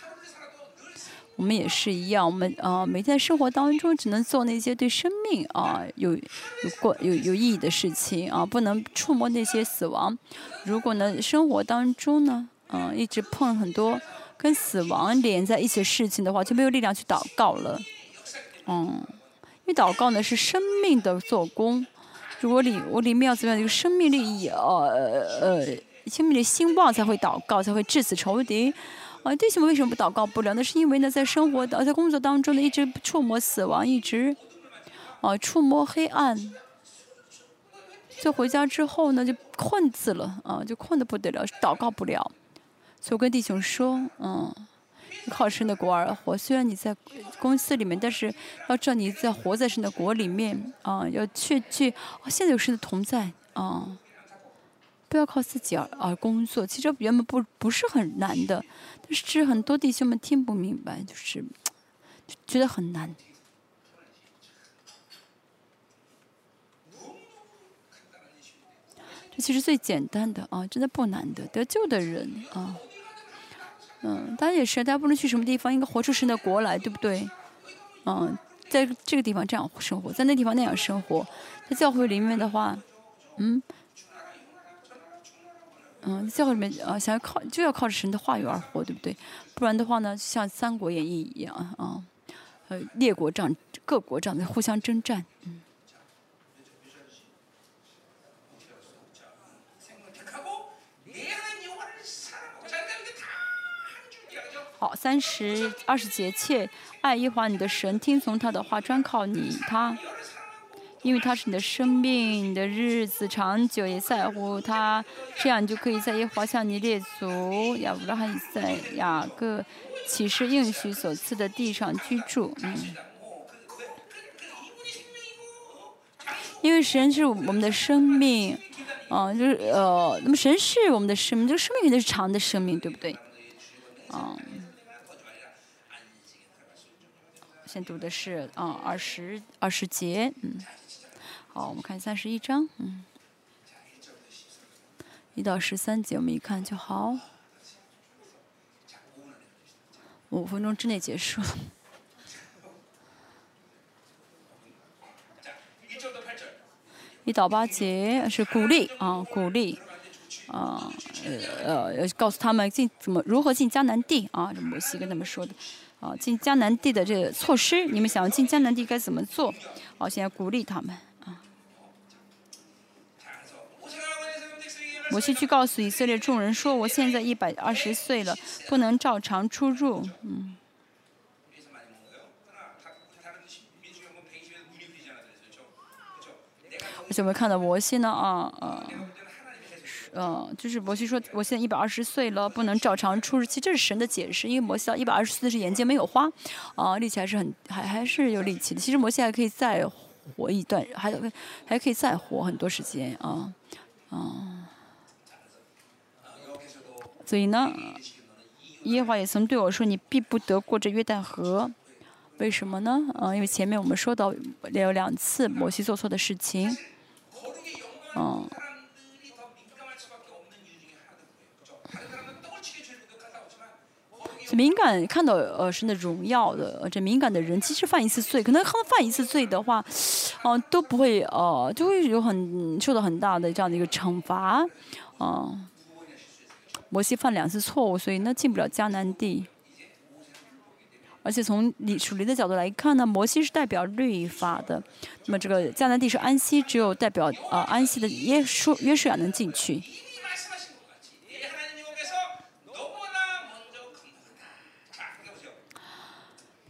我们也是一样，我们啊，每天生活当中只能做那些对生命啊有有过有有意义的事情啊，不能触摸那些死亡。如果呢，生活当中呢，嗯，一直碰很多。跟死亡连在一起的事情的话，就没有力量去祷告了。嗯，因为祷告呢是生命的做工。如果里我里面要怎么样，这个生命力呃呃，生命力兴旺才会祷告，才会致死仇敌。啊，弟兄们为什么不祷告不了？那是因为呢，在生活的在工作当中呢，一直触摸死亡，一直啊触摸黑暗。就回家之后呢，就困死了啊，就困得不得了，祷告不了。所以我跟弟兄说，嗯，靠神的国而活。虽然你在公司里面，但是要知道你在活在神的国里面啊，要去去。现在有神的同在啊，不要靠自己而而工作。其实原本不不是很难的，但是很多弟兄们听不明白，就是觉得很难。这其实最简单的啊，真的不难的，得救的人啊。嗯，大家也是，大家不能去什么地方，应该活出神的国来，对不对？嗯，在这个地方这样生活，在那地方那样生活，在教会里面的话，嗯，嗯，教会里面啊，想要靠就要靠着神的话语而活，对不对？不然的话呢，像《三国演义》一样啊，呃，列国仗各国仗在互相征战，嗯。三十二十节，切爱耶和华你的神，听从他的话，专靠你他，因为他是你的生命，你的日子长久也在乎他，这样你就可以在耶和华向你列祖亚伯拉罕、以撒、雅各启示应许所赐的地上居住。嗯，因为神是我们的生命，嗯，就是呃，那么神是我们的生命，这个生命肯定是长的生命，对不对？嗯。先读的是啊二十二十节，嗯，好，我们看三十一章，嗯，一到十三节我们一看就好，五分钟之内结束。一到八节是鼓励啊，鼓励啊，呃呃，告诉他们进怎么如何进迦南地啊，这摩西跟他们说的。啊，进江南地的这个措施，你们想要进江南地该怎么做？好，现在鼓励他们啊。摩西去告诉以色列众人说：“我现在一百二十岁了，不能照常出入。”嗯。而且我们看到摩西呢，啊啊。嗯，就是摩西说，我现在一百二十岁了，不能照常出日。期这是神的解释，因为摩西到一百二十岁是眼睛没有花，啊，力气还是很还还是有力气的。其实摩西还可以再活一段，还还可以再活很多时间啊，啊。所以呢，耶和华也曾对我说：“你必不得过这约旦河。”为什么呢？啊，因为前面我们说到有两次摩西做错的事情，嗯。敏感看到呃神的荣耀的这敏感的人，其实犯一次罪，可能犯一次罪的话，嗯都不会呃就会有很受到很大的这样的一个惩罚，啊，摩西犯两次错误，所以呢进不了迦南地。而且从理属灵的角度来看呢，摩西是代表律法的，那么这个迦南地是安息，只有代表呃安息的耶稣约书亚能进去。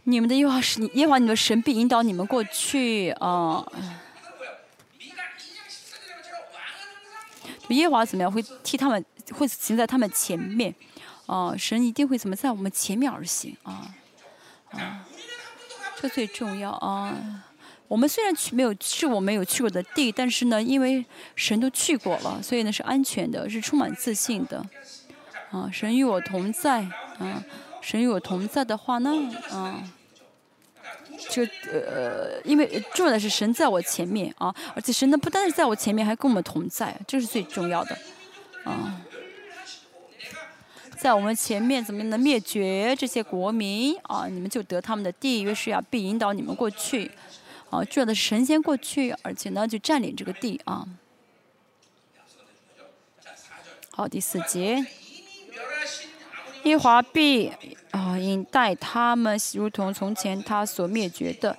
你们的耶和华是耶和华，你的神必引导你们过去啊。耶和华怎么样会替他们会行在他们前面啊？神一定会怎么在我们前面而行啊啊！这最重要啊！我们虽然去没有是我没有去过的地，但是呢，因为神都去过了，所以呢是安全的，是充满自信的啊！神与我同在啊！神与我同在的话呢，啊。就呃，因为重要的是神在我前面啊，而且神呢不单是在我前面，还跟我们同在，这是最重要的啊。在我们前面怎么能灭绝这些国民啊？你们就得他们的地，约书亚必引导你们过去啊。重要的是神仙过去，而且呢就占领这个地啊。好，第四节。耶华必啊引带他们，如同从前他所灭绝的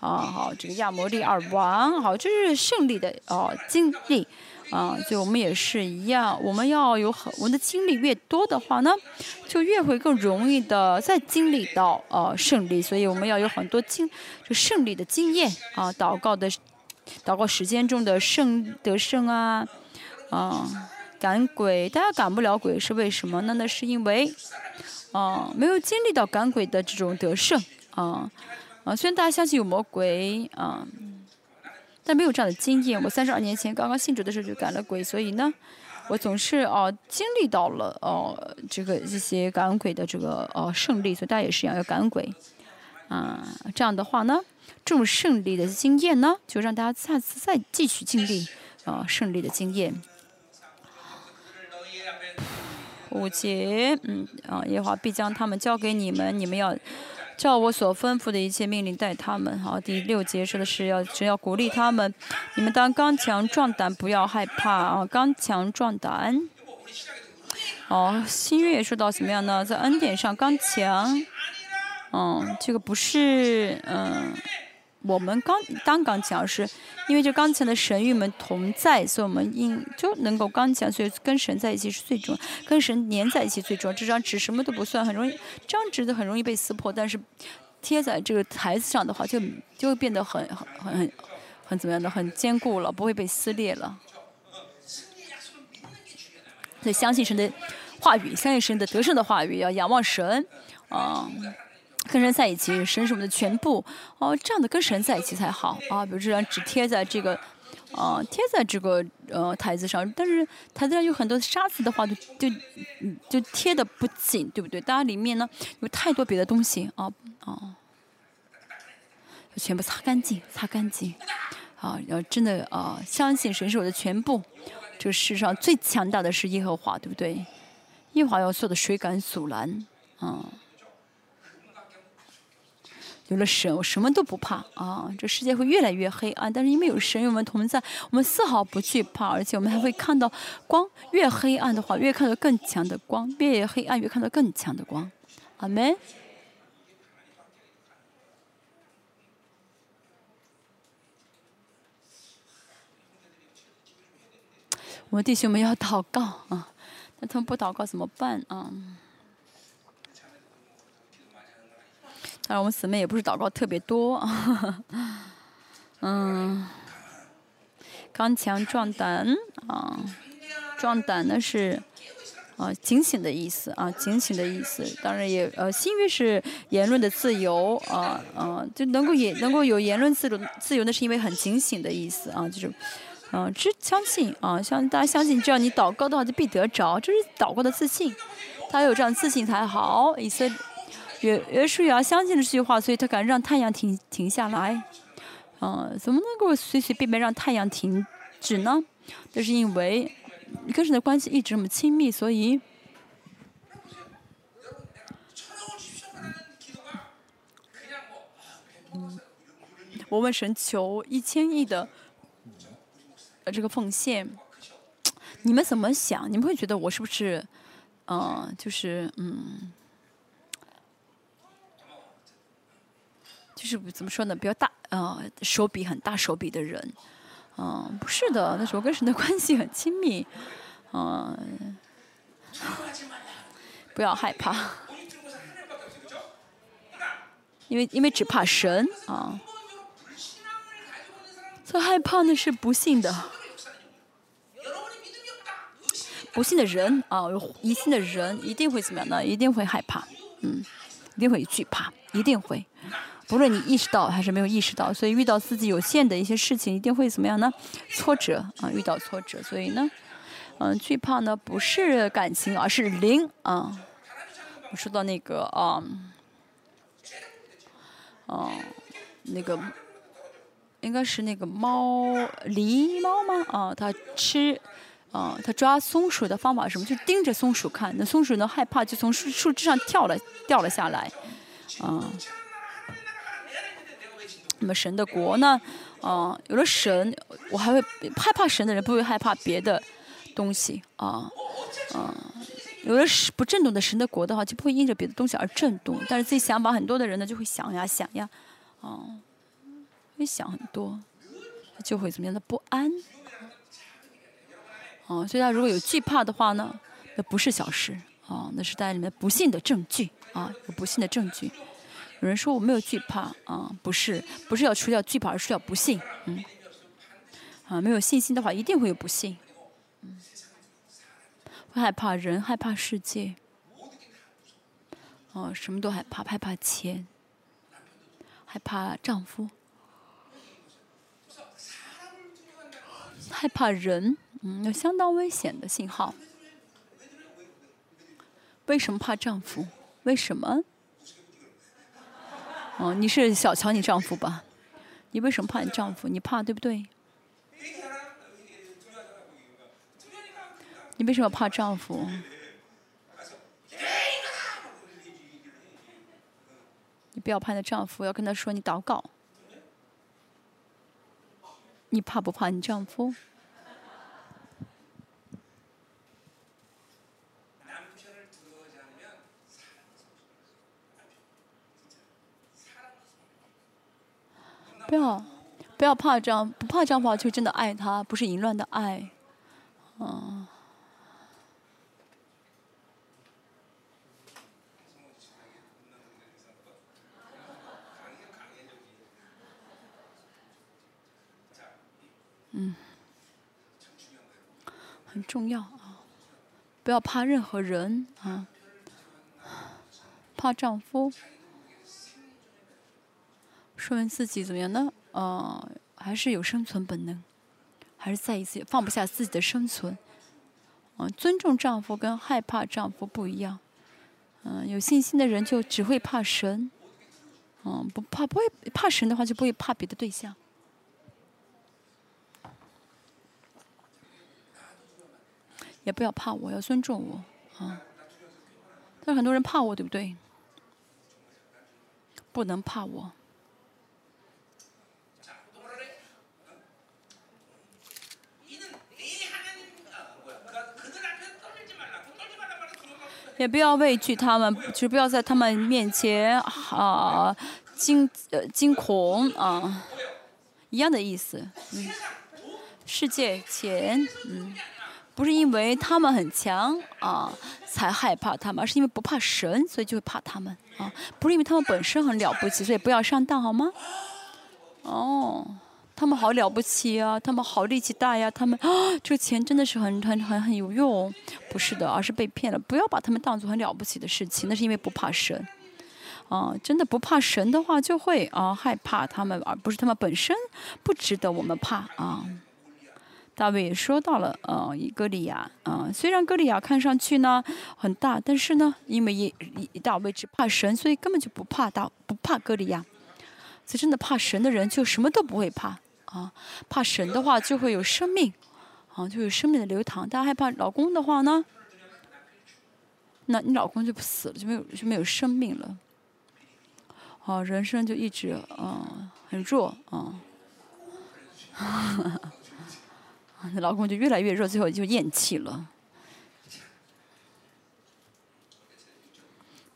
啊，好这个亚摩利二王，好这是胜利的哦经历啊，所以我们也是一样，我们要有很我们的经历越多的话呢，就越会更容易的再经历到呃胜利，所以我们要有很多经就胜利的经验啊，祷告的祷告时间中的胜得胜啊啊。赶鬼，大家赶不了鬼是为什么呢？那是因为，啊，没有经历到赶鬼的这种得胜，啊，啊，虽然大家相信有魔鬼，啊，但没有这样的经验。我三十二年前刚刚信主的时候就赶了鬼，所以呢，我总是啊经历到了哦这个一些赶鬼的这个呃胜利，所以大家也是一样要赶鬼，啊，这样的话呢，这种胜利的经验呢，就让大家下次再继续经历啊胜利的经验。五节，嗯，啊，耶和华必将他们交给你们，你们要照我所吩咐的一切命令待他们。好，第六节说的是要只要鼓励他们，你们当刚强壮胆，不要害怕啊，刚强壮胆。哦，新月说到怎么样呢？在恩典上刚强，嗯，这个不是，嗯。我们刚当刚讲是，因为就刚才的神与我们同在，所以我们应就能够刚讲，所以跟神在一起是最重要，跟神粘在一起最重要。这张纸什么都不算，很容易，这张纸子很容易被撕破，但是贴在这个台子上的话，就就会变得很很很很怎么样的，很坚固了，不会被撕裂了。所以相信神的话语，相信神的得胜的话语，要仰望神，啊。跟神在一起，神是我们的全部哦。这样的跟神在一起才好啊。比如这张纸贴在这个，呃，贴在这个呃台子上，但是台子上有很多沙子的话，就就就贴的不紧，对不对？当然里面呢有太多别的东西啊啊，全部擦干净，擦干净啊！要真的啊，相信神是我的全部。这个世上最强大的是耶和华，对不对？耶和华要做的水敢阻拦啊。有了神，我什么都不怕啊！这世界会越来越黑暗，但是因为有神与我们同在，我们丝毫不惧怕，而且我们还会看到光。越黑暗的话，越看到更强的光；越黑暗，越看到更强的光。阿门。我们弟兄们要祷告啊！那他们不祷告怎么办啊？当然，我们姊妹也不是祷告特别多，嗯，刚强壮胆啊，壮胆呢是啊警醒的意思啊，警醒的意思。当然也呃，新约是言论的自由啊啊，就能够也能够有言论自由自由，那是因为很警醒的意思啊，就是嗯，只相信啊，相大家相信，只要你祷告的话，就必得着，这是祷告的自信。他有这样自信才好。以色约约书亚相信了这句话，所以他敢让太阳停停下来。嗯，怎么能够随随便便让太阳停止呢？这是因为跟神的关系一直这么亲密，所以。嗯我问神求一千亿的呃这个奉献，你们怎么想？你们会觉得我是不是，嗯，就是嗯，就是怎么说呢？比较大，呃，手笔很大手笔的人，嗯，不是的，那时候跟神的关系很亲密，嗯，不要害怕，因为因为只怕神啊。最害怕的是不幸的，不幸的人啊，有疑心的人一定会怎么样呢？一定会害怕，嗯，一定会惧怕，一定会，不论你意识到还是没有意识到，所以遇到自己有限的一些事情，一定会怎么样呢？挫折啊，遇到挫折，所以呢，嗯，惧怕呢不是感情，而是灵啊。我说到那个啊，哦，那个。应该是那个猫狸猫吗？啊，它吃，啊，它抓松鼠的方法是什么？就盯着松鼠看，那松鼠呢害怕，就从树树枝上跳了掉了下来，啊。那么神的国呢？啊，有了神，我还会害怕神的人不会害怕别的东西啊，啊，有了神不震动的神的国的话，就不会因着别的东西而震动。但是自己想法很多的人呢，就会想呀想呀，啊。会想很多，就会怎么样的不安，哦，所以他如果有惧怕的话呢，那不是小事，啊，那是在里面不幸的证据，啊，有不幸的证据。有人说我没有惧怕，啊，不是，不是要除掉惧怕，而是要不信，嗯，啊，没有信心的话，一定会有不幸，嗯，会害怕人，害怕世界，哦，什么都害怕，害怕钱，害怕丈夫。害怕人，嗯，有相当危险的信号。为什么怕丈夫？为什么？哦，你是小瞧你丈夫吧？你为什么怕你丈夫？你怕对不对？你为什么怕丈夫？你不要怕你的丈夫，要跟他说你祷告。你怕不怕你丈夫？不要，不要怕丈，不怕丈夫就真的爱他，不是淫乱的爱，嗯。嗯，很重要啊！不要怕任何人啊，怕丈夫，说明自己怎么样呢？呃，还是有生存本能，还是再一次放不下自己的生存。嗯，尊重丈夫跟害怕丈夫不一样。嗯，有信心的人就只会怕神。嗯，不怕不会怕神的话，就不会怕别的对象。也不要怕我，要尊重我，啊！但是很多人怕我，对不对？不能怕我。也不要畏惧他们，就不要在他们面前啊惊呃惊恐啊，一样的意思。嗯，世界前嗯。不是因为他们很强啊才害怕他们，而是因为不怕神，所以就会怕他们啊。不是因为他们本身很了不起，所以不要上当好吗？哦，他们好了不起啊，他们好力气大呀，他们啊，这个钱真的是很很很很有用。不是的，而是被骗了。不要把他们当做很了不起的事情，那是因为不怕神。啊，真的不怕神的话，就会啊害怕他们，而不是他们本身不值得我们怕啊。大卫也说到了，呃，哥利亚，啊，虽然哥利亚看上去呢很大，但是呢，因为一一大卫只怕神，所以根本就不怕大，不怕哥利亚。所以真的怕神的人就什么都不会怕，啊，怕神的话就会有生命，啊，就有生命的流淌。大家害怕老公的话呢，那你老公就不死了，就没有就没有生命了，啊，人生就一直啊很弱啊。啊 那老公就越来越弱，最后就咽气了。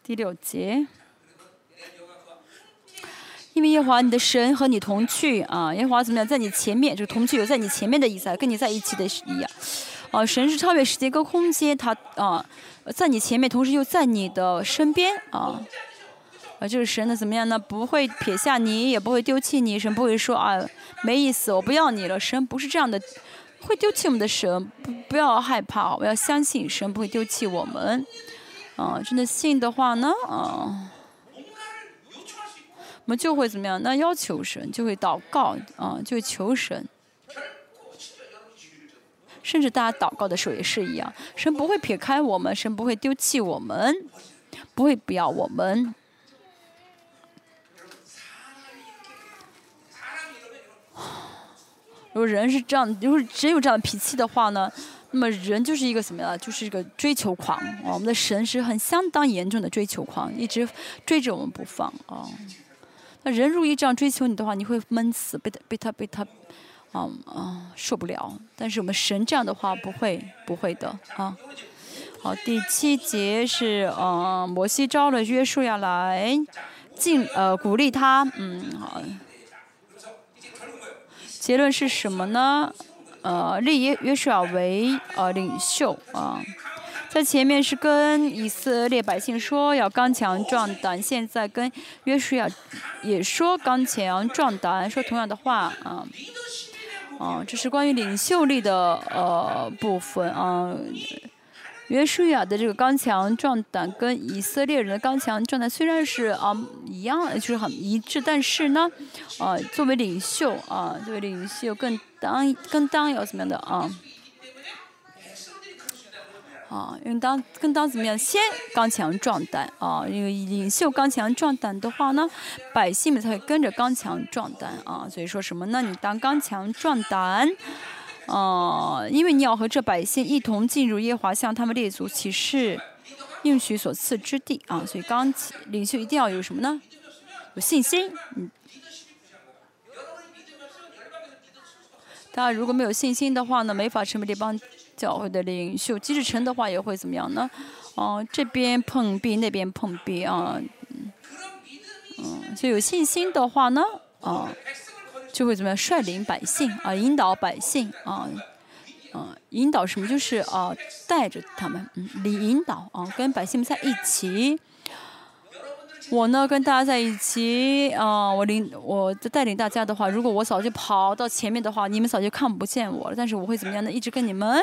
第六节，因为耶和华你的神和你同去啊，耶和华怎么样，在你前面，这个同去有在你前面的意思，跟你在一起的一样。啊，神是超越时间跟空间，他啊，在你前面，同时又在你的身边啊。啊，就是神呢怎么样呢？不会撇下你，也不会丢弃你。神不会说啊，没意思，我不要你了。神不是这样的。会丢弃我们的神，不不要害怕，我要相信神不会丢弃我们。啊，真的信的话呢，啊，我们就会怎么样？那要求神，就会祷告，啊，就会求神。甚至大家祷告的时候也是一样，神不会撇开我们，神不会丢弃我们，不会不要我们。如果人是这样，如果只有这样的脾气的话呢，那么人就是一个什么呀？就是一个追求狂啊！我们的神是很相当严重的追求狂，一直追着我们不放啊。那人如果这样追求你的话，你会闷死，被他被他被他，啊啊受不了。但是我们神这样的话不会不会的啊。好，第七节是呃摩西招了约书亚来，进呃鼓励他，嗯好。结论是什么呢？呃，立约约书亚为呃领袖啊，在前面是跟以色列百姓说要刚强壮胆，现在跟约书亚也说刚强壮胆，说同样的话啊，啊，这是关于领袖力的呃部分啊。约书亚的这个刚强壮胆跟以色列人的刚强壮胆虽然是啊一样，就是很一致，但是呢，啊，作为领袖啊，作为领袖更当更当要怎么样的啊？啊，应当更当怎么样？先刚强壮胆啊，因为领袖刚强壮胆的话呢，百姓们才会跟着刚强壮胆啊。所以说什么呢？你当刚强壮胆。啊，因为你要和这百姓一同进入耶华向他们列祖启示应许所赐之地啊，所以刚领袖一定要有什么呢？有信心。嗯，大家如果没有信心的话呢，没法成为这帮教会的领袖。即使成的话，也会怎么样呢？哦，这边碰壁，那边碰壁啊。嗯，所以有信心的话呢，啊。就会怎么样率领百姓啊，引导百姓啊，啊，引导什么？就是啊，带着他们，嗯，领引导啊，跟百姓们在一起。我呢，跟大家在一起啊，我领我带领大家的话，如果我早就跑到前面的话，你们早就看不见我了。但是我会怎么样呢？一直跟你们，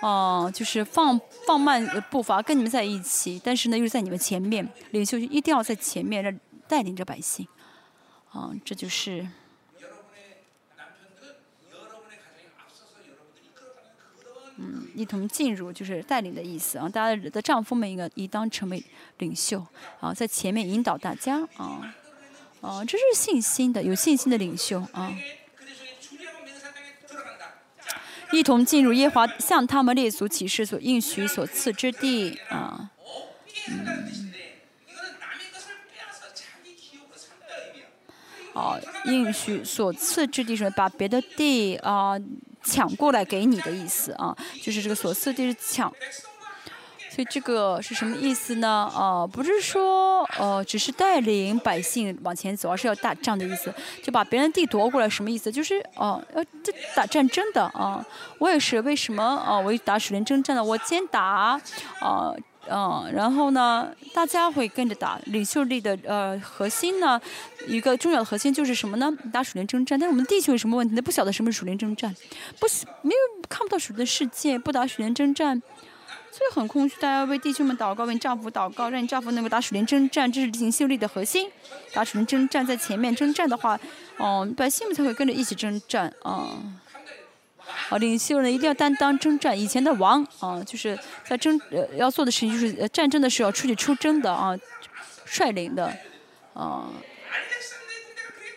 啊，就是放放慢步伐，跟你们在一起。但是呢，又在你们前面，领袖就一定要在前面，让带领着百姓。啊，这就是。嗯，一同进入就是带领的意思啊！大家的丈夫们应该应当成为领袖啊，在前面引导大家啊，啊，这是信心的，有信心的领袖啊，一同进入耶华向他们列祖启示所应许所赐之地啊，嗯，啊，应许所赐之地是把别的地啊。抢过来给你的意思啊，就是这个所赐地是抢，所以这个是什么意思呢？啊，不是说呃只是带领百姓往前走，而是要打仗的意思，就把别人地夺过来，什么意思？就是哦要这打战争的啊，我也是为什么啊？我打水帘征战呢，我先打啊。嗯，然后呢，大家会跟着打。领袖力的呃核心呢，一个重要的核心就是什么呢？打属灵征战。但是我们的地球有什么问题呢？不晓得什么是属灵征战，不没有看不到属灵的世界，不打属灵征战，所以很空虚。大家为弟兄们祷告，为你丈夫祷告，让你丈夫能够打属灵征战，这是领袖力的核心。打属灵征战在前面征战的话，哦，百姓们才会跟着一起征战啊。啊，领袖呢一定要担当征战。以前的王啊，就是在征呃要做的事情就是战争的时候出去出征的啊，率领的啊。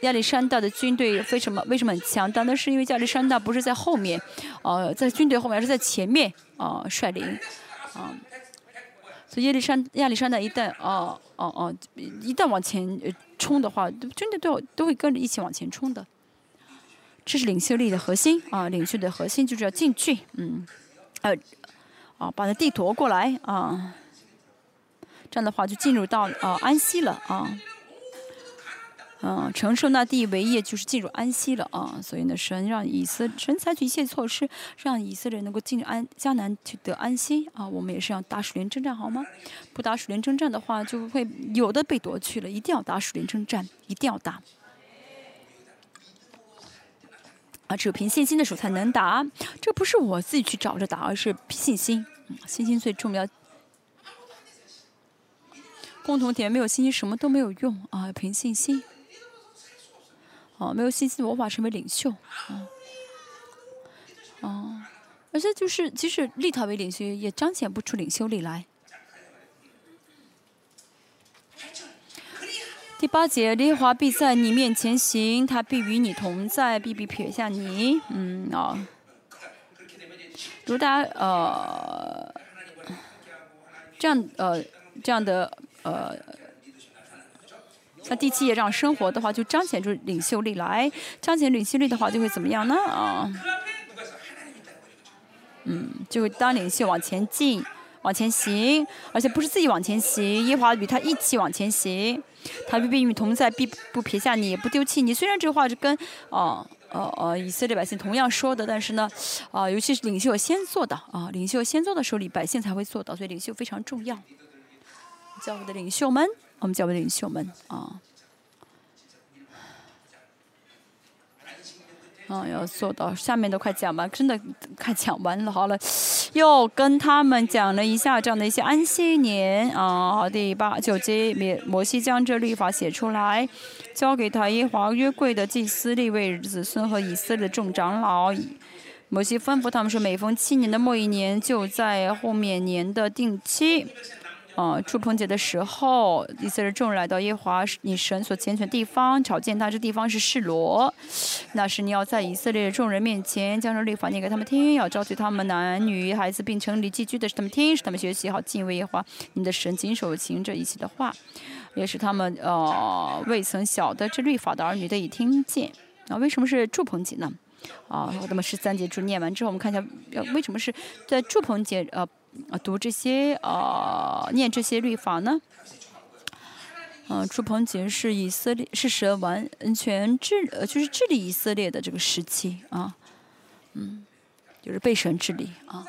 亚历山大的军队为什么为什么很强大？那是因为亚历山大不是在后面，呃，在军队后面，而是在前面啊率领啊。所以亚历山亚历山大一旦哦哦哦一旦往前冲的话，军队都都会跟着一起往前冲的。这是领袖力的核心啊，领袖的核心就是要进去，嗯，呃，啊，把那地夺过来啊，这样的话就进入到啊安息了啊。嗯，承受那地为业就是进入安息了啊，所以呢，神让以色神采取一切措施，让以色列能够进入安迦南去得安息啊。我们也是要打属灵征战，好吗？不打属灵征战的话，就会有的被夺去了。一定要打属灵征战，一定要打。啊，只有凭信心的时候才能打。这不是我自己去找着打，而是信心。信心最重要。共同点没有信心，什么都没有用啊！凭信心。哦，没有信心，无法成为领袖。哦，哦，而且就是，即使立他为领袖，也彰显不出领袖力来。第八节，耶和华必在你面前行，他必与你同在，必必撇下你。嗯啊，如大家呃这样呃这样的呃。像第七页这样生活的话，就彰显出领袖力来。彰显领袖力的话，就会怎么样呢？啊，嗯，就会当领袖往前进，往前行，而且不是自己往前行，耶和华与他一起往前行。他必与你同在，必不撇下你，不丢弃你。虽然这话是跟啊呃呃以色列百姓同样说的，但是呢，啊，尤其是领袖先做的啊，领袖先做的时候，里百姓才会做到，所以领袖非常重要。教会的领袖们。我们教会的领袖们啊，啊，要做到下面都快讲完，真的快讲完了。好了，又跟他们讲了一下这样的一些安息年啊。好，第八九节，摩西将这律法写出来，交给他耶华约柜的祭司立位子孙和以色列众长老。摩西吩咐他们说，每逢七年的末一年，就在后面年的定期。啊，祝棚节的时候，以色列众人来到耶华你神所拣选地方，朝见他。这地方是示罗。那是你要在以色列众人面前将这律法念给他们听，要召集他们男女孩子，并城里寄居的使他们听，使他们学习好敬畏耶华你的神，谨守行这一切的话，也是他们呃未曾晓得这律法的儿女得以听见。啊，为什么是祝棚节呢？啊，那么十三节祝念完之后，我们看一下，为什么是在祝棚节呃？啊，读这些啊，念这些律法呢？啊，出棚节是以色列是神完全治呃，就是治理以色列的这个时期啊，嗯，就是被神治理啊。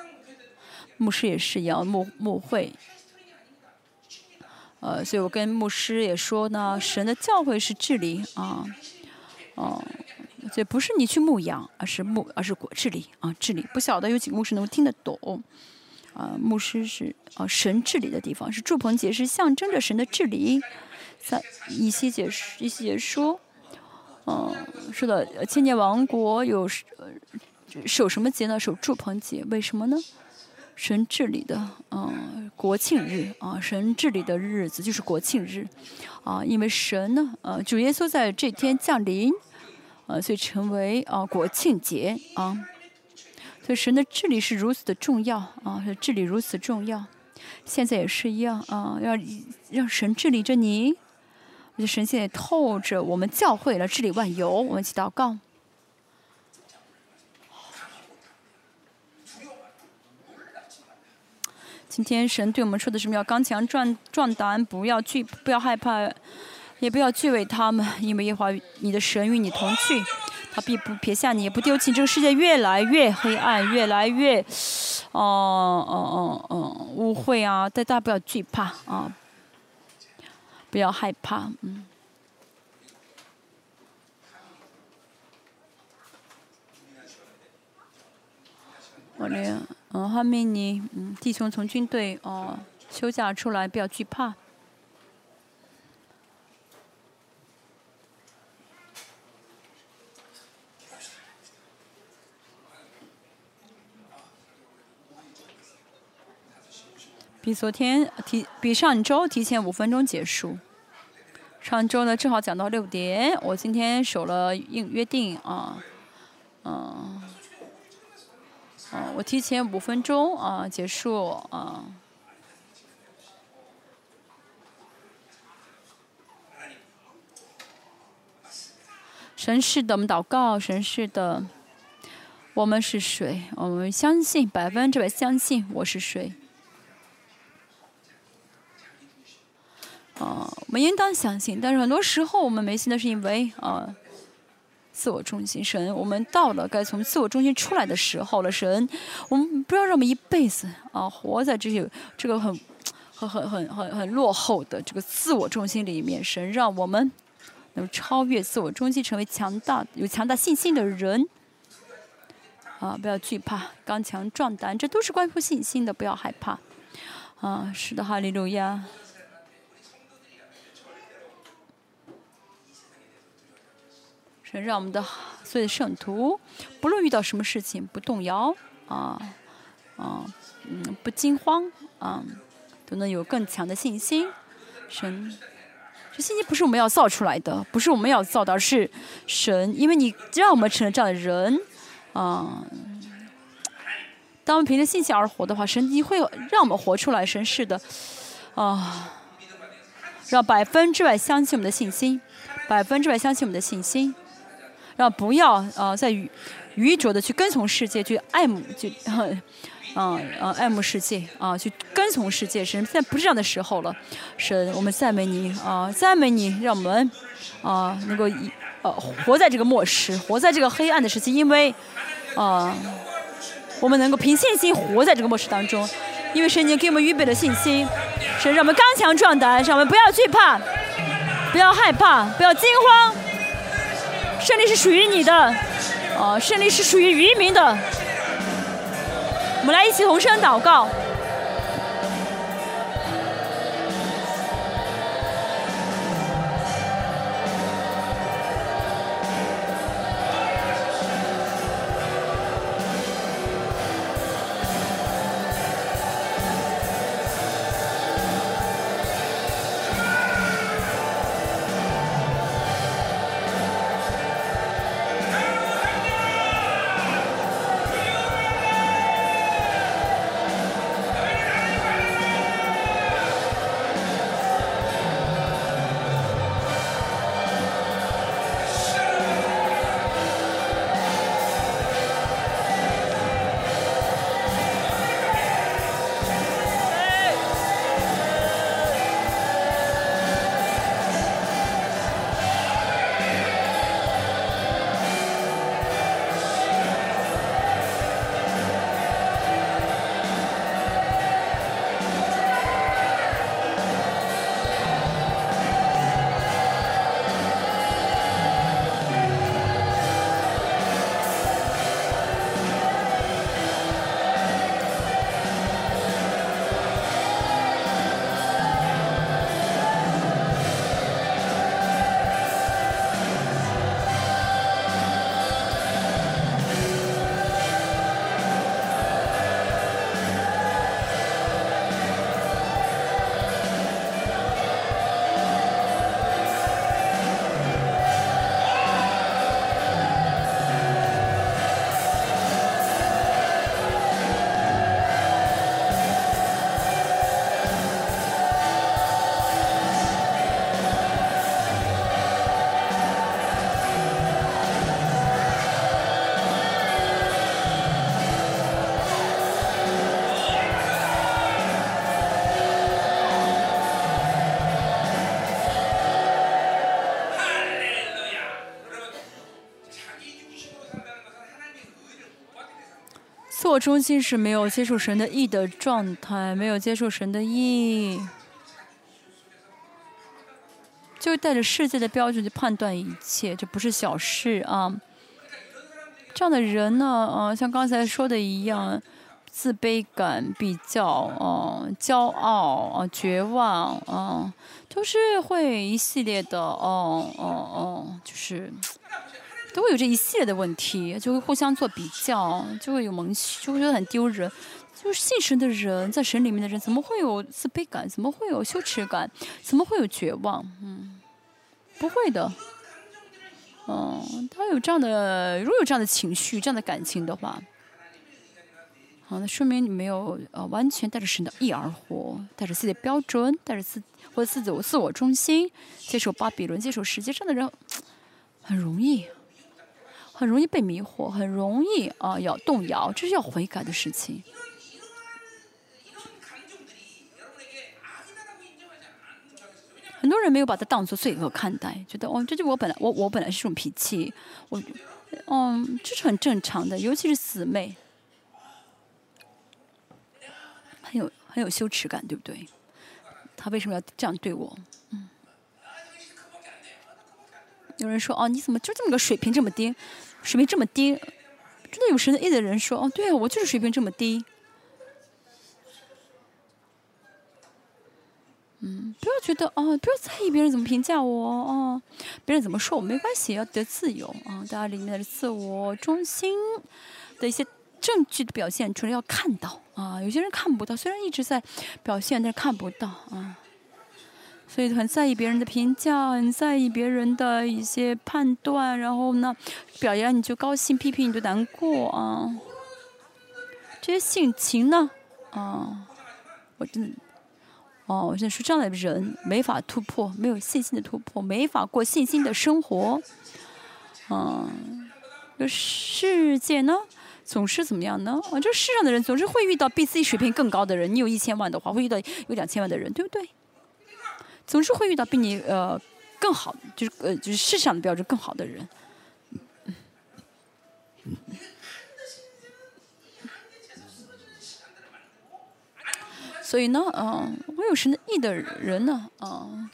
牧师也是一样，牧牧会。呃，所以我跟牧师也说呢，神的教会是治理啊，哦，所以不是你去牧养，而是牧，而是国治理啊，治理。不晓得有几个牧师能够听得懂。啊，牧师是啊，神治理的地方是祝棚节，是象征着神的治理。在一些解释，一些说，嗯，是的，千年王国有守什么节呢？守祝棚节，为什么呢？神治理的，嗯，国庆日啊，神治理的日子就是国庆日，啊，因为神呢，呃，主耶稣在这天降临，呃，所以成为啊国庆节啊。所以神的治理是如此的重要啊，治理如此重要，现在也是一样啊，要让神治理着你。我觉得神现在透着我们教会来治理万有，我们一起祷告。今天神对我们说的什么？要刚强壮壮胆，不要惧，不要害怕，也不要惧畏他们，因为耶和华你的神与你同去。他必不撇下你，也不丢弃。这个世界越来越黑暗，越来越，哦哦哦哦，污秽啊！但大家不要惧怕啊，不要害怕，嗯。我的，嗯，哈密尼，嗯，弟兄从军队哦休假出来，不要惧怕。比昨天提比上周提前五分钟结束。上周呢正好讲到六点，我今天守了应约定啊，嗯，啊，我提前五分钟啊结束啊。神是的，我们祷告，神是的，我们是谁？我们相信百分之百相信我是谁。啊，我们应当相信，但是很多时候我们没信，那是因为啊，自我中心。神，我们到了该从自我中心出来的时候了。神，我们不要让我们一辈子啊活在这些这个很很很很很很落后的这个自我中心里面。神，让我们能超越自我中心，成为强大有强大信心的人。啊，不要惧怕，刚强壮胆，这都是关乎信心的，不要害怕。啊，是的，哈利路亚。让我们的所有的圣徒，不论遇到什么事情，不动摇啊啊嗯，不惊慌啊，都能有更强的信心。神，这信心不是我们要造出来的，不是我们要造的，而是神，因为你让我们成了这样的人啊。当我们凭着信心而活的话，神你会让我们活出来。神是的啊，让百分之百相信我们的信心，百分之百相信我们的信心。让不要啊，在愚愚拙的去跟从世界，去爱慕，去啊啊爱慕世界啊，去跟从世界。神，现在不是这样的时候了。神，我们赞美你啊，赞美你，让我们啊能够一呃活在这个末世，活在这个黑暗的时期，因为啊我们能够凭信心活在这个末世当中，因为神已经给我们预备了信心。神，让我们刚强壮胆，让我们不要惧怕，不要害怕，不要惊慌。胜利是属于你的，哦，胜利是属于渔民的。我们来一起同声祷告。中心是没有接受神的意的状态，没有接受神的意，就带着世界的标准去判断一切，这不是小事啊。这样的人呢，啊，像刚才说的一样，自卑感、比较、啊、骄傲、啊、绝望啊，都是会一系列的，哦哦哦，就是。都会有这一系列的问题，就会互相做比较，就会有蒙羞，就会觉得很丢人。就是信神的人，在神里面的人，怎么会有自卑感？怎么会有羞耻感？怎么会有绝望？嗯，不会的。嗯，他有这样的，如果有这样的情绪、这样的感情的话，好，那说明你没有呃完全带着神的意而活，带着自己的标准，带着自或者自我自我中心，接受巴比伦，接受世界上的人，很容易。很容易被迷惑，很容易啊要动摇，这是要悔改的事情。很多人没有把它当做罪恶看待，觉得哦，这就我本来我我本来是这种脾气，我嗯这是很正常的，尤其是姊妹，很有很有羞耻感，对不对？他为什么要这样对我？嗯。有人说：“哦，你怎么就这么个水平这么低？水平这么低，真的有神的意的人说：哦，对啊，我就是水平这么低。嗯，不要觉得哦，不要在意别人怎么评价我哦，别人怎么说我没关系，要得自由啊！大家里面的自我中心的一些证据的表现出来要看到啊，有些人看不到，虽然一直在表现，但是看不到啊。”所以很在意别人的评价，很在意别人的一些判断，然后呢，表扬你就高兴，批评你就难过啊。这些性情呢，啊，我真的，哦，我真的说这样的人没法突破，没有信心的突破，没法过信心的生活。嗯，这世界呢，总是怎么样呢？啊，这世上的人总是会遇到比自己水平更高的人。你有一千万的话，会遇到有两千万的人，对不对？总是会遇到比你呃更好，就是呃就是世上的标准更好的人。所以呢，嗯，我有神的意的人呢，嗯，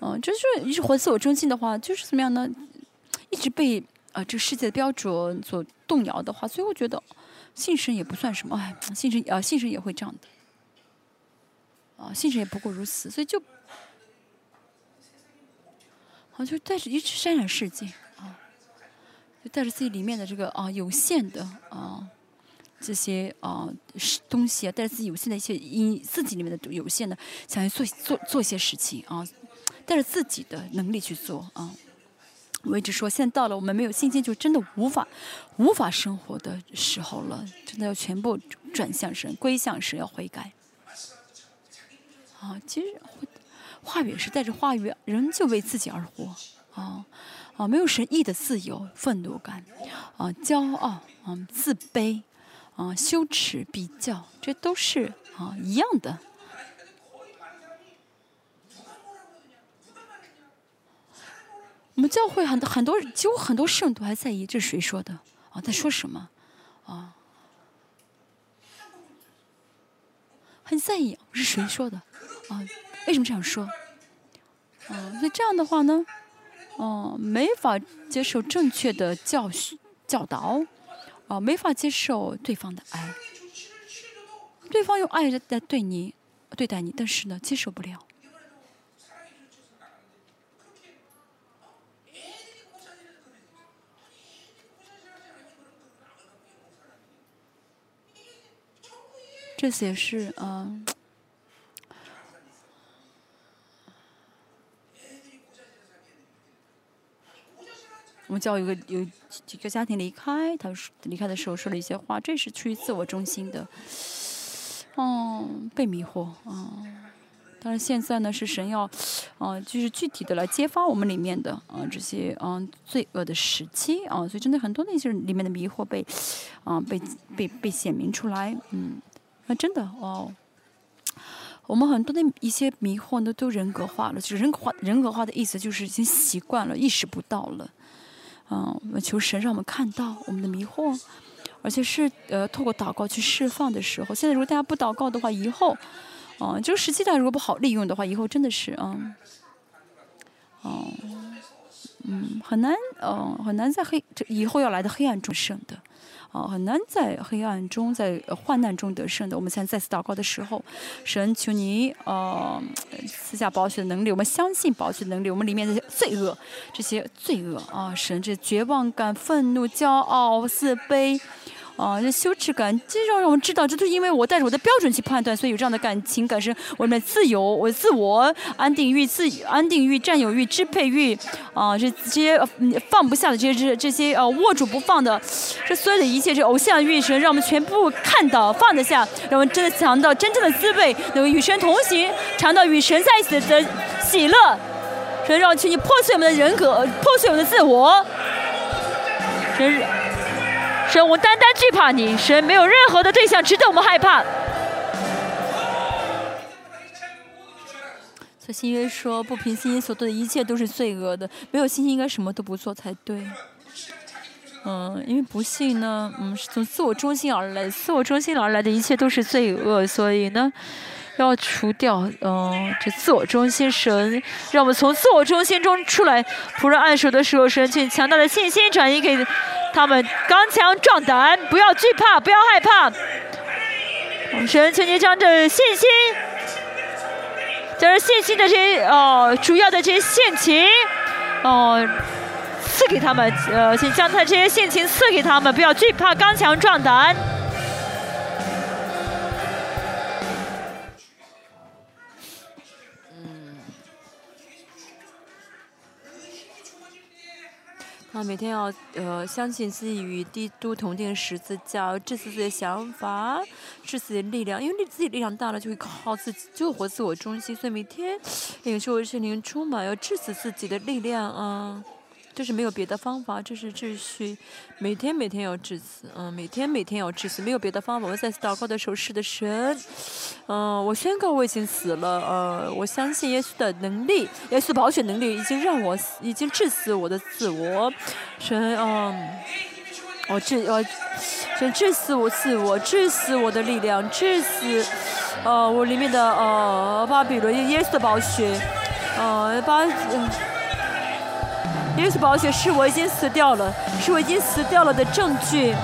嗯，就是一直活自我中心的话，就是怎么样呢？一直被啊这个世界的标准所动摇的话，所以我觉得信神也不算什么，哎，信神啊，信神也会这样的。啊，信神也不过如此，所以就，好就带着一直沾染世界啊，就带着自己里面的这个啊有限的啊这些啊东西啊，带着自己有限的一些因自己里面的有限的，想要做做做一些事情啊，带着自己的能力去做啊。我一直说，现在到了我们没有信心就真的无法无法生活的时候了，真的要全部转向神，归向神，要悔改。啊，其实话语是带着话语，人就为自己而活，啊啊，没有神意的自由、愤怒感，啊，骄傲，啊，自卑，啊，羞耻、比较，这都是啊一样的。我们教会很多很多，几乎很多圣徒还在意这是谁说的啊，在说什么啊，很在意是谁说的。啊，为什么这样说？啊，所以这样的话呢，哦，没法接受正确的教训教导，啊，没法接受对方的爱，对方用爱在对你对待你，但是呢，接受不了。这些是啊。我们教有个有几个家庭离开，他说离开的时候说了一些话，这是出于自我中心的，哦，被迷惑啊。但是现在呢，是神要，啊，就是具体的来揭发我们里面的啊这些啊罪恶的时期啊，所以真的很多那些里面的迷惑被，啊被被被显明出来，嗯，那真的哦，我们很多的一些迷惑呢都人格化了，就是人格化人格化的意思就是已经习惯了，意识不到了。嗯，我们求神让我们看到我们的迷惑，而且是呃透过祷告去释放的时候。现在如果大家不祷告的话，以后，嗯，这个时期代如果不好利用的话，以后真的是嗯，哦，嗯，很难，嗯，很难在黑这以后要来的黑暗中胜的。啊，很难在黑暗中，在患难中得胜的。我们现在再次祷告的时候，神求你，呃，赐下保守的能力。我们相信保守的能力。我们里面的罪恶，这些罪恶啊，神这绝望感、愤怒、骄傲、自卑，啊，这羞耻感，这让让我们知道，这都是因为我带着我的标准去判断，所以有这样的感情感是我们的自由，我自我安定欲、自安定欲、占有欲、支配欲，啊，这这些放不下的这些这这些呃握住不放的，这所有的一切，这偶像欲神，让我们全部看到放得下，让我们真的尝到真正的滋味，能够与神同行，尝到与神在一起的喜乐。神让我去你破碎我们的人格，破碎我们的自我。神，神，我单单惧怕你。神没有任何的对象值得我们害怕。所以新约说，不凭信心所做的一切都是罪恶的。没有信心，应该什么都不做才对。嗯，因为不信呢，嗯，是从自我中心而来，自我中心而来的一切都是罪恶。所以呢。要除掉，嗯，这自我中心神，让我们从自我中心中出来。仆人按手的时候，神请强大的信心转移给他们，刚强壮胆，不要惧怕，不要害怕。神，请你将这信心，将这信心的这些哦，主要的这些性情，哦，赐给他们。呃，请将他这些性情赐给他们，不要惧怕，刚强壮胆。那每天要呃相信自己与帝都同定十字架，致死自己的想法，致死自己的力量，因为你自己力量大了就会靠自己救活自我中心，所以每天领受圣灵充满，要致死自己的力量啊。就是没有别的方法，这是秩序。每天每天要致死，嗯，每天每天要致死，没有别的方法。我在祷告的时候，是的神，嗯，我宣告我已经死了，呃，我相信耶稣的能力，耶稣保险能力已经让我已经致死我的自我，神，嗯，我致我神致死我自我，致死我的力量，致死，呃，我里面的呃巴比伦耶稣的宝血，呃巴。耶稣保险是我已经死掉了，是我已经死掉了的证据。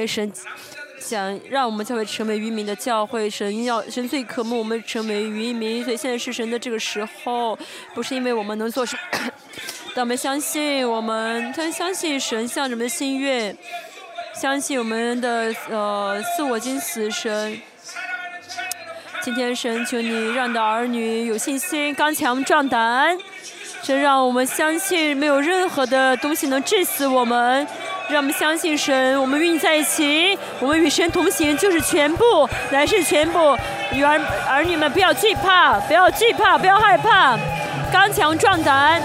为神想让我们教会成为渔民的教会，神要神最渴慕我们成为渔民，所以现在是神的这个时候，不是因为我们能做什么，但我们相信我们，他相信神向着我们的心愿，相信我们的呃自我经死神。今天神求你让你的儿女有信心、刚强、壮胆，神让我们相信没有任何的东西能致死我们。让我们相信神，我们与你在一起，我们与神同行就是全部，乃是全部。女儿儿女们不要惧怕，不要惧怕，不要害怕，刚强壮胆。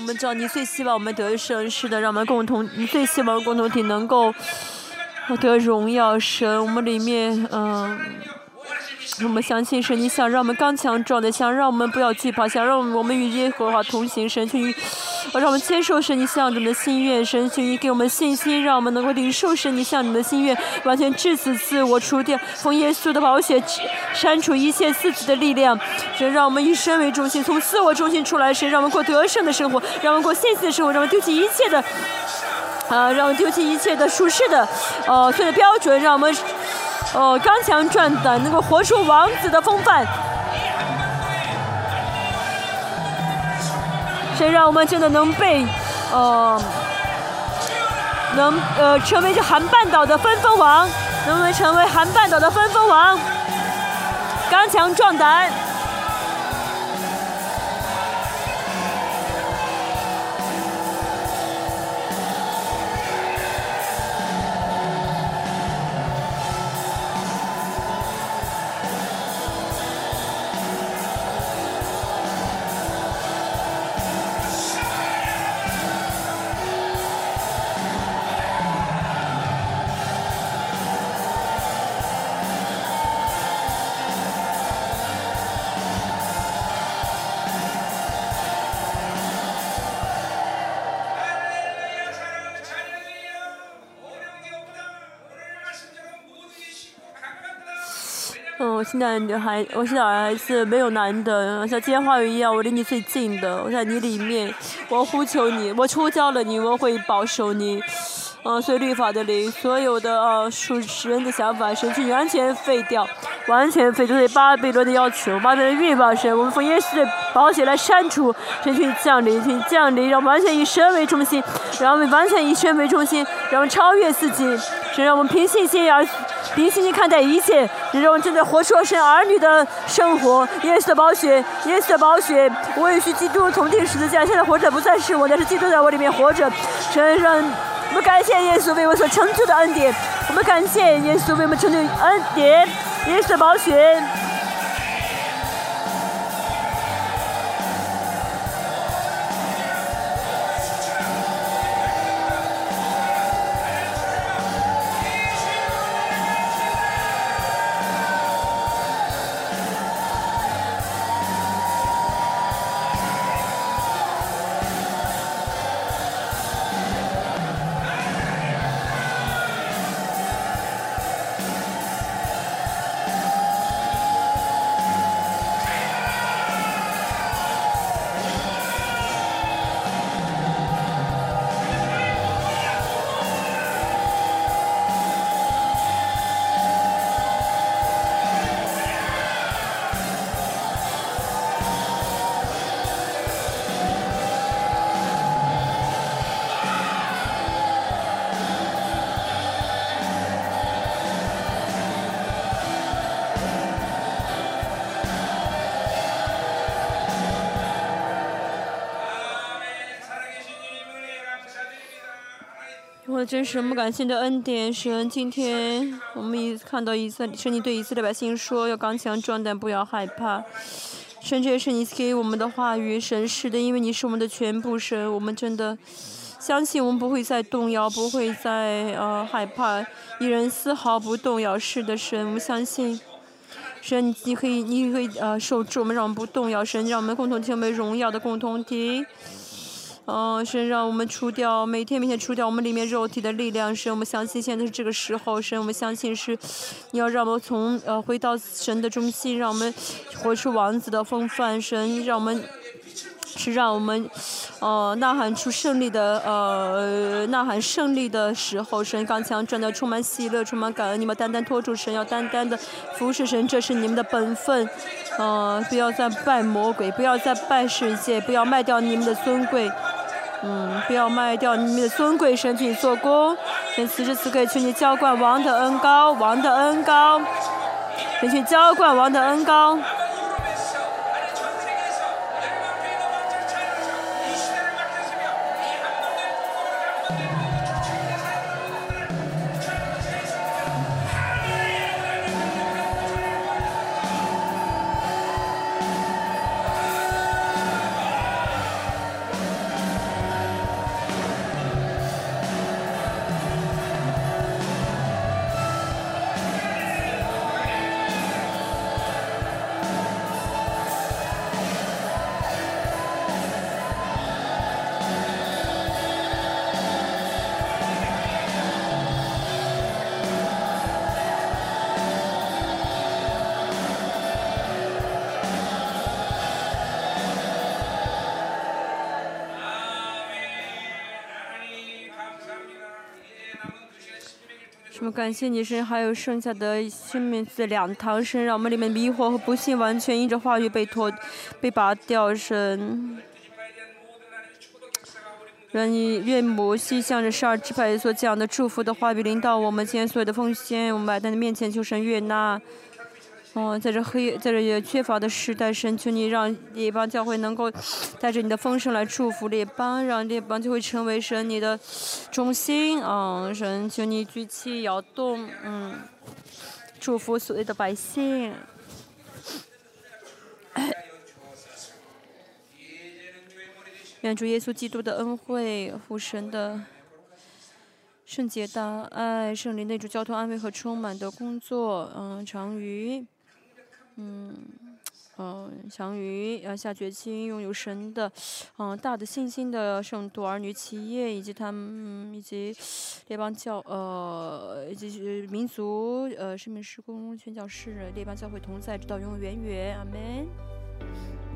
我们知道你最希望我们得胜，是的，让我们共同，你最希望共同体能够得荣耀。神，我们里面，嗯。我们相信神，你想让我们刚强壮的，想让我们不要惧怕，想让我们与耶和华同行。神，去让我们接受神你向我们的心愿。神，请你给我们信心，让我们能够领受神你向我们的心愿，完全致死自我，除掉从耶稣的宝血删除一切自己的力量。神，让我们以神为中心，从自我中心出来。神，让我们过得胜的生活，让我们过信心的生活，让我们丢弃一切的啊，让我们丢弃一切的舒适的呃，所有的标准，让我们。哦，刚强壮胆，能够活出王子的风范。谁让我们真的能被，呃，能呃成为这韩半岛的分封王，能不能成为韩半岛的分封王？刚强壮胆。现在女孩，我现在孩子没有男的，像今天话语一样，我离你最近的，我在你里面，我呼求你，我出教了你，我会保守你，嗯，所以律法的灵，所有的呃属人的想法，神去完全废掉，完全废，就是巴比伦的要求，巴比伦的欲望神，我们奉耶稣的宝血来删除，神去降临，去降临，让完全以神为中心，让我们完全以神为中心，然后超越自己，神让我们凭信心而。凭信心看待一切，让我们正在活出神儿女的生活。耶稣的宝血，耶稣的宝血，我也是基督从定十字架，现在活着不再是我，但是基督在我里面活着。神让我们感谢耶稣为我所成就的恩典，我们感谢耶稣为我们成就恩典，耶稣的宝血。真是不感谢的恩典，神。今天我们一看到以色列，是你对以色列百姓说要刚强壮胆，不要害怕。神，这也是你给我们的话语，神是的，因为你是我们的全部神。我们真的相信我们不会再动摇，不会再呃害怕，一人丝毫不动摇。是的，神，我们相信。神，你可以，你可以呃守住我们，让我们不动摇。神，让我们共同成为荣耀的共同体。嗯，神让我们除掉每天每天除掉我们里面肉体的力量。神，我们相信现在是这个时候。神，我们相信是你要让我们从呃回到神的中心，让我们活出王子的风范。神，让我们是让我们呃呐喊出胜利的呃呐喊胜利的时候。神，刚强转到充满喜乐，充满感恩。你们单单托住神，要单单的服侍神，这是你们的本分。呃，不要再拜魔鬼，不要再拜世界，不要卖掉你们的尊贵。嗯，不要卖掉你们的尊贵身体做工。愿此时此刻，求你浇灌王的恩高，王的恩高，请去浇灌王的恩高。感谢你神，还有剩下的生命的两堂神，让我们里面迷惑和不幸完全因着话语被脱、被拔掉神。让你岳母西向着十二支派所讲的祝福的话语领到我们今天所有的奉献，我们摆在你面前求神悦纳。哦，在这黑，在这也缺乏的时代，神求你让列邦教会能够带着你的丰盛来祝福列邦，让列邦就会成为神你的中心。嗯，神求你举起摇动，嗯，祝福所有的百姓。愿主耶稣基督的恩惠、父神的圣洁大爱、圣灵内主交通安慰和充满的工作，嗯，常于，嗯，嗯，常于要下决心拥有神的，嗯，大的信心的圣徒儿女、企业以及他们以及列邦教呃以及民族呃生命施工宣教士列邦教会同在，直到永永远远，阿门。